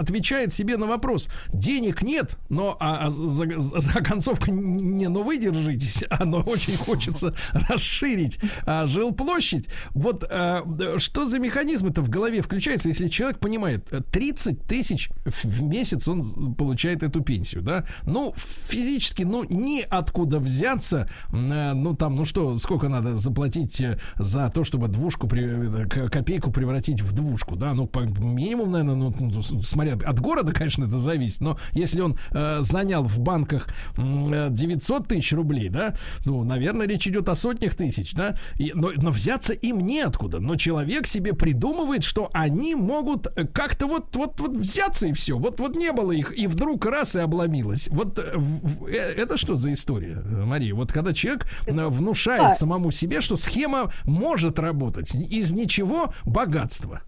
отвечает себе на вопрос: денег нет, но а, а за, за концовку не, ну вы держитесь, а но очень хочется расширить а, жилплощадь. Вот а, что за механизм это в голове включается, если человек понимает 30 тысяч в месяц он получает эту пенсию, да? Ну физически, ну ни откуда взяться, э, ну там, ну что, сколько надо заплатить? Платить э, за то, чтобы двушку, копейку превратить в двушку, да, ну, по минимум, наверное, ну, ну смотря от города, конечно, это зависит, но если он э, занял в банках 900 э, тысяч рублей, да, ну, наверное, речь идет о сотнях тысяч, да, и, но, но взяться им неоткуда, но человек себе придумывает, что они могут э, как-то вот, вот, вот взяться и все, вот, вот не было их, и вдруг раз и обломилось. Вот это что за история, Мария? Вот когда человек внушает самому себе, что схема может работать. Из ничего богатство.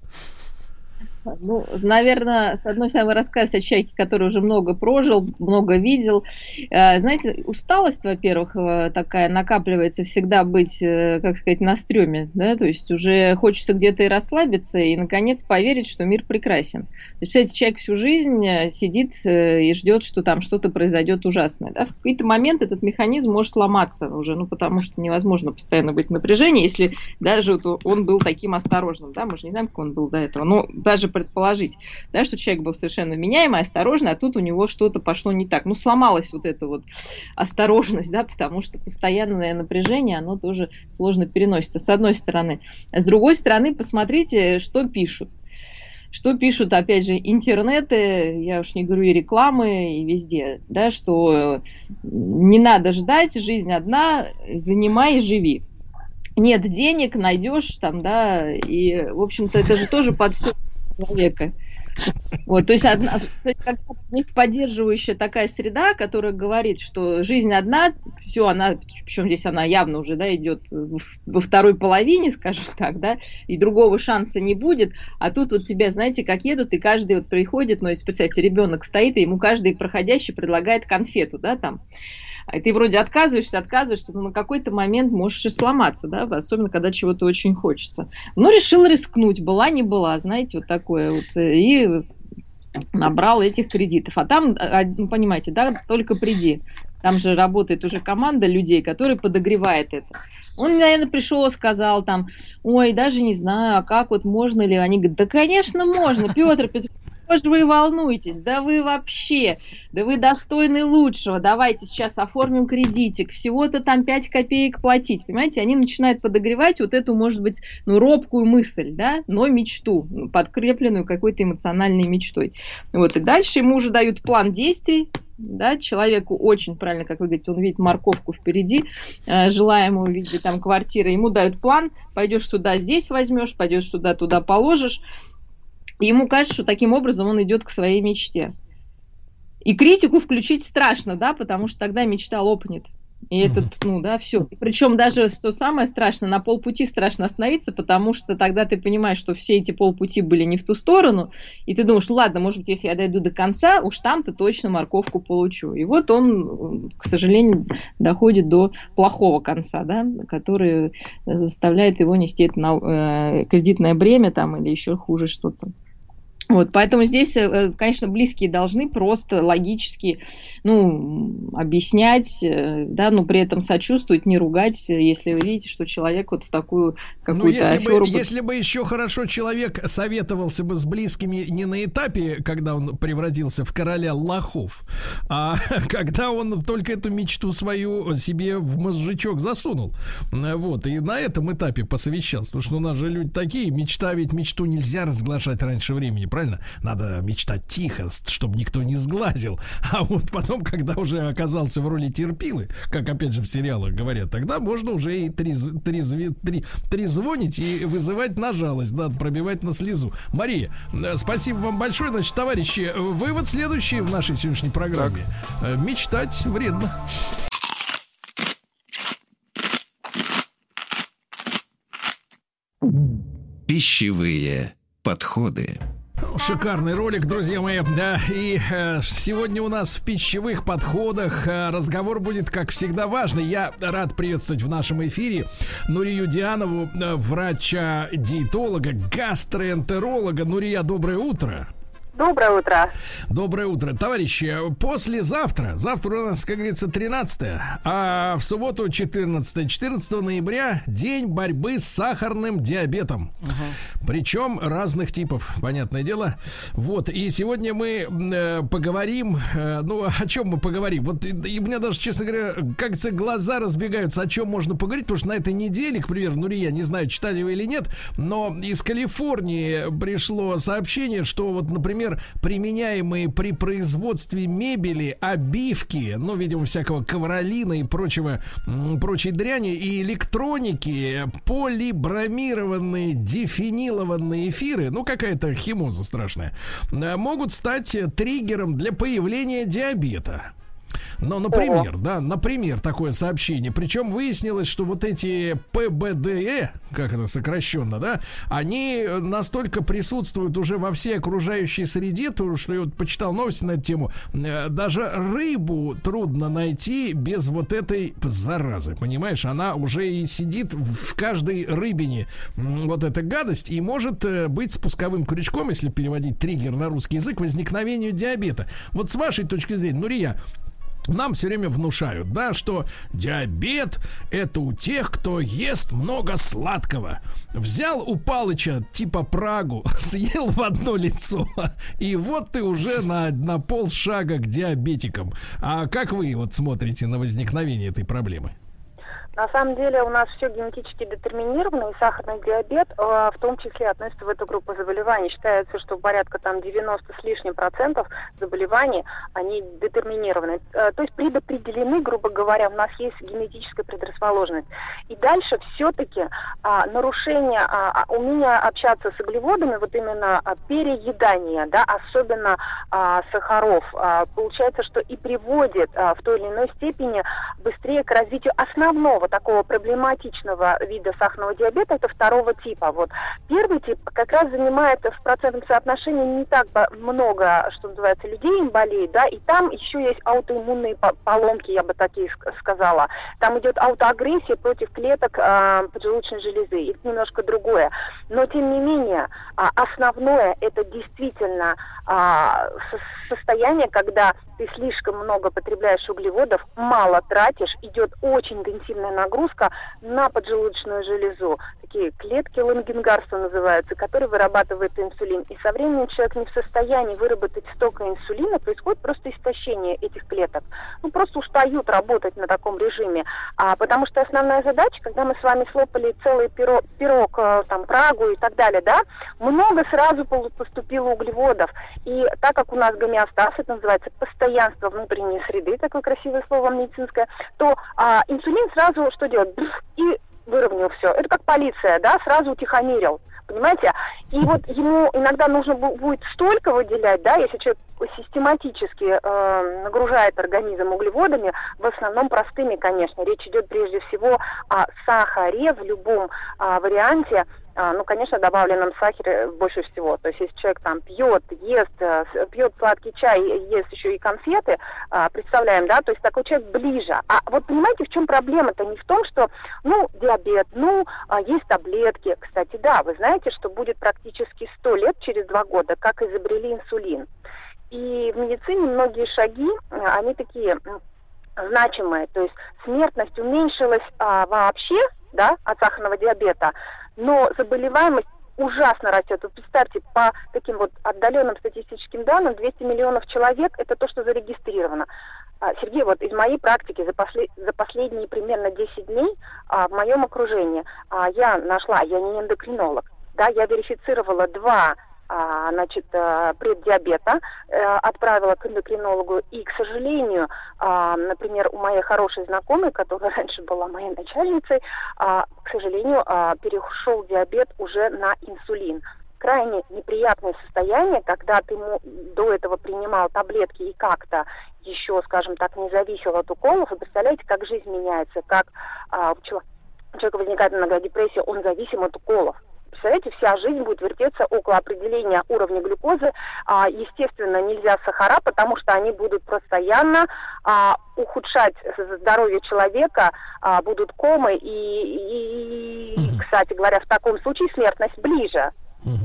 Ну, наверное, с одной стороны, рассказ о человеке, который уже много прожил, много видел. Э, знаете, усталость, во-первых, э, такая накапливается всегда быть, э, как сказать, на стреме, да, то есть уже хочется где-то и расслабиться, и, наконец, поверить, что мир прекрасен. То есть, кстати, человек всю жизнь сидит и ждет, что там что-то произойдет ужасное, да. В какой-то момент этот механизм может ломаться уже, ну, потому что невозможно постоянно быть в напряжении, если даже вот он был таким осторожным, да, мы же не знаем, как он был до этого, но даже предположить, да, что человек был совершенно меняемый, осторожный, а тут у него что-то пошло не так. Ну, сломалась вот эта вот осторожность, да, потому что постоянное напряжение, оно тоже сложно переносится, с одной стороны. С другой стороны, посмотрите, что пишут. Что пишут, опять же, интернеты, я уж не говорю и рекламы, и везде, да, что не надо ждать, жизнь одна, занимай и живи нет денег, найдешь там, да, и, в общем-то, это же тоже под человека. Вот, то есть, одна, то есть поддерживающая такая среда, которая говорит, что жизнь одна, все, она, причем здесь она явно уже, да, идет во второй половине, скажем так, да, и другого шанса не будет, а тут вот тебя, знаете, как едут, и каждый вот приходит, ну, если, представьте, ребенок стоит, и ему каждый проходящий предлагает конфету, да, там, и ты вроде отказываешься, отказываешься, но на какой-то момент можешь и сломаться, да, особенно когда чего-то очень хочется. Но решил рискнуть, была, не была, знаете, вот такое вот, и набрал этих кредитов. А там, а, ну, понимаете, да, только приди. Там же работает уже команда людей, которые подогревает это. Он, наверное, пришел сказал там, ой, даже не знаю, а как вот можно ли? Они говорят, да, конечно, можно, Петр Петрович, что же вы волнуетесь? Да вы вообще, да вы достойны лучшего. Давайте сейчас оформим кредитик. Всего-то там 5 копеек платить. Понимаете, они начинают подогревать вот эту, может быть, ну, робкую мысль, да, но мечту, подкрепленную какой-то эмоциональной мечтой. Вот, и дальше ему уже дают план действий, да, человеку очень правильно, как вы говорите, он видит морковку впереди, э, желаемую в виде там квартиры, ему дают план, пойдешь туда, здесь возьмешь, пойдешь туда, туда положишь, ему кажется, что таким образом он идет к своей мечте. И критику включить страшно, да, потому что тогда мечта лопнет. И этот, ну да, все. Причем даже что самое страшное, на полпути страшно остановиться, потому что тогда ты понимаешь, что все эти полпути были не в ту сторону, и ты думаешь, ну ладно, может быть, если я дойду до конца, уж там-то точно морковку получу. И вот он, к сожалению, доходит до плохого конца, да, который заставляет его нести это на, э, кредитное бремя там или еще хуже что-то. Вот, поэтому здесь, э, конечно, близкие должны просто логически, ну, объяснять, э, да, но при этом сочувствовать, не ругать, если вы видите, что человек вот в такую какую-то ну, если аферу... бы, если бы еще хорошо человек советовался бы с близкими не на этапе, когда он превратился в короля лохов, а когда он только эту мечту свою себе в мозжечок засунул. Вот, и на этом этапе посовещался, потому что у нас же люди такие, мечта ведь мечту нельзя разглашать раньше времени, правильно? Надо мечтать тихо, чтобы никто не сглазил. А вот потом, когда уже оказался в роли терпилы, как опять же в сериалах говорят, тогда можно уже и трез, трезви, три, трезвонить и вызывать на жалость, да, пробивать на слезу. Мария, э, спасибо вам большое. Значит, товарищи, вывод следующий в нашей сегодняшней программе. Так. Э, мечтать вредно. Пищевые подходы. Шикарный ролик, друзья мои. Да, и э, сегодня у нас в пищевых подходах э, разговор будет, как всегда, важный. Я рад приветствовать в нашем эфире Нурию Дианову, э, врача-диетолога, гастроэнтеролога. Нурия, доброе утро. Доброе утро. Доброе утро. Товарищи, послезавтра, завтра у нас, как говорится, 13 а в субботу 14 14 ноября день борьбы с сахарным диабетом. Причем разных типов, понятное дело. Вот, и сегодня мы э, поговорим, э, ну, о чем мы поговорим? Вот, и, и у меня даже, честно говоря, кажется, глаза разбегаются, о чем можно поговорить, потому что на этой неделе, к примеру, ну, я не знаю, читали вы или нет, но из Калифорнии пришло сообщение, что вот, например, применяемые при производстве мебели, обивки, ну, видимо, всякого ковролина и прочего, прочей дряни, и электроники, полибромированные дефинилованные эфиры, ну, какая-то химоза страшная, э, могут стать э, триггером для появления диабета. Ну, например, да, например, такое сообщение. Причем выяснилось, что вот эти ПБДЭ, как это сокращенно, да, они настолько присутствуют уже во всей окружающей среде, то, что я вот почитал новости на эту тему, э, даже рыбу трудно найти без вот этой заразы, понимаешь? Она уже и сидит в каждой рыбине, вот эта гадость, и может э, быть спусковым крючком, если переводить триггер на русский язык, возникновению диабета. Вот с вашей точки зрения, Нурия, нам все время внушают, да, что диабет это у тех, кто ест много сладкого. Взял у Палыча типа Прагу, съел в одно лицо, и вот ты уже на, на полшага к диабетикам. А как вы вот смотрите на возникновение этой проблемы? На самом деле у нас все генетически детерминировано, и сахарный диабет э, в том числе относится в эту группу заболеваний. Считается, что порядка там 90 с лишним процентов заболеваний, они детерминированы. Э, то есть предопределены, грубо говоря, у нас есть генетическая предрасположенность. И дальше все-таки а, нарушение а, а, умения общаться с углеводами, вот именно а, переедание, да, особенно а, сахаров, а, получается, что и приводит а, в той или иной степени быстрее к развитию основного такого проблематичного вида сахарного диабета, это второго типа. Вот. Первый тип как раз занимает в процентном соотношении не так много, что называется, людей им болеет, да, и там еще есть аутоиммунные по- поломки, я бы такие ск- сказала. Там идет аутоагрессия против клеток а, поджелудочной железы, это немножко другое. Но, тем не менее, а, основное это действительно а, со- состояние, когда ты слишком много потребляешь углеводов, мало тратишь, идет очень интенсивная нагрузка на поджелудочную железу. Такие клетки Лангенгарса называются, которые вырабатывают инсулин. И со временем человек не в состоянии выработать столько инсулина, происходит просто истощение этих клеток. Ну, просто устают работать на таком режиме. А, потому что основная задача, когда мы с вами слопали целый пирог, пирог э, там, Прагу и так далее, да, много сразу поступило углеводов. И так как у нас гомеостаз, это называется постоянство внутренней среды, такое красивое слово медицинское, то а, инсулин сразу что делает? И выровнял все. Это как полиция, да, сразу утихомирил. Понимаете? И вот ему иногда нужно бу- будет столько выделять, да, если человек систематически э, нагружает организм углеводами, в основном простыми, конечно. Речь идет прежде всего о сахаре в любом а, варианте, ну, конечно, добавленном сахаре больше всего. То есть, если человек там пьет, ест, э, пьет сладкий чай, ест еще и конфеты, а, представляем, да, то есть такой человек ближе. А вот понимаете, в чем проблема-то? Не в том, что, ну, диабет, ну, а, есть таблетки. Кстати, да, вы знаете, что будет практически 100 лет через два года, как изобрели инсулин. И в медицине многие шаги, э, они такие значимые. То есть смертность уменьшилась а, вообще, да, от сахарного диабета, но заболеваемость ужасно растет. Вот представьте, по таким вот отдаленным статистическим данным, 200 миллионов человек – это то, что зарегистрировано. А, Сергей, вот из моей практики за, после- за последние примерно 10 дней а, в моем окружении а, я нашла, я не эндокринолог, да, я верифицировала два значит, э, преддиабета, э, отправила к эндокринологу. И, к сожалению, а, например, у моей хорошей знакомой, которая раньше была моей начальницей, а, к сожалению, а, перешел диабет уже на инсулин. Крайне неприятное состояние, когда ты до этого принимал таблетки и как-то еще, скажем так, не зависел от уколов. Вы представляете, как жизнь меняется, как а, у человека возникает иногда депрессия, он зависим от уколов. Представляете, вся жизнь будет вертеться около определения уровня глюкозы. А, естественно, нельзя сахара, потому что они будут постоянно а, ухудшать здоровье человека, а, будут комы и, и, и, кстати говоря, в таком случае смертность ближе.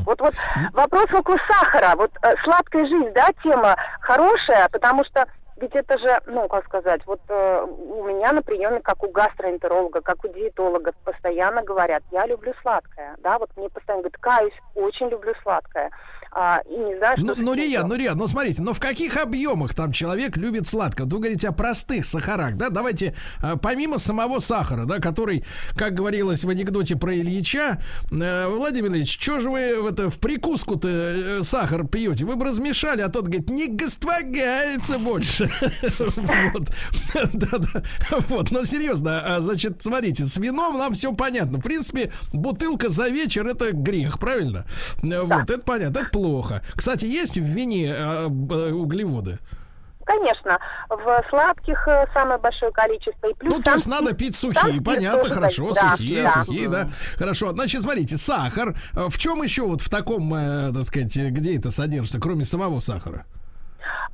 Вот, вот вопрос около сахара, вот э, сладкая жизнь, да, тема хорошая, потому что ведь это же, ну, как сказать, вот э, у меня на приеме, как у гастроэнтеролога, как у диетолога, постоянно говорят, я люблю сладкое, да, вот мне постоянно говорят, каюсь, очень люблю сладкое. А, и не знаю, что... Ну, ну, Рия, ну, Рия, ну, смотрите, ну, в каких объемах там человек любит сладкое? Вы говорите о простых сахарах, да? Давайте, э, помимо самого сахара, да, который, как говорилось в анекдоте про Ильича, э, Владимир Ильич, что же вы в, это, в прикуску-то э, сахар пьете? Вы бы размешали, а тот говорит, не гоствагается больше. Вот. Да-да. Вот, но серьезно, а, значит, смотрите, с вином нам все понятно. В принципе, бутылка за вечер это грех, правильно? Вот, это понятно, это плохо. Кстати, есть в вине э, б- углеводы? Конечно, в сладких э, самое большое количество. И плюс Ну, то есть надо пить сухие, понятно, хорошо, да, сухие, да. сухие, да. Хорошо, значит, смотрите, сахар. Э, В чем еще вот в таком, э, так сказать, э, где это содержится, кроме самого сахара?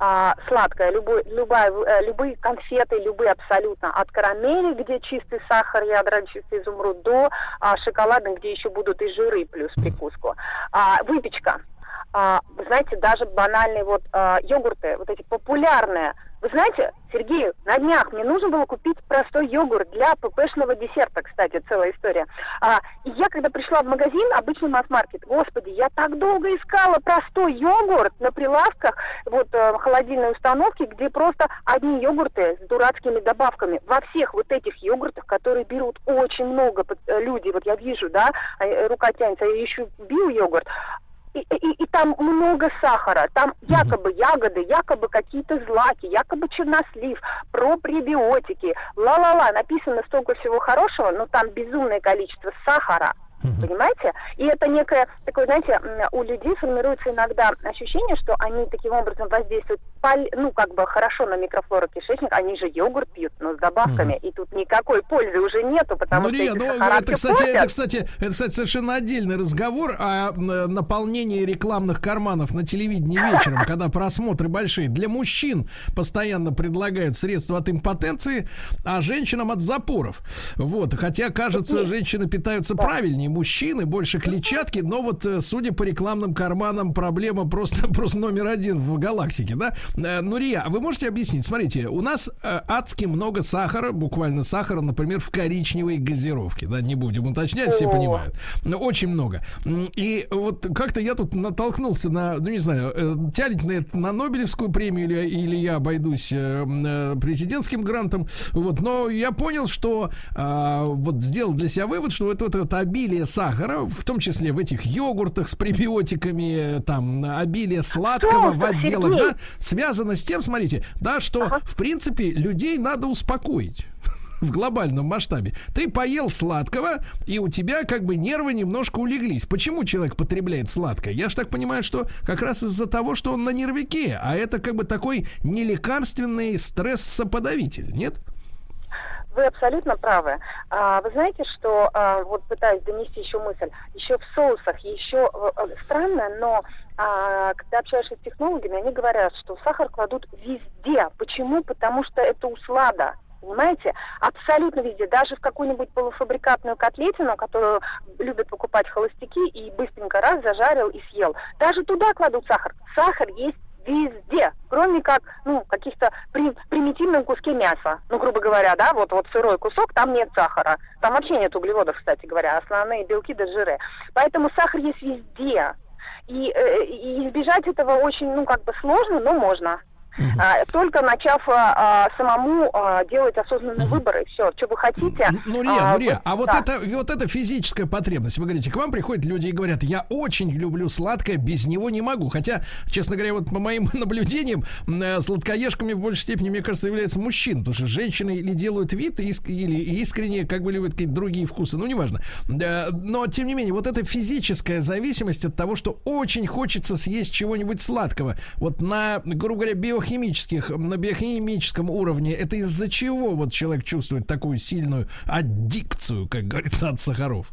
а, сладкое, любой, любая, э, любые конфеты, любые абсолютно, от карамели, где чистый сахар, ядра, чистый изумруд, до а, шоколадных, где еще будут и жиры плюс прикуску. А, выпечка. А, вы знаете, даже банальные вот а, йогурты, вот эти популярные. Вы знаете, Сергей, на днях мне нужно было купить простой йогурт для ППшного десерта, кстати, целая история. А, и я, когда пришла в магазин, обычный масс-маркет, господи, я так долго искала простой йогурт на прилавках, вот э, холодильной установки, где просто одни йогурты с дурацкими добавками. Во всех вот этих йогуртах, которые берут очень много э, люди, вот я вижу, да, э, рука тянется, я ищу био-йогурт, и, и- и там много сахара, там якобы ягоды, якобы какие-то злаки, якобы чернослив, про пребиотики, ла-ла-ла, написано столько всего хорошего, но там безумное количество сахара. Понимаете? И это некое такое, знаете, у людей формируется иногда ощущение, что они таким образом воздействуют, ну, как бы хорошо на микрофлору кишечника, они же йогурт пьют, но с добавками, и тут никакой пользы уже нету, потому Ну, что эти ну, это, кстати, это, кстати, это, кстати, совершенно отдельный разговор о м, наполнении рекламных карманов на телевидении вечером, когда просмотры большие. Для мужчин постоянно предлагают средства от импотенции, а женщинам от запоров. Вот, хотя, кажется, женщины питаются правильнее мужчины, больше клетчатки, но вот, э, судя по рекламным карманам, проблема просто, просто номер один в галактике, да? Э, Ну, Рия, а вы можете объяснить? Смотрите, у нас э, адски много сахара, буквально сахара, например, в коричневой газировке, да, не будем уточнять, все понимают. Но очень много. И вот как-то я тут натолкнулся на, ну, не знаю, тянет на на Нобелевскую премию или, или я обойдусь президентским грантом, вот, но я понял, что а, вот сделал для себя вывод, что вот это вот обилие сахара, в том числе в этих йогуртах с пребиотиками, там, обилие сладкого в Что, отделах, Сергей? да, связано с тем, смотрите, да, что, в принципе, людей надо успокоить в глобальном масштабе. Ты поел сладкого, и у тебя как бы нервы немножко улеглись. Почему человек потребляет сладкое? Я ж так понимаю, что как раз из-за того, что он на нервике, а это как бы такой нелекарственный стресс-соподавитель, нет? Вы абсолютно правы. А, вы знаете, что а, вот пытаюсь донести еще мысль, еще в соусах, еще э, э, странно, но а, когда общаешься с технологами, они говорят, что сахар кладут везде. Почему? Потому что это услада. Понимаете? Абсолютно везде. Даже в какую-нибудь полуфабрикатную котлетину, которую любят покупать холостяки, и быстренько раз зажарил и съел. Даже туда кладут сахар. Сахар есть везде, кроме как, ну, каких-то при- примитивном куске мяса. Ну, грубо говоря, да, вот, вот сырой кусок, там нет сахара. Там вообще нет углеводов, кстати говоря, основные белки да жиры. Поэтому сахар есть везде. И, э, и избежать этого очень, ну, как бы сложно, но можно. А, только начав а, а, самому а, делать осознанные выборы, все, что вы хотите. Ну, Рия, а, ну, Рия, вот- а вот да. это, вот эта физическая потребность, вы говорите, к вам приходят люди и говорят, я очень люблю сладкое, без него не могу. Хотя, честно говоря, вот по моим наблюдениям, э, сладкоежками в большей степени, мне кажется, являются мужчины, потому что женщины или делают вид, иск- или искренне, как бы любят какие-то другие вкусы, ну, неважно. Но, тем не менее, вот эта физическая зависимость от того, что очень хочется съесть чего-нибудь сладкого, вот на, грубо говоря, биохимических, на биохимическом уровне, это из-за чего вот человек чувствует такую сильную аддикцию, как говорится, от сахаров?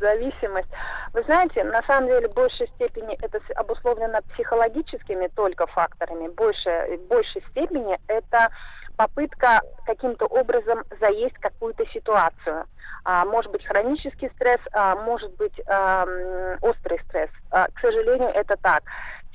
зависимость. Вы знаете, на самом деле в большей степени это обусловлено психологическими только факторами. Больше, в большей степени это попытка каким-то образом заесть какую-то ситуацию. А, может быть хронический стресс, а, может быть ам, острый стресс. А, к сожалению, это так.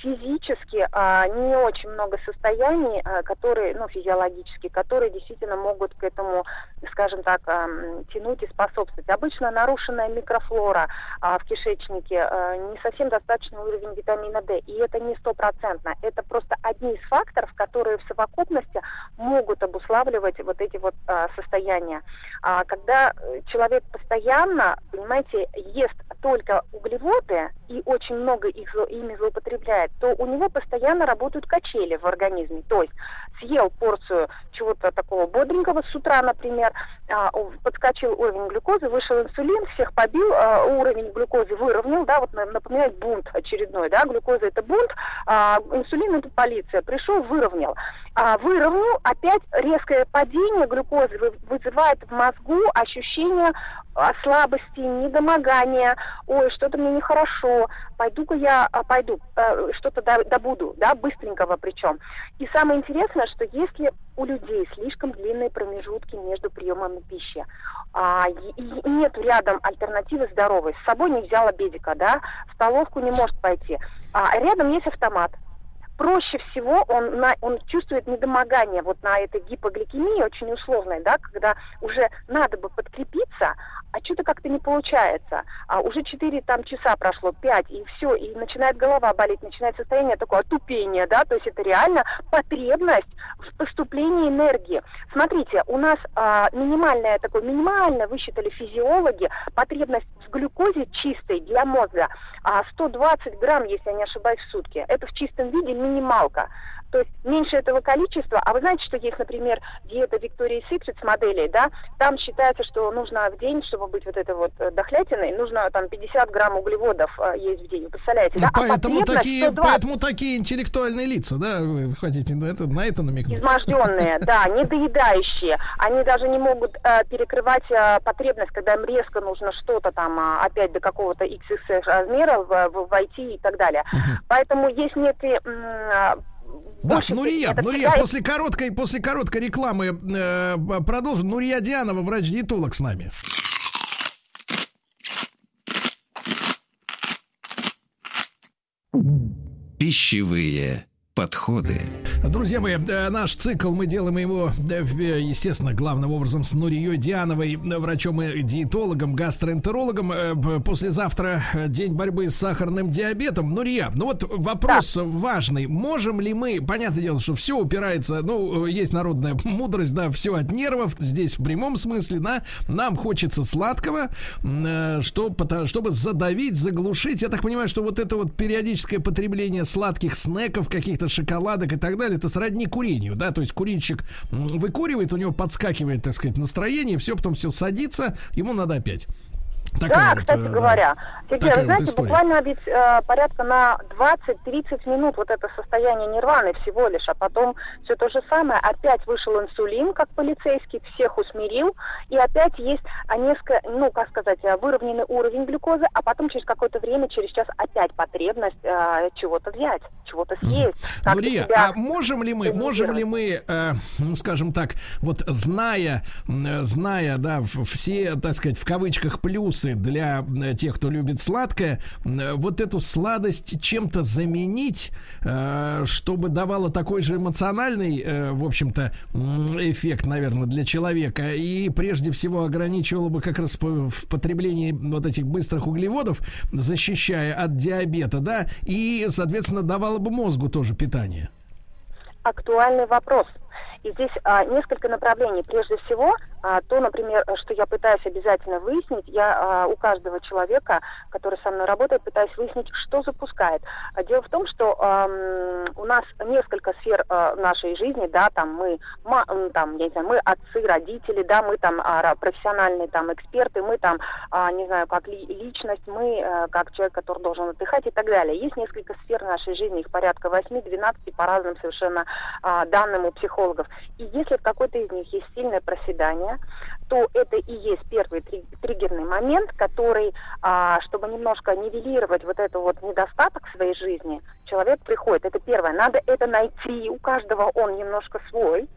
Физически а, не очень много состояний, а, которые, ну, физиологически, которые действительно могут к этому, скажем так, ам, тянуть и способствовать. Обычно нарушенная микрофлора а, в кишечнике, а, не совсем достаточный уровень витамина D, и это не стопроцентно. Это просто одни из факторов, которые в совокупности могут обуславливать вот эти вот а, состояния. А, когда э, человек постоянно, понимаете, ест только углеводы и очень много их, ими злоупотребляет, то у него постоянно работают качели в организме. То есть съел порцию чего-то такого бодренького с утра, например, а, подскочил уровень глюкозы, вышел инсулин, всех побил, а, уровень глюкозы выровнял, да, вот на- напоминает бунт очередной, да, глюкоза это бунт, а инсулин это полиция, пришел, выровнял. Выровнял, опять резкое падение глюкозы вы- вызывает в мозгу ощущение слабости, недомогания, ой, что-то мне нехорошо, пойду-ка я, пойду, э, что-то до- добуду, да, быстренького причем. И самое интересное, что если у людей слишком длинные промежутки между приемами пищи, а, и, и нет рядом альтернативы здоровой, с собой не взял обедика, да, в столовку не может пойти, а рядом есть автомат, проще всего он, на, он чувствует недомогание вот на этой гипогликемии очень условной, да, когда уже надо бы подкрепиться, а что-то как-то не получается. А уже 4 там часа прошло, 5, и все, и начинает голова болеть, начинает состояние такое отупения, да, то есть это реально потребность в поступлении энергии. Смотрите, у нас а, минимальная такой, минимально высчитали физиологи, потребность в глюкозе чистой для мозга а, 120 грамм, если я не ошибаюсь, в сутки. Это в чистом виде минималка. То есть меньше этого количества. А вы знаете, что есть, например, диета Виктории Secret с моделей, да? Там считается, что нужно в день, чтобы быть вот этой вот э, дохлятиной, нужно там 50 грамм углеводов э, есть в день. Вы представляете, да? А Поэтому такие, 120. поэтому такие интеллектуальные лица, да, вы хотите на это, на это намекнуть? Изможденные, да, недоедающие. Они даже не могут э, перекрывать потребность, когда им резко нужно что-то там а, опять до какого-то XXL размера войти и так далее. Поэтому есть некие Да, Нурия, Нурия, всегда после короткой, после короткой рекламы э, продолжим. Нурия Дианова, врач-диетолог с нами. Пищевые подходы. Друзья мои, э, наш цикл, мы делаем его, э, э, естественно, главным образом с Нурией Диановой, врачом и диетологом, гастроэнтерологом. Послезавтра день борьбы с сахарным диабетом. Нурия, ну вот вопрос важный. Можем ли мы, понятное дело, что все упирается, ну, есть народная мудрость, да, все от нервов, здесь в прямом смысле, да, нам хочется сладкого, что, чтобы задавить, заглушить. Я так понимаю, что вот это вот периодическое потребление сладких снеков, каких-то шоколадок и так далее, это сродни курению, да, то есть курильщик выкуривает, у него подскакивает, так сказать, настроение, все, потом все садится, ему надо опять. Такая да, вот, кстати э, да. говоря. Сергей, Такая вы вот знаете, история. буквально ведь э, порядка на 20-30 минут вот это состояние нирваны всего лишь, а потом все то же самое. Опять вышел инсулин, как полицейский, всех усмирил, и опять есть а, несколько, ну, как сказать, э, выровненный уровень глюкозы, а потом через какое-то время, через час опять потребность э, чего-то взять, чего-то съесть. как-то Нурия, а можем ли мы, можем ли мы, э, ну, скажем так, вот зная, э, зная, да, все, так сказать, в кавычках плюсы для э, тех, кто любит сладкое, э, вот эту сладость чем-то заменить, э, чтобы давало такой же эмоциональный, в общем-то, эффект, наверное, для человека, и прежде всего ограничивало бы как раз в потреблении вот этих быстрых углеводов, защищая от диабета, да, и, соответственно, давало бы мозгу тоже питание. актуальный вопрос. И здесь а, несколько направлений. Прежде всего, то, например, что я пытаюсь обязательно выяснить, я а, у каждого человека, который со мной работает, пытаюсь выяснить, что запускает. А дело в том, что у нас несколько сфер а, нашей жизни, да, там мы, там, я не знаю, мы отцы, родители, да, мы там а, профессиональные там эксперты, мы там, а, не знаю, как ли- личность, мы э, как человек, который должен отдыхать и так далее. Есть несколько сфер нашей жизни, их порядка 8-12 по разным совершенно а, данным у психологов. И если в какой-то из них есть сильное проседание, заболевания, то это и есть первый три- триггерный момент, который, а, чтобы немножко нивелировать вот этот вот недостаток в своей жизни, человек приходит. Это первое. Надо это найти. У каждого он немножко свой.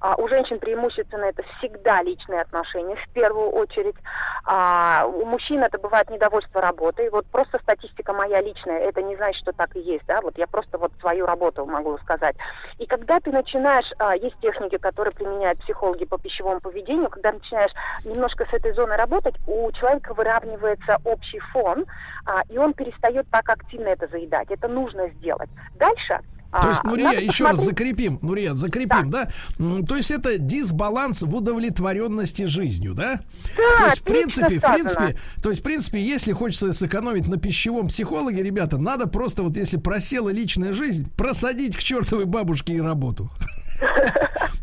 А, у женщин преимущественно это всегда личные отношения в первую очередь. А, у мужчин это бывает недовольство работой. Вот просто статистика моя личная, это не значит, что так и есть. Да? Вот я просто вот свою работу могу сказать. И когда ты начинаешь, а, есть техники, которые применяют психологи по пищевому поведению, когда начинаешь немножко с этой зоной работать, у человека выравнивается общий фон, а, и он перестает так активно это заедать. Это нужно сделать. Дальше То есть, а, Нурия, еще раз посмотреть- закрепим, Нурия, закрепим, да? М, То есть это дисбаланс в удовлетворенности жизнью, да? Да, то есть, в принципе, в сказано. принципе, то есть, в принципе, если хочется сэкономить на пищевом психологе, ребята, надо просто вот если просела личная жизнь, просадить к чертовой бабушке и работу.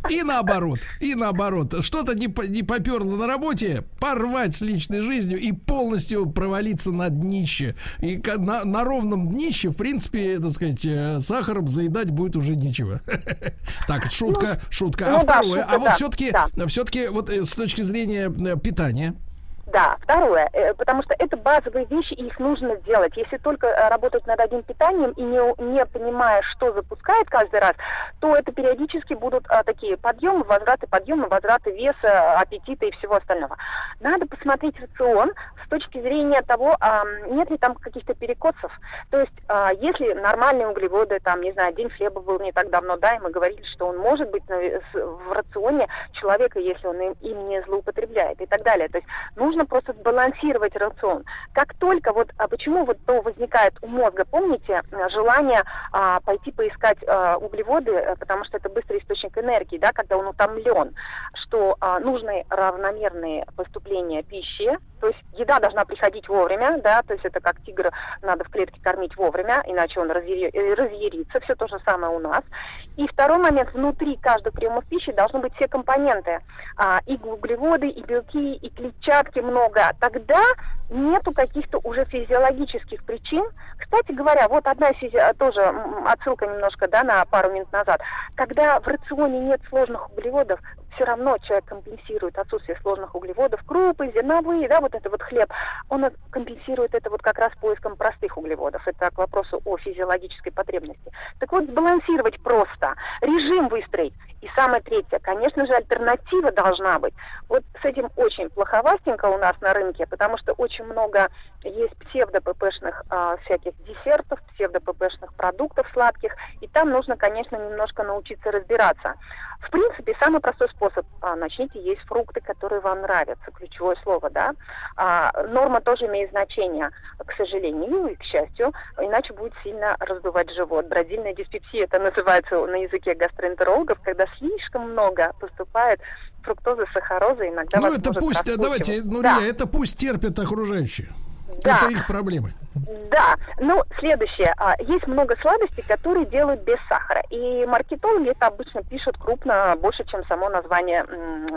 И наоборот, и наоборот. Что-то не, не поперло на работе, порвать с личной жизнью и полностью провалиться на днище. И на, на ровном днище, в принципе, так сказать, э, сахаром заедать будет уже нечего. Так, шутка, шутка. ну А второе, а вот все-таки, все-таки вот э, с точки зрения э, питания, Да, второе, э, потому что это базовые вещи, и их нужно сделать. Если только э, работать над одним питанием и не, не понимая, что запускает каждый раз, то это периодически будут а, такие подъемы, возвраты, подъемы, возвраты веса, аппетита и всего остального. Надо посмотреть рацион с точки зрения того, а, нет ли там каких-то перекосов. То есть, а, если нормальные углеводы, там, не знаю, день хлеба был не так давно, да, и мы говорили, что он может быть в рационе человека, если он им, им не злоупотребляет и так далее. То есть нужно просто сбалансировать рацион. Как только вот, а почему вот то возникает у мозга, помните, э, желание а, пойти поискать а, углеводы, э, потому что это быстрый источник энергии, да, когда он утомлен, что а, нужны равномерные поступления пищи, то есть еда должна приходить вовремя, да, то есть это как тигра, надо в клетке кормить вовремя, иначе он э, разъярится, все то же самое у нас. И второй момент, внутри каждого приема пищи должны быть все компоненты, а, и углеводы, и белки, и клетчатки много. Тогда нету каких-то уже физиологических причин. Кстати говоря, вот одна физи- тоже отсылка немножко, да, на пару минут назад. Когда в рационе нет сложных углеводов, все равно человек компенсирует отсутствие сложных углеводов, крупы, зерновые, да, вот это вот хлеб, он компенсирует это вот как раз поиском простых углеводов. Это к вопросу о физиологической потребности. Так вот, сбалансировать просто, режим выстроить. И самое третье, конечно же, альтернатива должна быть. Вот с этим очень плоховастенько у нас на рынке, потому что очень много есть псевдо-ППшных а, всяких десертов, псевдо-ППшных продуктов сладких, и там нужно, конечно, немножко научиться разбираться. В принципе, самый простой способ. а, начните есть фрукты, которые вам нравятся. Ключевое слово, да. А, норма тоже имеет значение, к сожалению и к счастью, иначе будет сильно раздувать живот. Бродильная диспепсия, это называется на языке гастроэнтерологов, когда слишком много поступает фруктозы, сахарозы, иногда ну это пусть, раскручивать. давайте, Нурия, Да. это пусть терпят окружающие. Да. Это их проблемы. Да, ну, следующее. А, Есть много сладостей, которые делают без сахара. И маркетологи это обычно пишут крупно, больше, чем само название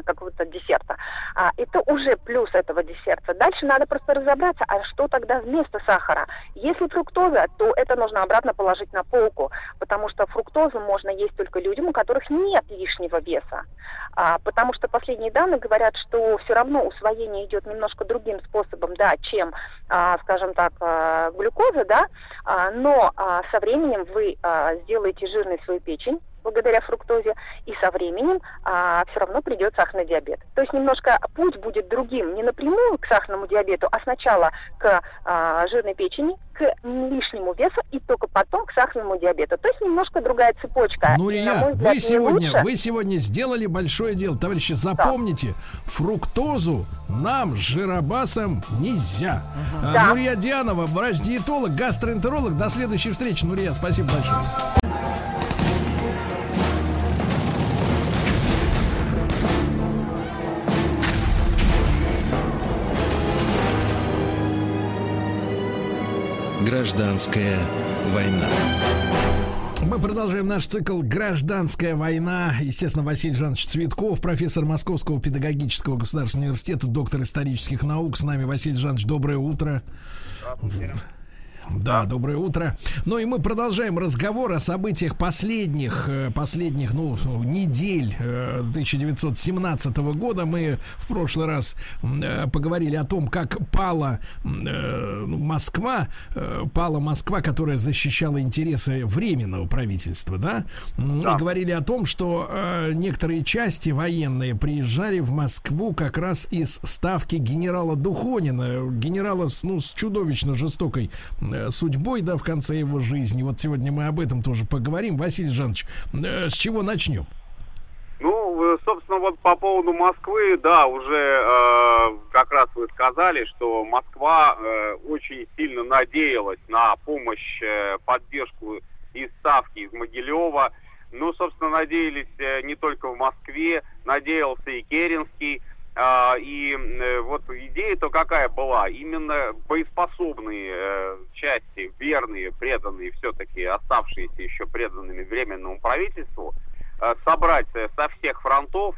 какого-то десерта. А, Это уже плюс этого десерта. Дальше надо просто разобраться, а что тогда вместо сахара? Если фруктоза, то это нужно обратно положить на полку, потому что фруктозу можно есть только людям, у которых нет лишнего веса. А, потому что последние данные говорят, что все равно усвоение идет немножко другим способом, да, чем, скажем так, а, глюкоза, да, А, но а, со временем вы а, сделаете жирной свою печень благодаря фруктозе, и со временем все равно придет сахарный диабет. То есть немножко путь будет другим, не напрямую к сахарному диабету, а сначала к а, жирной печени, к лишнему весу и только потом к сахарному диабету. То есть немножко другая цепочка. И, на Нурия, мой взгляд, вы сегодня, лучше. вы сегодня сделали большое дело, товарищи. Запомните, фруктозу нам жиробасам нельзя. А, Да. Нурия Дианова, врач-диетолог, гастроэнтеролог. До следующей встречи, Нурия. Спасибо большое. Гражданская война. Мы продолжаем наш цикл «Гражданская война». Естественно, Василий Жанович Цветков, профессор Московского педагогического государственного университета, доктор исторических наук. С нами Василий Жанович, доброе утро. Да, доброе утро. Ну и мы продолжаем разговор о событиях последних, э, последних, ну, недель э, 1917 года. Мы в прошлый раз э, поговорили о том, как пала э, ну, Москва, э, пала Москва, которая защищала интересы временного правительства, да? М, Да. И говорили о том, что э, некоторые части военные приезжали в Москву как раз из ставки генерала Духонина, генерала с, ну, с чудовищно жестокой э, судьбой, да, в конце его жизни. Вот сегодня мы об этом тоже поговорим. Василий Жанович, э, с чего начнем? Ну, э, собственно, вот по поводу Москвы, да, уже э, как раз вы сказали, что Москва э, очень сильно надеялась на помощь, э, поддержку из Ставки, из Могилева. Ну, собственно, надеялись э, не только в Москве, надеялся и Керенский. А, и э, вот идея-то какая была? Именно боеспособные э, части, верные, преданные, все-таки оставшиеся еще преданными временному правительству, э, собрать со всех фронтов,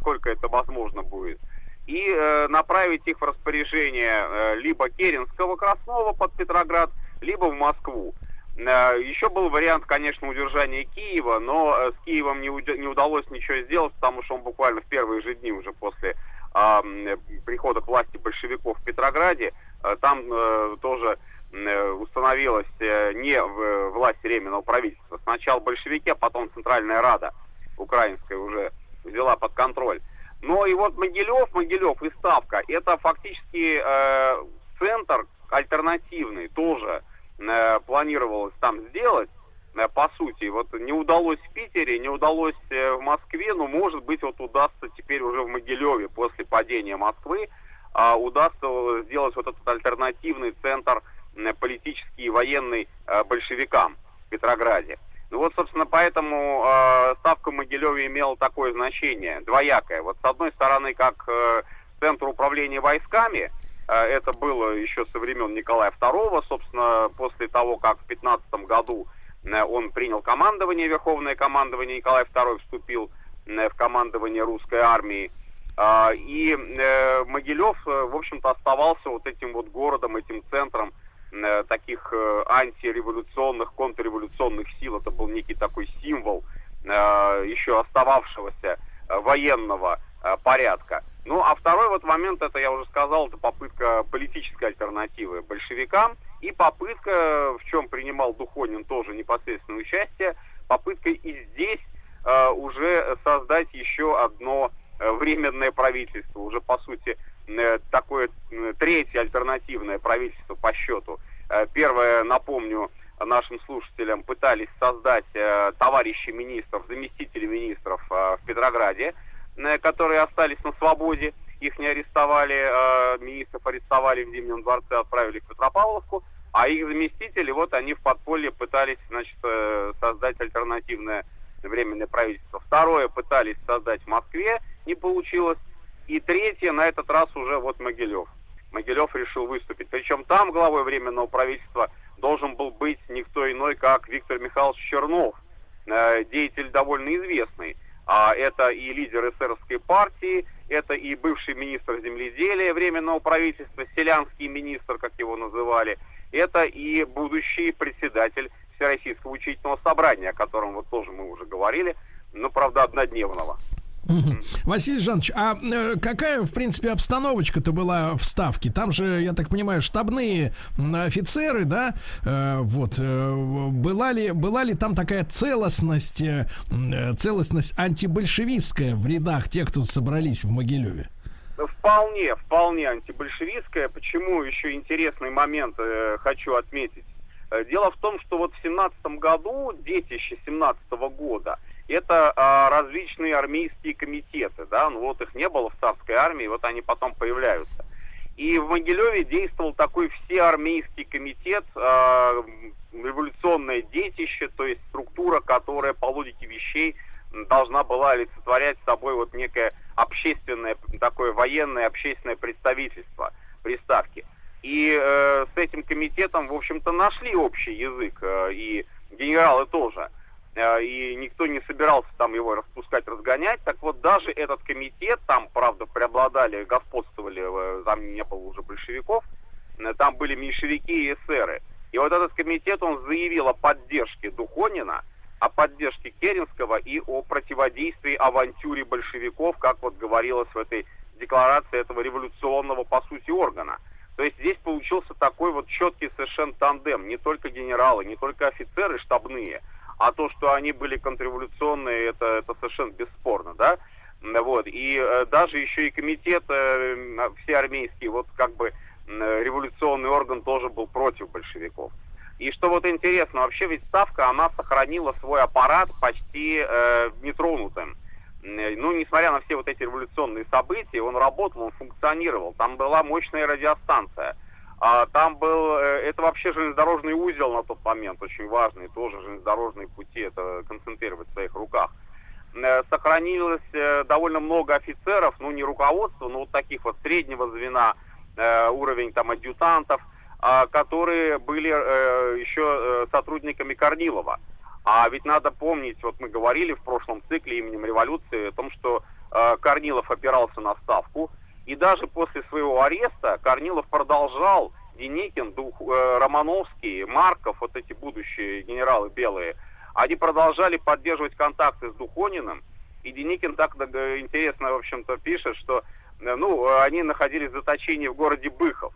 сколько это возможно будет, и направить их в распоряжение либо Керенского Краснова под Петроград, либо в Москву. Э, Еще был вариант, конечно, удержания Киева, но э, с Киевом не, удалось ничего сделать, потому что он буквально в первые же дни уже после м, прихода к власти большевиков в Петрограде, э, там э, тоже э, установилась э, не власть Временного правительства. Сначала большевики, а потом Центральная Рада украинская уже взяла под контроль. Но и вот Могилев, Могилев и Ставка, это фактически э, центр альтернативный тоже э, планировалось там сделать, э, по сути. Вот не удалось в Питере, не удалось э, в Москве, но может быть вот удастся теперь уже в Могилеве после падения Москвы а, удастся сделать вот этот альтернативный центр э, политический и военный э, большевикам в Петрограде. Ну вот, собственно, поэтому э, ставка Могилеве имела такое значение, двоякое. Вот с одной стороны, как э, центр управления войсками, э, это было еще со времен Николая II, собственно, после того, как в 15 году э, он принял командование, верховное командование, Николай II вступил э, в командование русской армии. А, И э, Могилев, в общем-то, оставался вот этим вот городом, этим центром таких антиреволюционных, контрреволюционных сил. Это был некий такой символ еще остававшегося военного порядка. Ну, а второй вот момент, это я уже сказал, это попытка политической альтернативы большевикам и попытка, в чем принимал Духонин тоже непосредственное участие, попытка и здесь э, уже создать еще одно э, временное правительство, уже по сути э, такое э, третье альтернативное правительство по счету. Э, Первое, напомню нашим слушателям, пытались создать э, товарищи министров, заместители министров э, в Петрограде, которые остались на свободе. Их не арестовали, э, министров арестовали в Зимнем дворце, отправили в Петропавловску. А их заместители, вот они в подполье пытались, значит, э, создать альтернативное временное правительство. Второе пытались создать в Москве, не получилось. И третье, на этот раз уже вот Могилев. Могилев решил выступить. Причем там главой временного правительства должен был быть никто иной, как Виктор Михайлович Чернов, э, деятель довольно известный. А это и лидер эсеровской партии, это и бывший министр земледелия временного правительства, селянский министр, как его называли, это и будущий председатель Всероссийского учительного собрания, о котором вот тоже мы уже говорили, но, правда, однодневного. Василий Жанович, а э, какая, в принципе, обстановочка-то была в Ставке? Там же, я так понимаю, штабные офицеры, да? Э, вот. э, была, ли, была ли там такая целостность, целостность антибольшевистская в рядах тех, кто собрались в Могилеве? Вполне, вполне антибольшевистская. Почему еще интересный момент хочу отметить? Дело в том, что вот в семнадцатом году, детище семнадцатого года, это а, различные армейские комитеты, да, ну вот их не было в царской армии, вот они потом появляются. И в Могилеве действовал такой всеармейский комитет, а, революционное детище, то есть структура, которая по логике вещей должна была олицетворять собой вот некое общественное, такое военное общественное представительство приставки. И э, с этим комитетом, в общем-то, нашли общий язык, э, и генералы тоже. Э, и никто не собирался там его распускать, разгонять. Так вот, даже этот комитет, там, правда, преобладали, господствовали, э, там не было уже большевиков, э, там были меньшевики и эсеры. И вот этот комитет, он заявил о поддержке Духонина, о поддержке Керенского и о противодействии авантюре большевиков, как вот говорилось в этой декларации этого революционного, по сути, органа. То есть здесь получился такой вот четкий совершенно тандем. Не только генералы, не только офицеры штабные, а то, что они были контрреволюционные, это, это совершенно бесспорно, да. Вот. И э, даже еще и комитет э, всеармейский, вот как бы э, революционный орган тоже был против большевиков. И что вот интересно, вообще ведь Ставка, она сохранила свой аппарат почти э, нетронутым. Ну, несмотря на все вот эти революционные события, он работал, он функционировал. Там была мощная радиостанция. А, там был, э, это вообще железнодорожный узел на тот момент, очень важный, тоже железнодорожные пути, это концентрировать в своих руках. Э, Сохранилось э, довольно много офицеров, ну, не руководства, но вот таких вот среднего звена, уровень там адъютантов, а, которые были еще сотрудниками Корнилова. А ведь надо помнить, вот мы говорили в прошлом цикле именем революции о том, что Корнилов опирался на ставку, и даже после своего ареста Корнилов продолжал, Деникин, Дух, э, Романовский, Марков, вот эти будущие генералы белые, они продолжали поддерживать контакты с Духониным, и Деникин так э, интересно, в общем-то, пишет, что э, ну, они находились в заточении в городе Быхов.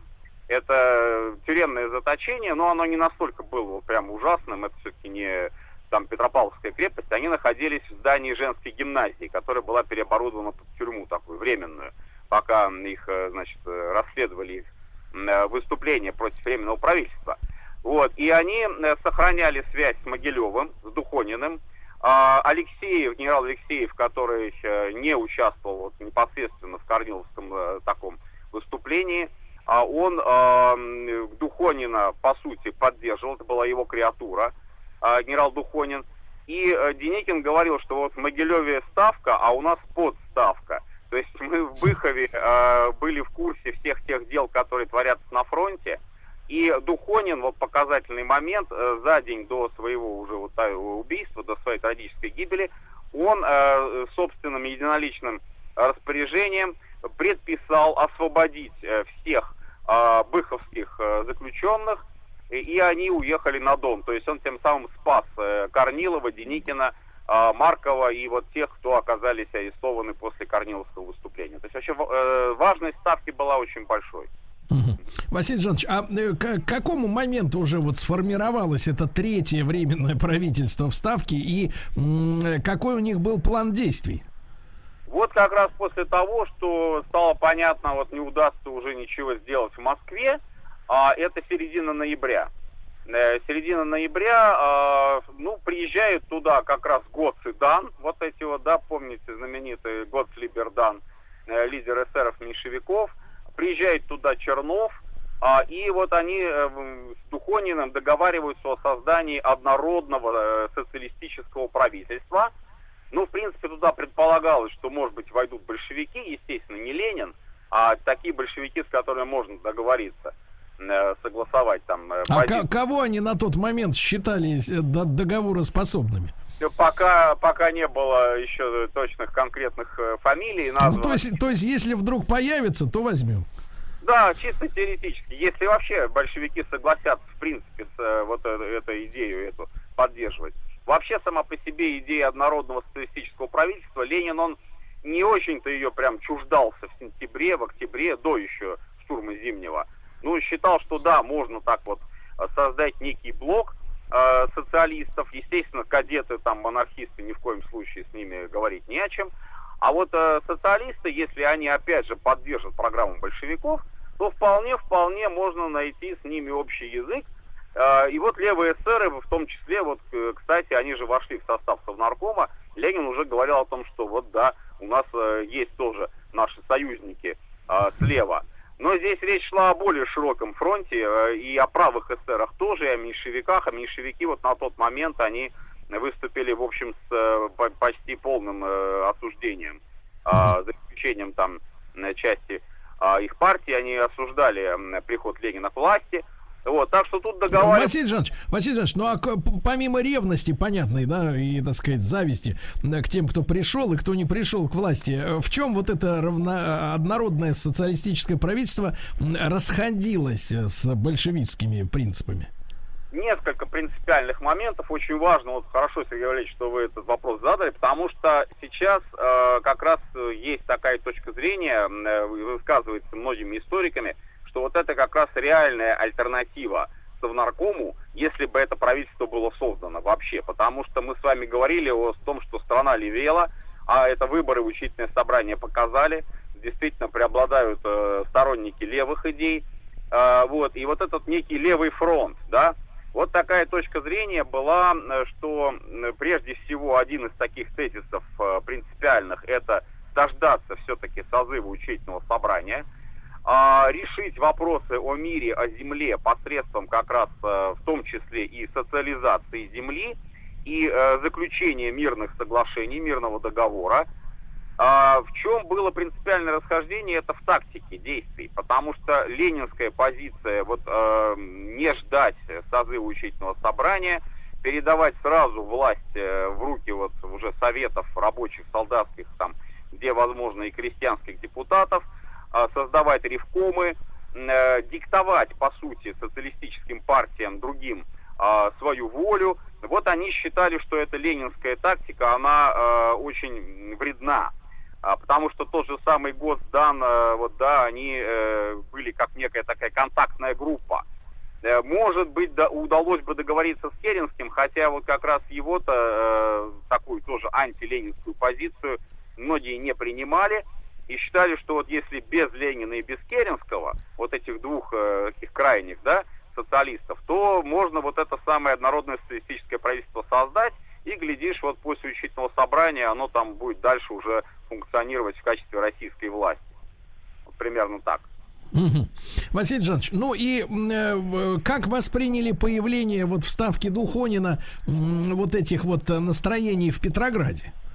Это тюремное заточение, но оно не настолько было прям ужасным, это все-таки не там Петропавловская крепость, они находились в здании женской гимназии, которая была переоборудована под тюрьму такую временную, пока их, э, значит, расследовали их э, выступления против временного правительства. Вот, и они э, сохраняли связь с Могилевым, с Духониным. А, Алексеев, генерал Алексеев, который не участвовал непосредственно в Корниловском таком выступлении, а он Духонина, по сути, поддерживал, это была его креатура, генерал Духонин. И Деникин говорил, что вот в Могилеве ставка, а у нас подставка. То есть мы в Быхове э, были в курсе всех тех дел, которые творятся на фронте. И Духонин, вот показательный момент, э, за день до своего уже вот та- убийства, до своей трагической гибели, он э, собственным единоличным распоряжением предписал освободить э, всех э, быховских э, заключенных, и, и они уехали на Дон. То есть он тем самым спас э, Корнилова, Деникина, Маркова и вот тех, кто оказались арестованы после Корниловского выступления. То есть вообще э, важность ставки была очень большой. Василий Жанович, а э, к какому моменту уже вот сформировалось это третье временное правительство в Ставке и э, какой у них был план действий? Вот как раз после того, что стало понятно, вот не удастся уже ничего сделать в Москве, а, это середина ноября. Э, середина ноября, а, ну, приезжают туда как раз Гоц и Дан, вот эти вот, да, помните, знаменитый Гоцлибер Дан, э, лидер эсеров меньшевиков, приезжает туда Чернов, а, и вот они э, с Духониным договариваются о создании однородного социалистического правительства. Ну, в принципе, туда предполагалось, что, может быть, войдут большевики, естественно, не Ленин, а такие большевики, с которыми можно договориться, согласовать там э, А ко- кого они на тот момент считали э, до- договороспособными? Пока, пока не было еще точных конкретных э, фамилий, Ну, то, есть, то есть, если вдруг появится, то возьмем. Да, чисто теоретически. Если вообще большевики согласятся, в принципе, с э, вот э- эту идею эту поддерживать. Вообще, сама по себе идея однородного социалистического правительства, Ленин, он не очень-то ее прям чуждался в сентябре, в октябре, до еще штурма Зимнего. Ну, считал, что да, можно так вот э, создать некий блок э, социалистов. Естественно, кадеты, там, монархисты, ни в коем случае с ними говорить не о чем. А вот э, социалисты, если они опять же поддержат программу большевиков, то вполне-вполне можно найти с ними общий язык. Э, И вот левые эсеры, в том числе, вот, э, кстати, они же вошли в состав Совнаркома, Ленин уже говорил о том, что вот да, у нас э, есть тоже наши союзники э, слева. Но здесь речь шла о более широком фронте э, и о правых эсерах тоже, и о меньшевиках. А меньшевики вот на тот момент, они выступили, в общем, с э, по- почти полным э, осуждением, а, за исключением там части а, их партии, они осуждали приход Ленина к власти. Вот, так что тут договариваться... Василий Жанович, Василий Жанович, ну а помимо ревности, понятной, да, и, так сказать, зависти э, к тем, кто пришел и кто не пришел к власти, э, в чем вот это равно, однородное социалистическое правительство расходилось э, с большевистскими принципами? несколько принципиальных моментов. Очень важно, вот хорошо, Сергей Валерьевич, что вы этот вопрос задали, потому что сейчас э, как раз есть такая точка зрения, э, высказывается многими историками, что вот это как раз реальная альтернатива Совнаркому, если бы это правительство было создано вообще. Потому что мы с вами говорили о том, что страна левела, а это выборы в учительное собрание показали. Действительно преобладают э, сторонники левых идей. Э, вот. И вот этот некий левый фронт, да, вот такая точка зрения была, э, что прежде всего один из таких тезисов э, принципиальных это дождаться все-таки созыва учительного собрания, а, решить вопросы о мире, о земле посредством как раз в том числе и социализации земли и заключения мирных соглашений, мирного договора, а в чем было принципиальное расхождение, это в тактике действий, потому что ленинская позиция вот э, не ждать созыва учительного собрания, передавать сразу власть в руки вот уже советов рабочих, солдатских, там, где возможно и крестьянских депутатов, создавать ревкомы, э, диктовать, по сути, социалистическим партиям другим э, свою волю. Вот они считали, что эта ленинская тактика, она э, очень вредна. А, потому что тот же самый Госдан, э, вот да, они э, были как некая такая контактная группа. Э, может быть, да, удалось бы договориться с Керенским, хотя вот как раз его-то э, такую тоже антиленинскую позицию многие не принимали и считали, что вот если без Ленина и без Керенского, вот этих двух э, крайних, да, социалистов, то можно вот это самое однородное социалистическое правительство создать, и, глядишь, вот после учительного собрания оно там будет дальше уже функционировать в качестве российской власти. Вот примерно так. Угу. Василий Жанович, ну и э, как восприняли появление вот в Ставке Духонина э, вот этих вот настроений в Петрограде? Э,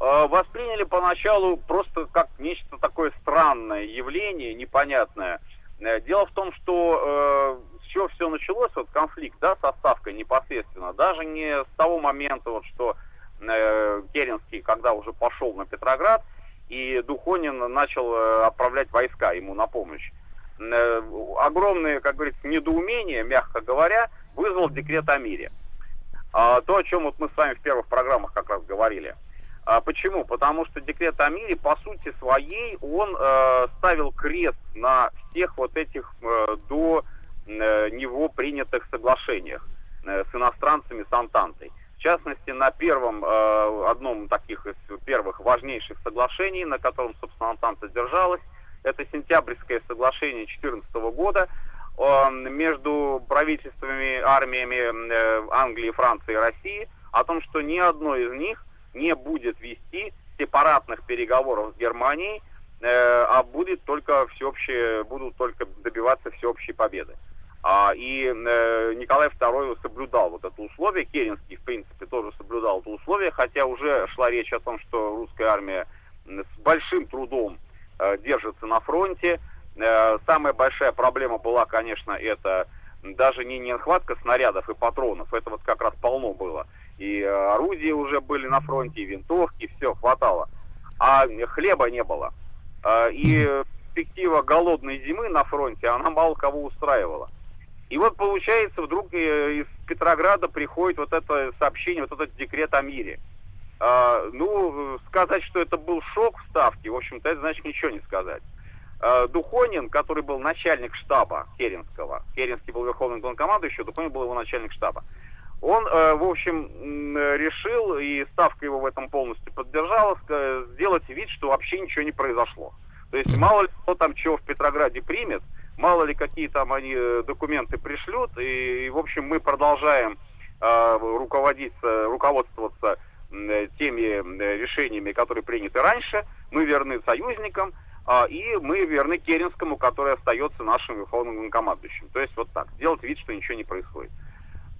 восприняли поначалу просто как нечто такое странное явление, непонятное. Э, дело в том, что э, с чего все началось, вот конфликт, да, со Ставкой непосредственно, даже не с того момента, вот что Э, Керенский, когда уже пошел на Петроград, и Духонин начал э, отправлять войска ему на помощь. Э, огромное, как говорится, недоумение, мягко говоря, вызвал декрет о мире. А, то, о чем вот мы с вами в первых программах как раз говорили. А почему? Потому что декрет о мире, по сути своей, он э, ставил крест на всех вот этих э, до э, него принятых соглашениях э, с иностранцами, с Антантой. В частности, на первом, э, одном таких из первых важнейших соглашений, на котором, собственно, Антанта держалась, это сентябрьское соглашение 2014 года э, между правительствами, армиями э, Англии, Франции и России о том, что ни одно из них не будет вести сепаратных переговоров с Германией, э, а будет только всеобщее, будут только добиваться всеобщей победы. А, и э, Николай II соблюдал вот это условие, Керенский, в принципе, тоже соблюдал это условие, хотя уже шла речь о том, что русская армия с большим трудом э, держится на фронте. Э, самая большая проблема была, конечно, это даже не нехватка снарядов и патронов, это вот как раз полно было. И орудия уже были на фронте, и винтовки, все хватало. А хлеба не было. И перспектива голодной зимы на фронте, она мало кого устраивала. И вот получается, вдруг э, из Петрограда приходит вот это сообщение, вот этот декрет о мире. А, ну, сказать, что это был шок в Ставке, в общем-то, это значит ничего не сказать. А, Духонин, который был начальник штаба Керенского, Керенский был верховным главнокомандующим, Духонин был его начальник штаба, он, э, в общем, решил, и Ставка его в этом полностью поддержала, сделать вид, что вообще ничего не произошло. То есть мало ли кто там чего в Петрограде примет, мало ли какие там они э, документы пришлют, и, и в общем, мы продолжаем э, руководиться, руководствоваться э, теми э, решениями, которые приняты раньше, мы верны союзникам, э, и мы верны Керенскому, который остается нашим верховным командующим. То есть вот так, сделать вид, что ничего не происходит.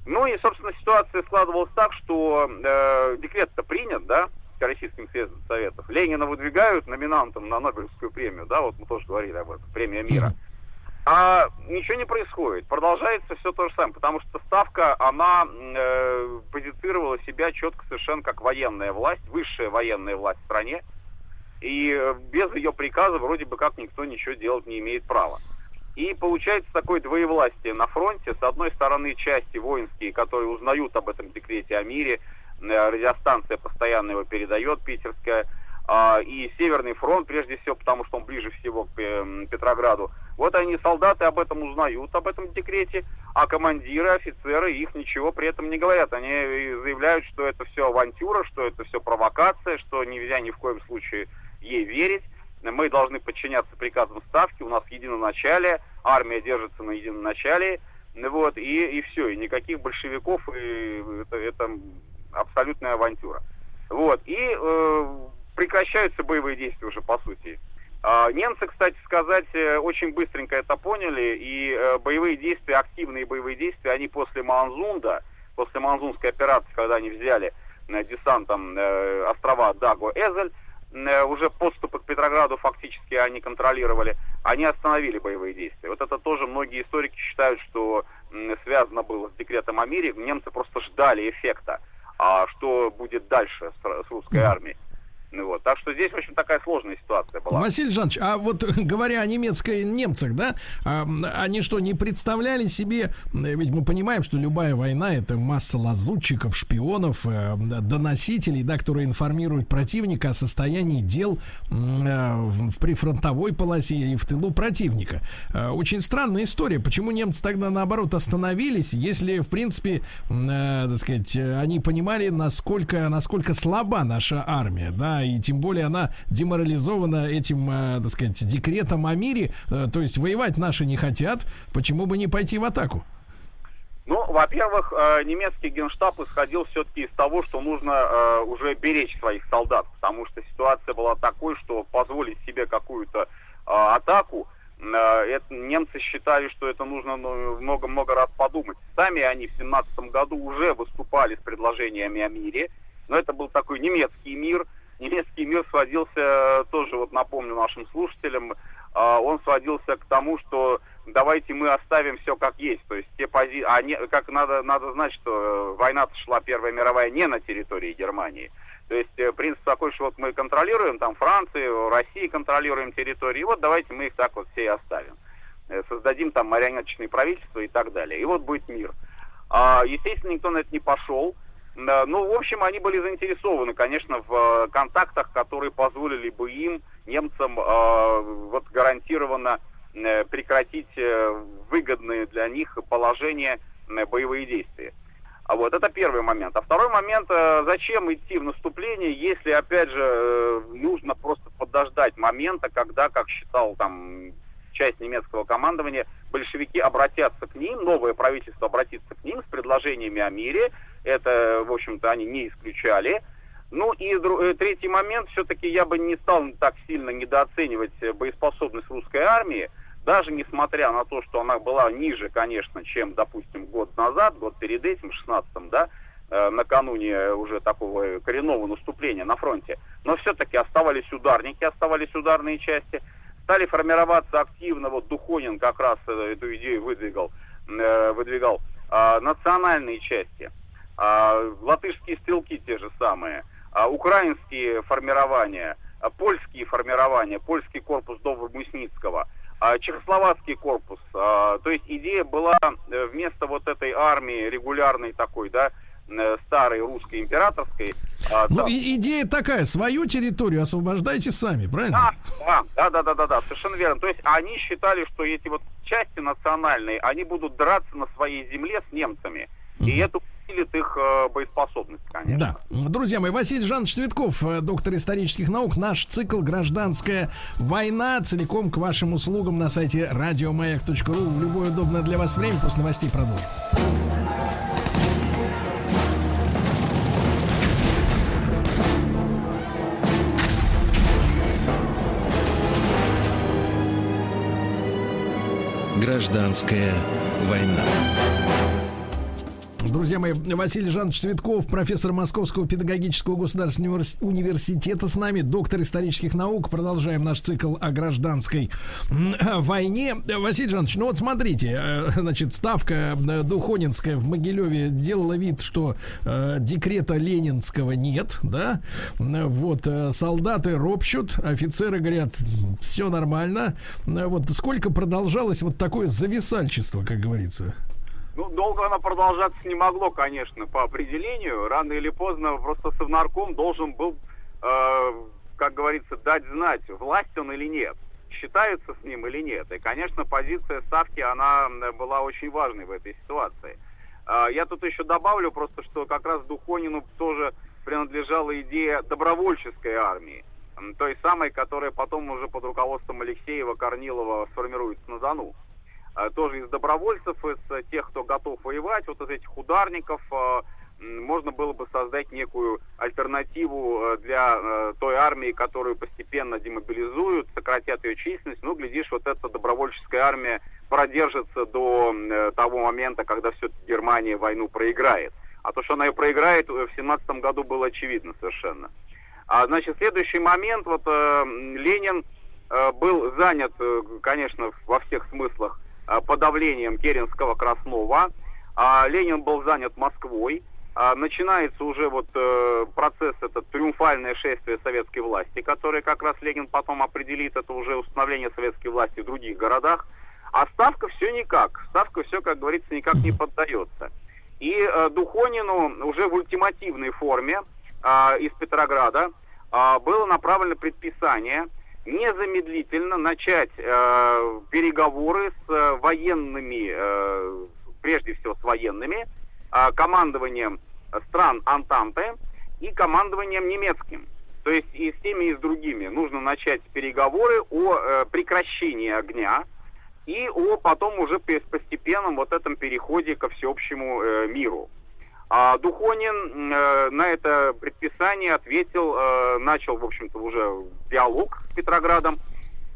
Ну и, собственно, ситуация складывалась так, что э, декрет-то принят, да, Российским съездом Советов. Ленина выдвигают номинантом на Нобелевскую премию, да, вот мы тоже говорили об этом, премия мира. А ничего не происходит. Продолжается все то же самое, потому что Ставка, она э, позицировала себя четко совершенно как военная власть, высшая военная власть в стране. И э, без ее приказа вроде бы как никто ничего делать не имеет права. И получается такое двоевластие на фронте. С одной стороны, части воинские, которые узнают об этом декрете о мире, э, радиостанция постоянно его передает, питерская, а, и Северный фронт, прежде всего, потому что он ближе всего к э, Петрограду. Вот они, солдаты, об этом узнают, об этом декрете, а командиры, офицеры их ничего при этом не говорят. Они заявляют, что это все авантюра, что это все провокация, что нельзя ни в коем случае ей верить. Мы должны подчиняться приказам Ставки, у нас единоначалие, армия держится на единоначалии, вот, и, и все, и никаких большевиков, и это, это абсолютная авантюра. Вот, и э, прекращаются боевые действия уже по сути. А, немцы, кстати сказать, э, очень быстренько это поняли, и э, боевые действия, активные боевые действия, они после Манзунда, после Манзунской операции, когда они взяли э, десантом острова Даго Эзель, уже подступы к Петрограду фактически они контролировали, они остановили боевые действия. Вот это тоже многие историки считают, что связано было с декретом о мире. Немцы просто ждали эффекта, а что будет дальше с русской армией. Ну вот. Так что здесь, в общем, такая сложная ситуация была. Василий Жанович, а вот говоря о немецкой немцах, да, а, они что, не представляли себе, ведь мы понимаем, что любая война это масса лазутчиков, шпионов, э, доносителей, да, которые информируют противника о состоянии дел э, в прифронтовой полосе и в тылу противника. Э, очень странная история. Почему немцы тогда наоборот остановились, если, в принципе, так сказать, они понимали, насколько, насколько слаба наша армия, да, и тем более она деморализована этим, э, так сказать, декретом о мире, э, то есть воевать наши не хотят, почему бы не пойти в атаку? Ну, во-первых, э, немецкий генштаб исходил все-таки из того, что нужно уже беречь своих солдат, потому что ситуация была такой, что позволить себе какую-то атаку, это, немцы считали, что это нужно ну, много-много раз подумать. Сами они в 17 году уже выступали с предложениями о мире, но это был такой немецкий мир – немецкий мир сводился, тоже вот напомню нашим слушателям, а, он сводился к тому, что давайте мы оставим все как есть. То есть те позиции, а не, как надо, надо знать, что война шла Первая мировая не на территории Германии. То есть э, принцип такой, что вот мы контролируем там Францию, Россию контролируем территории, и вот давайте мы их так вот все и оставим. Э, создадим там марионеточные правительства и так далее. И вот будет мир. А, естественно, никто на это не пошел. Ну, в общем, они были заинтересованы, конечно, в э, контактах, которые позволили бы им, немцам, э, вот гарантированно э, прекратить выгодные для них положения боевые действия. А вот это первый момент. А второй момент, зачем идти в наступление, если, опять же, нужно просто подождать момента, когда, как считал там часть немецкого командования, большевики обратятся к ним, новое правительство обратится к ним с предложениями о мире. Это, в общем-то, они не исключали. Ну и э, третий момент, все-таки я бы не стал так сильно недооценивать боеспособность русской армии, даже несмотря на то, что она была ниже, конечно, чем, допустим, год назад, год перед этим, 16-м, да, э, накануне уже такого коренного наступления на фронте. Но все-таки оставались ударники, оставались ударные части – стали формироваться активно, вот Духонин как раз э, эту идею выдвигал, э, выдвигал, а, национальные части, а, латышские стрелки те же самые, а, украинские формирования, польские формирования, польский корпус Добромысницкого, чехословацкий корпус. То есть идея была э, вместо вот этой армии регулярной такой, да, старой русской императорской, а, ну, да. и, идея такая, свою территорию освобождайте сами, правильно? Да, да, да, да, да, да, совершенно верно. То есть они считали, что эти вот части национальные, они будут драться на своей земле с немцами. И это усилит их э, боеспособность, конечно. Да. Друзья мои, Василий Жанович Цветков, э, доктор исторических наук, наш цикл «Гражданская война» целиком к вашим услугам на сайте радиомаяк.ру в любое удобное для вас время. После новостей продолжим. Гражданская война. Друзья мои, Василий Жанович Цветков, профессор Московского педагогического государственного универс- университета с нами, доктор исторических наук. Продолжаем наш цикл о гражданской войне. Василий Жанович, ну вот смотрите, э, значит, ставка э, Духонинская в Могилеве делала вид, что э, декрета Ленинского нет, да? Вот, солдаты ропщут, офицеры говорят, все нормально. Вот сколько продолжалось вот такое зависальчество, как говорится? Ну, долго оно продолжаться не могло, конечно, по определению. Рано или поздно просто Совнарком должен был, э, как говорится, дать знать, власть он или нет, считается с ним или нет. И, конечно, позиция Ставки, она была очень важной в этой ситуации. А, Я тут еще добавлю просто, что как раз Духонину тоже принадлежала идея добровольческой армии. Той самой, которая потом уже под руководством Алексеева Корнилова сформируется на Дону. А, Тоже из добровольцев, из э, тех, кто готов воевать, вот из этих ударников, э, можно было бы создать некую альтернативу э, для э, той армии, которую постепенно демобилизуют, сократят ее численность. Ну, глядишь, вот эта добровольческая армия продержится до э, того момента, когда все-таки Германия войну проиграет. А то, что она ее проиграет, э, в 17 году было очевидно совершенно. А, значит, следующий момент, вот э, Ленин э, был занят, э, конечно, во всех смыслах э, подавлением Керенского Краснова. А Ленин был занят Москвой. А, начинается уже вот э, процесс, это триумфальное шествие советской власти, которое как раз Ленин потом определит, это уже установление советской власти в других городах. А ставка все никак. Ставка все, как говорится, никак не поддается. И э, Духонину уже в ультимативной форме а, из Петрограда было направлено предписание незамедлительно начать э, переговоры с э, военными, э, прежде всего с военными, э, командованием стран Антанты и командованием немецким. То есть и с теми, и с другими нужно начать переговоры о э, прекращении огня и о потом уже пе- постепенном вот этом переходе ко всеобщему э, миру. А Духонин э, на это предписание ответил, э, начал, в общем-то, уже диалог с Петроградом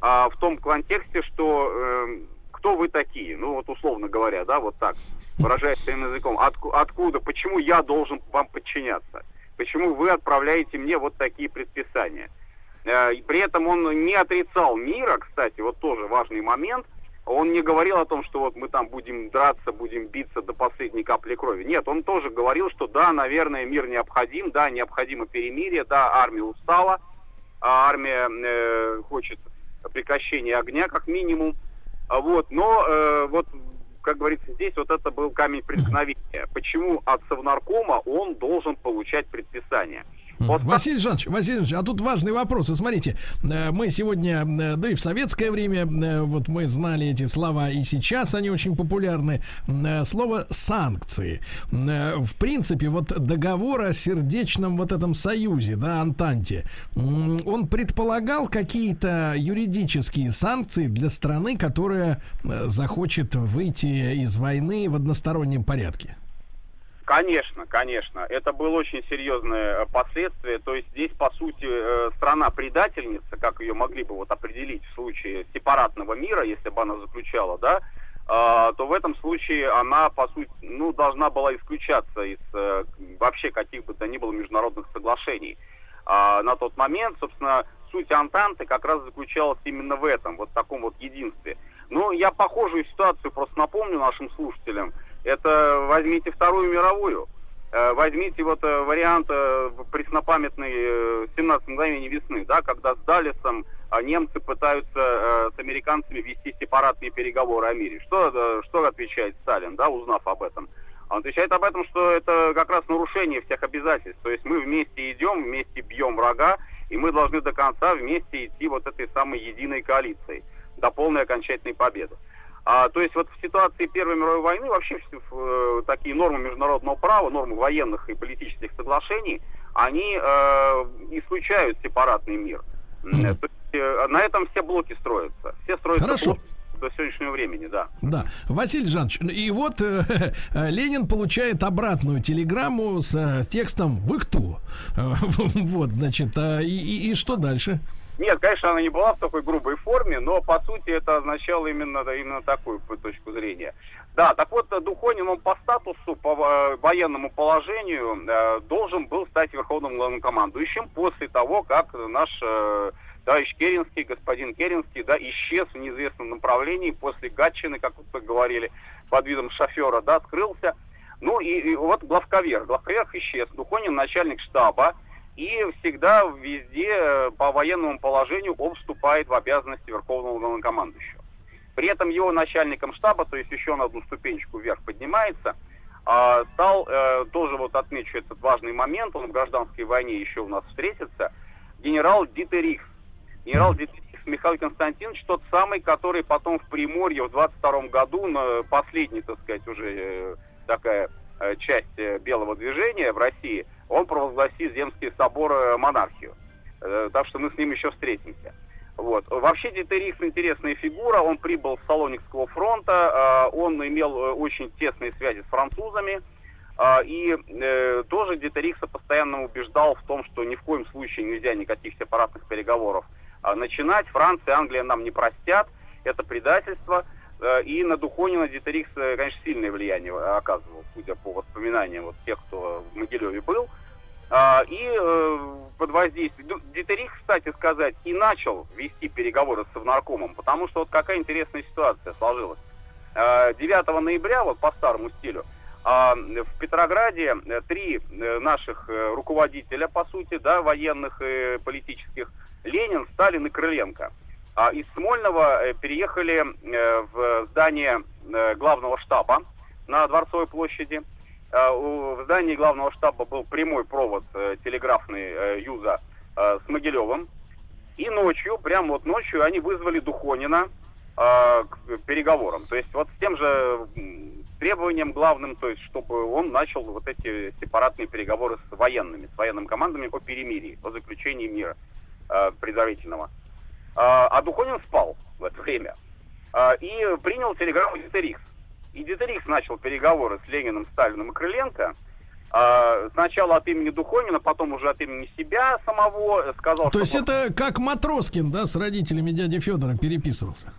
а, в том контексте, что э, кто вы такие? Ну, вот условно говоря, да, вот так, выражаясь своим языком. Отку- откуда, почему я должен вам подчиняться? Почему вы отправляете мне вот такие предписания? Э, При этом он не отрицал мира, кстати, вот тоже важный момент. Он не говорил о том, что вот мы там будем драться, будем биться до последней капли крови. Нет, он тоже говорил, что да, наверное, мир необходим, да, необходимо перемирие, да, армия устала, а армия э, хочет прекращения огня как минимум. А Вот, но э, вот, как говорится, здесь вот это был камень преткновения. Почему от Совнаркома он должен получать предписание? Вот Василий Жанович, Василий Жанович, а тут важный вопрос. Смотрите, э, мы сегодня, э, да и в советское время, э, вот мы знали эти слова, и сейчас они очень популярны. Слово санкции. В принципе, вот договор о сердечном вот этом союзе, да, Антанте, он предполагал какие-то юридические санкции для страны, которая захочет выйти из войны в одностороннем порядке. Конечно, конечно. Это было очень серьезное э, последствие. То есть здесь, по сути, э, страна-предательница, как ее могли бы вот определить в случае сепаратного мира, если бы она заключала, да, а, то в этом случае она, по сути, ну, должна была исключаться из э, вообще каких бы то ни было международных соглашений. А на тот момент, собственно, суть Антанты как раз заключалась именно в этом, вот таком вот единстве. Ну, я похожую ситуацию просто напомню нашим слушателям. Это возьмите Вторую мировую. Э, Возьмите вот э, вариант э, преснопамятный э, 17 мгновений весны, да, когда с Даллесом а, немцы пытаются с американцами вести сепаратные переговоры о мире. Что, что отвечает Сталин, да, узнав об этом? Он отвечает об этом, что это как раз нарушение всех обязательств. То есть мы вместе идем, вместе бьем врага, и мы должны до конца вместе идти вот этой самой единой коалицией до полной окончательной победы. А, то есть вот в ситуации Первой мировой войны вообще э, такие нормы международного права, нормы военных и политических соглашений, они э, исключают сепаратный мир. Э, То есть э, на этом все блоки строятся. Все строятся Хорошо. блоки до сегодняшнего времени, да. Да, Василий Жанович, и вот э, э, Ленин получает обратную телеграмму с э, текстом «Вы кто?». Э, Вот, значит, и, и- и что дальше? Нет, конечно, она не была в такой грубой форме, но по сути это означало именно, именно такую точку зрения. Да, так вот, э, Духонин, он по статусу, по э, военному положению э, должен был стать верховным главнокомандующим после того, как наш товарищ Керенский, господин Керенский, да, исчез в неизвестном направлении после Гатчины, как вы говорили, под видом шофера, да, скрылся. Ну и, и вот главковер. Главковер исчез. Духонин начальник штаба. И всегда везде э, по военному положению он вступает в обязанности верховного главнокомандующего. При этом его начальником штаба, то есть еще на одну ступенечку вверх поднимается, а, стал, э, тоже вот отмечу этот важный момент, он в гражданской войне еще у нас встретится, генерал Дитерихс. Генерал Дитерихс Михаил Константинович, тот самый, который потом в Приморье в 22 году, на последний, так сказать, уже э, такая часть белого движения в России, он провозгласил Земский собор э, монархию. Э, Так что мы с ним еще встретимся. Вот. Вообще Дитерихс интересная фигура, он прибыл с Салоникского фронта, э, он имел очень тесные связи с французами, и тоже Дитерихса постоянно убеждал в том, что ни в коем случае нельзя никаких сепаратных переговоров начинать, Франция, Англия нам не простят, это предательство, и на Духонина Дитерихс, э, конечно, сильное влияние оказывал, судя по воспоминаниям вот тех, кто в Могилеве был. А, И э, под воздействием... Ну, Дитерих, кстати сказать, и начал вести переговоры с Совнаркомом, потому что вот какая интересная ситуация сложилась. Э, 9 ноября, вот по старому стилю, а, в Петрограде э, три э, наших руководителя, по сути, да, военных и политических, Ленин, Сталин и Крыленко, а, из Смольного переехали в здание главного штаба на Дворцовой площади. У- В здании главного штаба был прямой провод э, телеграфный э, Юза э, с Могилевым. И ночью, прямо вот ночью, они вызвали Духонина к переговорам. То есть вот с тем же требованием главным, то есть чтобы он начал вот эти сепаратные переговоры с военными, с военными командами о перемирии, о заключении мира предварительного. А, а Духонин спал в это время. А, и принял телеграмму Дитерикс. И Дитерикс начал переговоры с Лениным, Сталиным и Крыленко. А, сначала от имени Духонина, потом уже от имени себя самого. Сказал, То есть это как Матроскин, да, с родителями дяди Федора переписывался.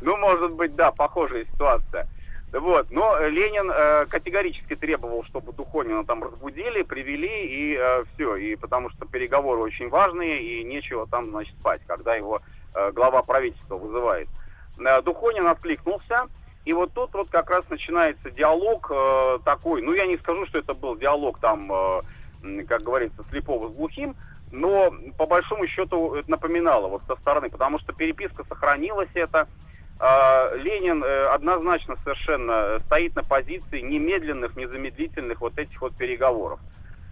Ну, может быть, да, похожая ситуация. Вот. Но э, Ленин э, категорически требовал, чтобы Духонина там разбудили, привели, и все. И потому что переговоры очень важные, и нечего там, значит, спать, когда его э, глава правительства вызывает. Э, Духонин откликнулся, и вот тут вот как раз начинается диалог э, такой, ну, я не скажу, что это был диалог там, э, как говорится, слепого с глухим, но по большому счету это напоминало вот со стороны, потому что переписка сохранилась это, а, Ленин э, однозначно совершенно э, стоит на позиции немедленных, незамедлительных вот этих вот переговоров.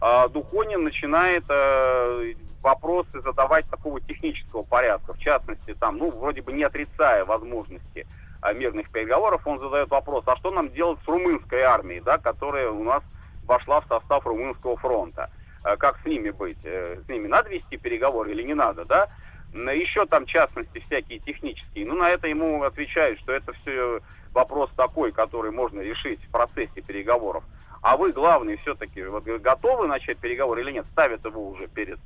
А Духонин начинает э, вопросы задавать такого технического порядка, в частности, там, ну, вроде бы не отрицая возможности мирных переговоров, он задает вопрос, а что нам делать с румынской армией, да, которая у нас вошла в состав румынского фронта? А Как с ними быть? Э, С ними надо вести переговоры или не надо, да? Еще там частности всякие технические. Ну, на это ему отвечают, что это все вопрос такой, который можно решить в процессе переговоров. А вы, главный, все-таки вот, готовы начать переговоры или нет? Ставят его уже перед э,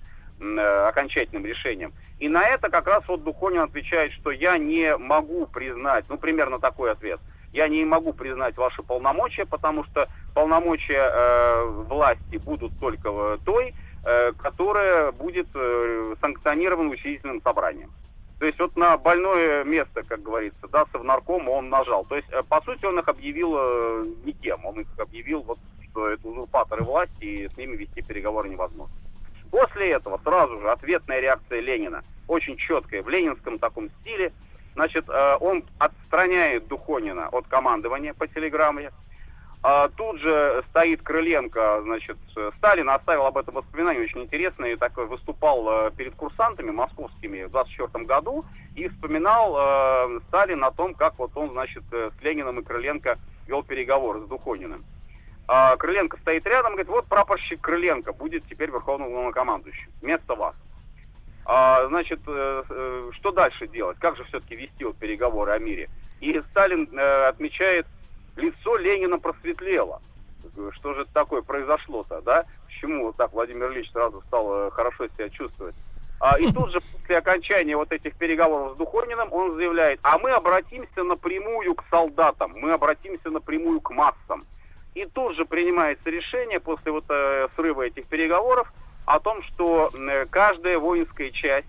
окончательным решением. И на это как раз вот Духонин отвечает, что я не могу признать, ну, примерно такой ответ. Я не могу признать ваши полномочия, потому что полномочия э, власти будут только э, той, э, которая будет э, санкционирована учредительным собранием. То есть вот на больное место, как говорится, да, совнаркома он нажал. То есть, э, по сути, он их объявил э, никем. Он их объявил, вот, что это узурпаторы власти, и с ними вести переговоры невозможно. После этого сразу же ответная реакция Ленина, очень четкая, в ленинском таком стиле. Значит, э, он отстраняет Духонина от командования по телеграмме. А тут же стоит Крыленко, значит, э, Сталин оставил об этом воспоминание очень интересное, и такой выступал э, перед курсантами московскими в 24 году и вспоминал Сталин о том, как вот он, значит, с Лениным и Крыленко вел переговоры с Духониным. А Крыленко стоит рядом, говорит, вот прапорщик Крыленко будет теперь верховным главнокомандующим вместо вас. А, значит, э, э, что дальше делать? Как же все-таки вести вот переговоры о мире? И Сталин э, отмечает, лицо Ленина просветлело. Что же такое произошло-то, да? Почему вот так Владимир Ильич сразу стал хорошо себя чувствовать? А, И тут же после окончания вот этих переговоров с Духониным он заявляет, а мы обратимся напрямую к солдатам, мы обратимся напрямую к массам. И тут же принимается решение после вот э, срыва этих переговоров о том, что э, каждая воинская часть,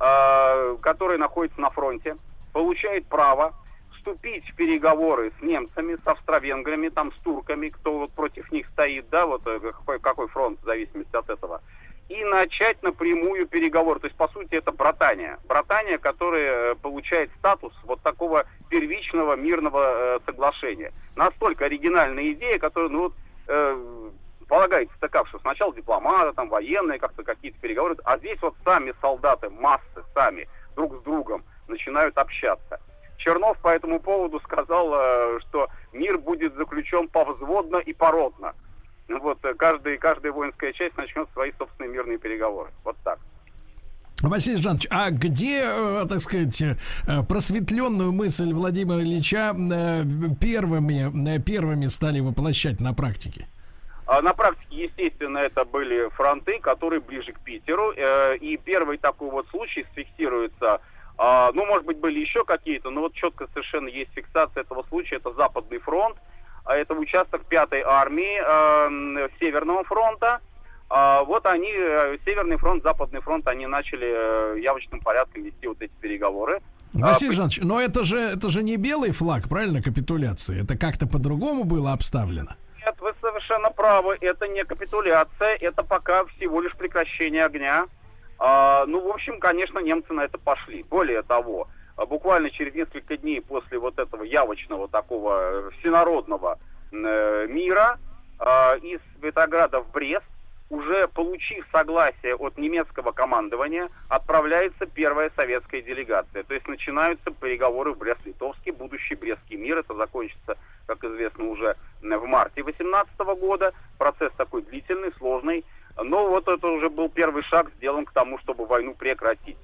э, которая находится на фронте, получает право вступить в переговоры с немцами, с австро-венграми, там, с турками, кто вот против них стоит, да, вот э, какой, какой фронт, в зависимости от этого, и начать напрямую переговоры. То есть, по сути, это братания. Братания, которое э, получает статус вот такого первичного мирного э, соглашения. Настолько оригинальная идея, которая, ну, вот, э, полагается такая, что сначала дипломаты, там, военные, как-то какие-то переговоры, а здесь вот сами солдаты, массы сами друг с другом начинают общаться. Чернов по этому поводу сказал, э, что мир будет заключен повзводно и поротно. Ну Вот, э, каждый, каждая воинская часть начнет свои собственные мирные переговоры. Вот так. Василий Жанович, а где, э, так сказать, э, просветленную мысль Владимира Ильича первыми, первыми стали воплощать на практике? А На практике, естественно, это были фронты, которые ближе к Питеру. И первый такой вот случай сфиксируется, а, ну, может быть, были еще какие-то, но вот четко совершенно есть фиксация этого случая, это Западный фронт, это участок 5-й армии э, Северного фронта. А, Вот они, э, Северный фронт, Западный фронт, они начали э, явочным порядком вести вот эти переговоры. Василий А, Жанович, но это же, это же не белый флаг, правильно, капитуляции? Это как-то по-другому было обставлено? Нет, вы совершенно правы. Это не капитуляция, это пока всего лишь прекращение огня. А, ну, в общем, конечно, немцы на это пошли. Более того, а, буквально через несколько дней после вот этого явочного такого всенародного э, мира а, из Петрограда в Брест, уже получив согласие от немецкого командования, отправляется первая советская делегация. То есть начинаются переговоры в Брест-Литовске, будущий Брестский мир. Это закончится, как известно, уже в марте 2018 года. Процесс такой длительный, сложный. Но вот это уже был первый шаг сделан к тому, чтобы войну прекратить.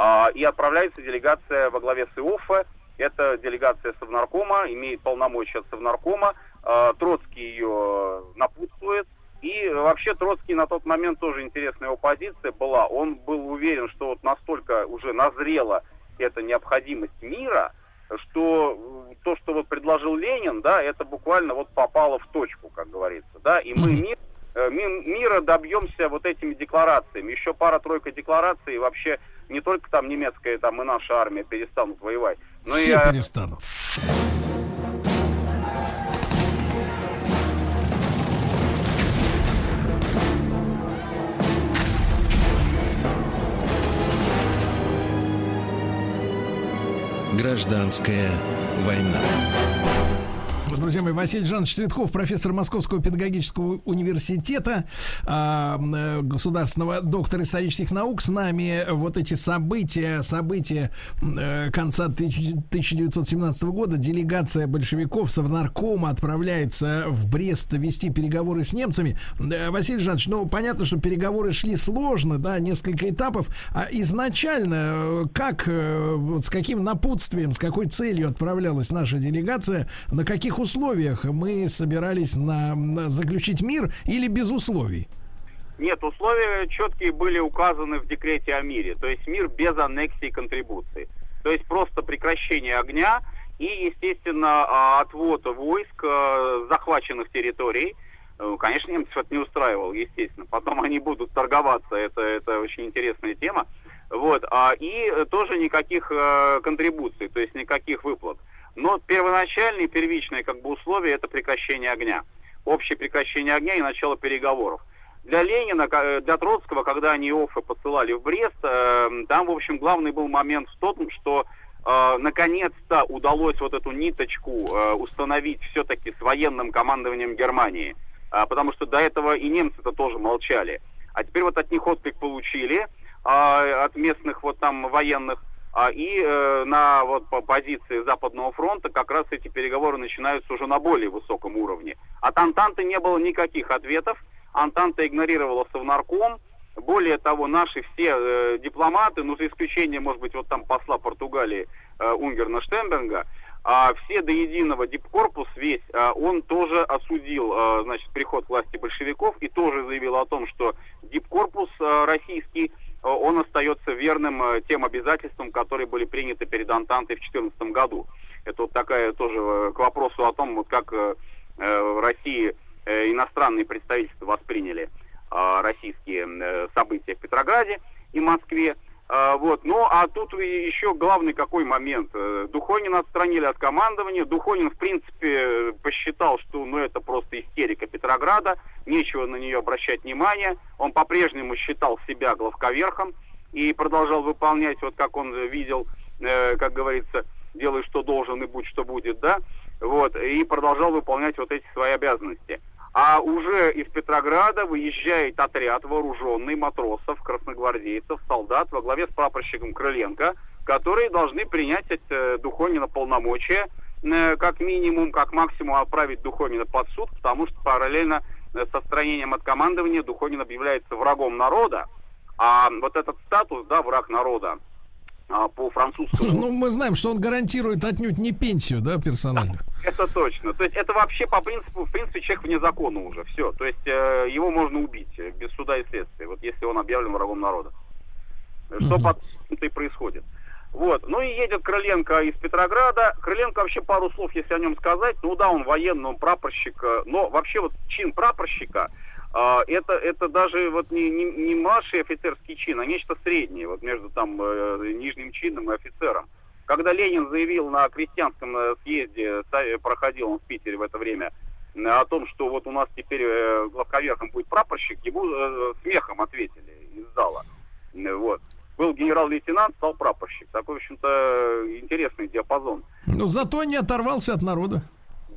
А, и отправляется делегация во главе с ИОФа. Это делегация Совнаркома, имеет полномочия от Совнаркома. А, Троцкий ее напутствует. И вообще Троцкий на тот момент тоже интересная его позиция была. Он был уверен, что вот настолько уже назрела эта необходимость мира, что то, что вот предложил Ленин, да, это буквально вот попало в точку, как говорится, да, и мы мир, э, ми- мира добьемся вот этими декларациями. Еще пара-тройка деклараций, и вообще не только там немецкая, там и наша армия перестанут воевать, но Все и э, перестанут. Гражданская война. Друзья мои, Василий Жанович Цветков, профессор Московского педагогического университета, а, э, государственного доктор исторических наук. С нами вот эти события, события э, конца тысяч- 1917 года. Делегация большевиков Совнаркома отправляется в Брест вести переговоры с немцами. Э, Василий Жанович, ну, понятно, что переговоры шли сложно, да, несколько этапов. А изначально, как, вот с каким напутствием, с какой целью отправлялась наша делегация, на каких условиях мы собирались на, на заключить мир или без условий? Нет, условия четкие были указаны в декрете о мире. То есть мир без аннексии и контрибуции. То есть просто прекращение огня и, естественно, а, отвод войск с захваченных территорий. Э, Конечно, немцев это не устраивало, естественно. Потом они будут торговаться, это, это очень интересная тема. Вот. а, И тоже никаких э, контрибуций, то есть никаких выплат. Но первоначальные, первичные как бы условия это прекращение огня. Общее прекращение огня и начало переговоров. Для Ленина, ка- для Троцкого, когда они Оффе посылали в Брест, э, там, в общем, главный был момент в том, что э, наконец-то удалось вот эту ниточку э, установить все-таки с военным командованием Германии. А, потому что до этого и немцы-то тоже молчали. А теперь вот от них отклик получили, а, от местных вот там военных, и э, на вот по позиции Западного фронта как раз эти переговоры начинаются уже на более высоком уровне. От Антанты не было никаких ответов. Антанта игнорировала Совнарком. Более того, наши все э, дипломаты, ну за исключением, может быть, вот там посла Португалии э, Унгерна Штемберга, а, все до единого дипкорпус весь, а, он тоже осудил, а, значит, приход власти большевиков и тоже заявил о том, что дипкорпус а, российский э, он остается верным э, тем обязательствам, которые были приняты перед Антантой в 2014 году. Это вот такая тоже э, к вопросу о том, вот как э, э, в России э, иностранные представительства восприняли э, российские э, события в Петрограде и Москве. А, вот. Ну, а тут еще главный какой момент. Э, Духонина отстранили от командования. Духонин, в принципе, посчитал, что ну, это просто истерика Петрограда, нечего на нее обращать внимание. Он по-прежнему считал себя главковерхом и продолжал выполнять, вот как он видел, э, как говорится, делай, что должен, и будь, что будет, да, вот, и продолжал выполнять вот эти свои обязанности. А уже из Петрограда выезжает отряд вооруженный матросов, красногвардейцев, солдат во главе с прапорщиком Крыленко, которые должны принять от э, Духонина полномочия, э, как минимум, как максимум отправить Духонина под суд, потому что параллельно э, с отстранением от командования Духонин объявляется врагом народа, а вот этот статус, да, враг народа, а, по французскому. Ну, мы знаем, что он гарантирует отнюдь не пенсию, да, персонально. Это точно. То есть это вообще по принципу, в принципе, человек вне закона уже. Все. То есть э, его можно убить э, без суда и следствия, вот если он объявлен врагом народа. Что потом и происходит. Вот. Ну и едет Крыленко из Петрограда. Крыленко вообще пару слов, если о нем сказать. Ну да, он военный, он прапорщик. э, Но вообще вот чин прапорщика, это, это даже вот не, не, не младший офицерский чин, а нечто среднее, вот между там э, нижним чином и офицером. Когда Ленин заявил на крестьянском э, съезде, са- проходил он в Питере в это время, э, о том, что вот у нас теперь э, главковерхом будет прапорщик, ему э, смехом ответили из зала. Э, Вот. Был генерал-лейтенант, стал прапорщик. Такой, в общем-то, интересный диапазон. Ну, зато не оторвался от народа.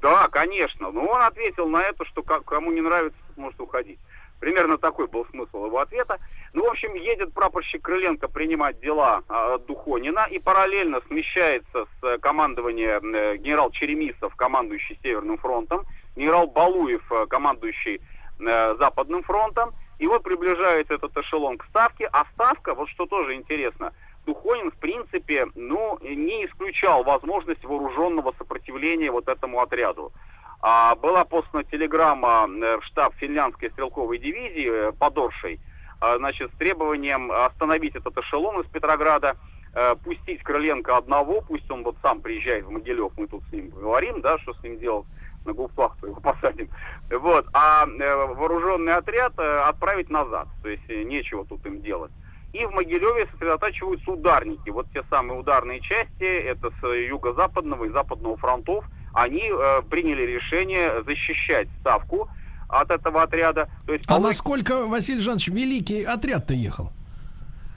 Да, конечно. Но он ответил на это, что кому не нравится, может уходить. Примерно такой был смысл его ответа. Ну, в общем, едет прапорщик Крыленко принимать дела а, от Духонина и параллельно смещается с э, командования э, генерал Черемисов, командующий Северным фронтом, генерал Балуев, э, командующий Западным фронтом. И вот приближается этот эшелон к Ставке. А Ставка, вот что тоже интересно, Духонин, в принципе, ну, не исключал возможность вооруженного сопротивления вот этому отряду. А, была послана телеграмма э, в штаб финляндской стрелковой дивизии э, Подоршей, а, значит, с требованием остановить этот эшелон из Петрограда, э, пустить Крыленко одного, пусть он вот сам приезжает в Могилев, мы тут с ним говорим, да, что с ним делать, на губплахту его посадим. Вот, а вооруженный отряд отправить назад, то есть нечего тут им делать. И в Могилеве сосредотачиваются ударники. Вот те самые ударные части, это с юго-западного и западного фронтов, они э, приняли решение защищать ставку от этого отряда. То есть А получ- насколько, Василий Жанович, великий отряд-то ехал?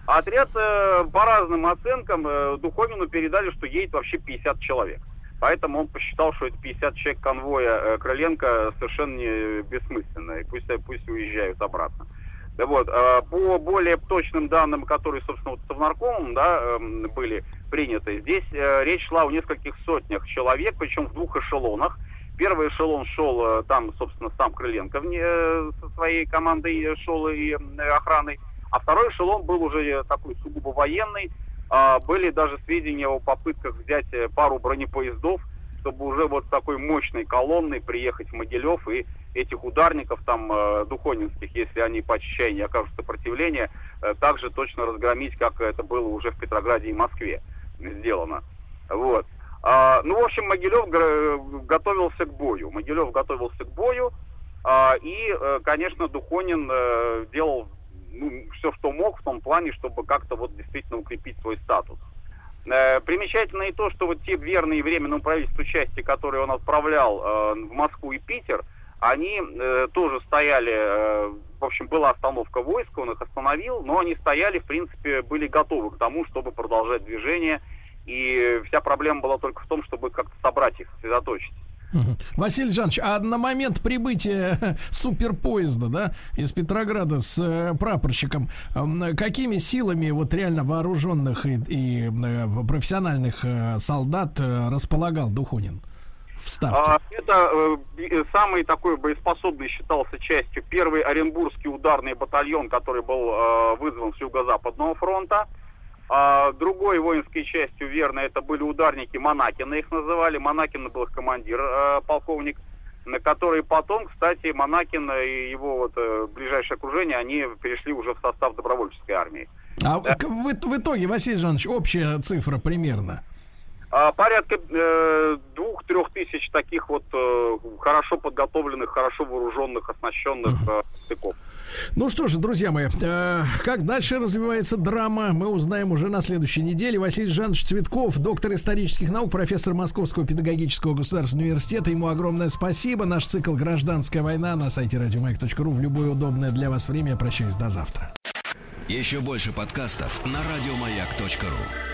Отряд э, по разным оценкам э, Духовину передали, что едет вообще 50 человек. Поэтому он посчитал, что это 50 человек конвоя э, Крыленко совершенно не бессмысленно, и пусть, пусть уезжают обратно. Да вот, э, по более точным данным, которые, собственно, вот Совнаркомом да, эм, были приняты, здесь э, речь шла о нескольких сотнях человек, причем в двух эшелонах. Первый эшелон шел, э, там, собственно, сам Крыленко э, со своей командой шел и охраной, а второй эшелон был уже такой сугубо военный. А, были даже сведения о попытках взять пару бронепоездов, чтобы уже вот такой мощной колонной приехать в Могилев и этих ударников там э, духонинских, если они по отчаянию окажут сопротивление, э, также точно разгромить, как это было уже в Петрограде и Москве сделано. Вот. А, ну, в общем, Могилев готовился к бою. Могилев готовился к бою, а, и, э, конечно, Духонин э, делал ну, все, что мог в том плане, чтобы как-то вот действительно укрепить свой статус. Э, Примечательно и то, что вот те верные временному правительству части, которые он отправлял э, в Москву и Питер, они э, тоже стояли, в общем, была остановка войск, он их остановил, но они стояли, в принципе, были готовы к тому, чтобы продолжать движение, и вся проблема была только в том, чтобы как-то собрать их, сосредоточить. Василий Жанович, а на момент прибытия суперпоезда, да, из Петрограда с э, прапорщиком, эм, какими силами вот реально вооруженных и, и, э, профессиональных э, солдат располагал Духонин в Ставке? А, это самый такой боеспособный считался частью первый Оренбургский ударный батальон, который был вызван с Юго-Западного фронта. А, другой воинской частью, верно, это были ударники Монакина, их называли. Монакин был их командир, э, полковник, на который потом, кстати, Монакин и его вот, э, ближайшее окружение, они перешли уже в состав добровольческой армии. А в, в- в итоге, Василий Жанович, общая цифра примерно. А, Порядка э, двух-трех тысяч таких вот э, хорошо подготовленных, хорошо вооруженных, оснащенных э, штыков. Ну что же, друзья мои, э, как дальше развивается драма, мы узнаем уже на следующей неделе. Василий Жанович Цветков, доктор исторических наук, профессор Московского педагогического государственного университета. Ему огромное спасибо. Наш цикл «Гражданская война» на сайте радиомаяк.ру в любое удобное для вас время. Я прощаюсь до завтра. Еще больше подкастов на радиомаяк.ру.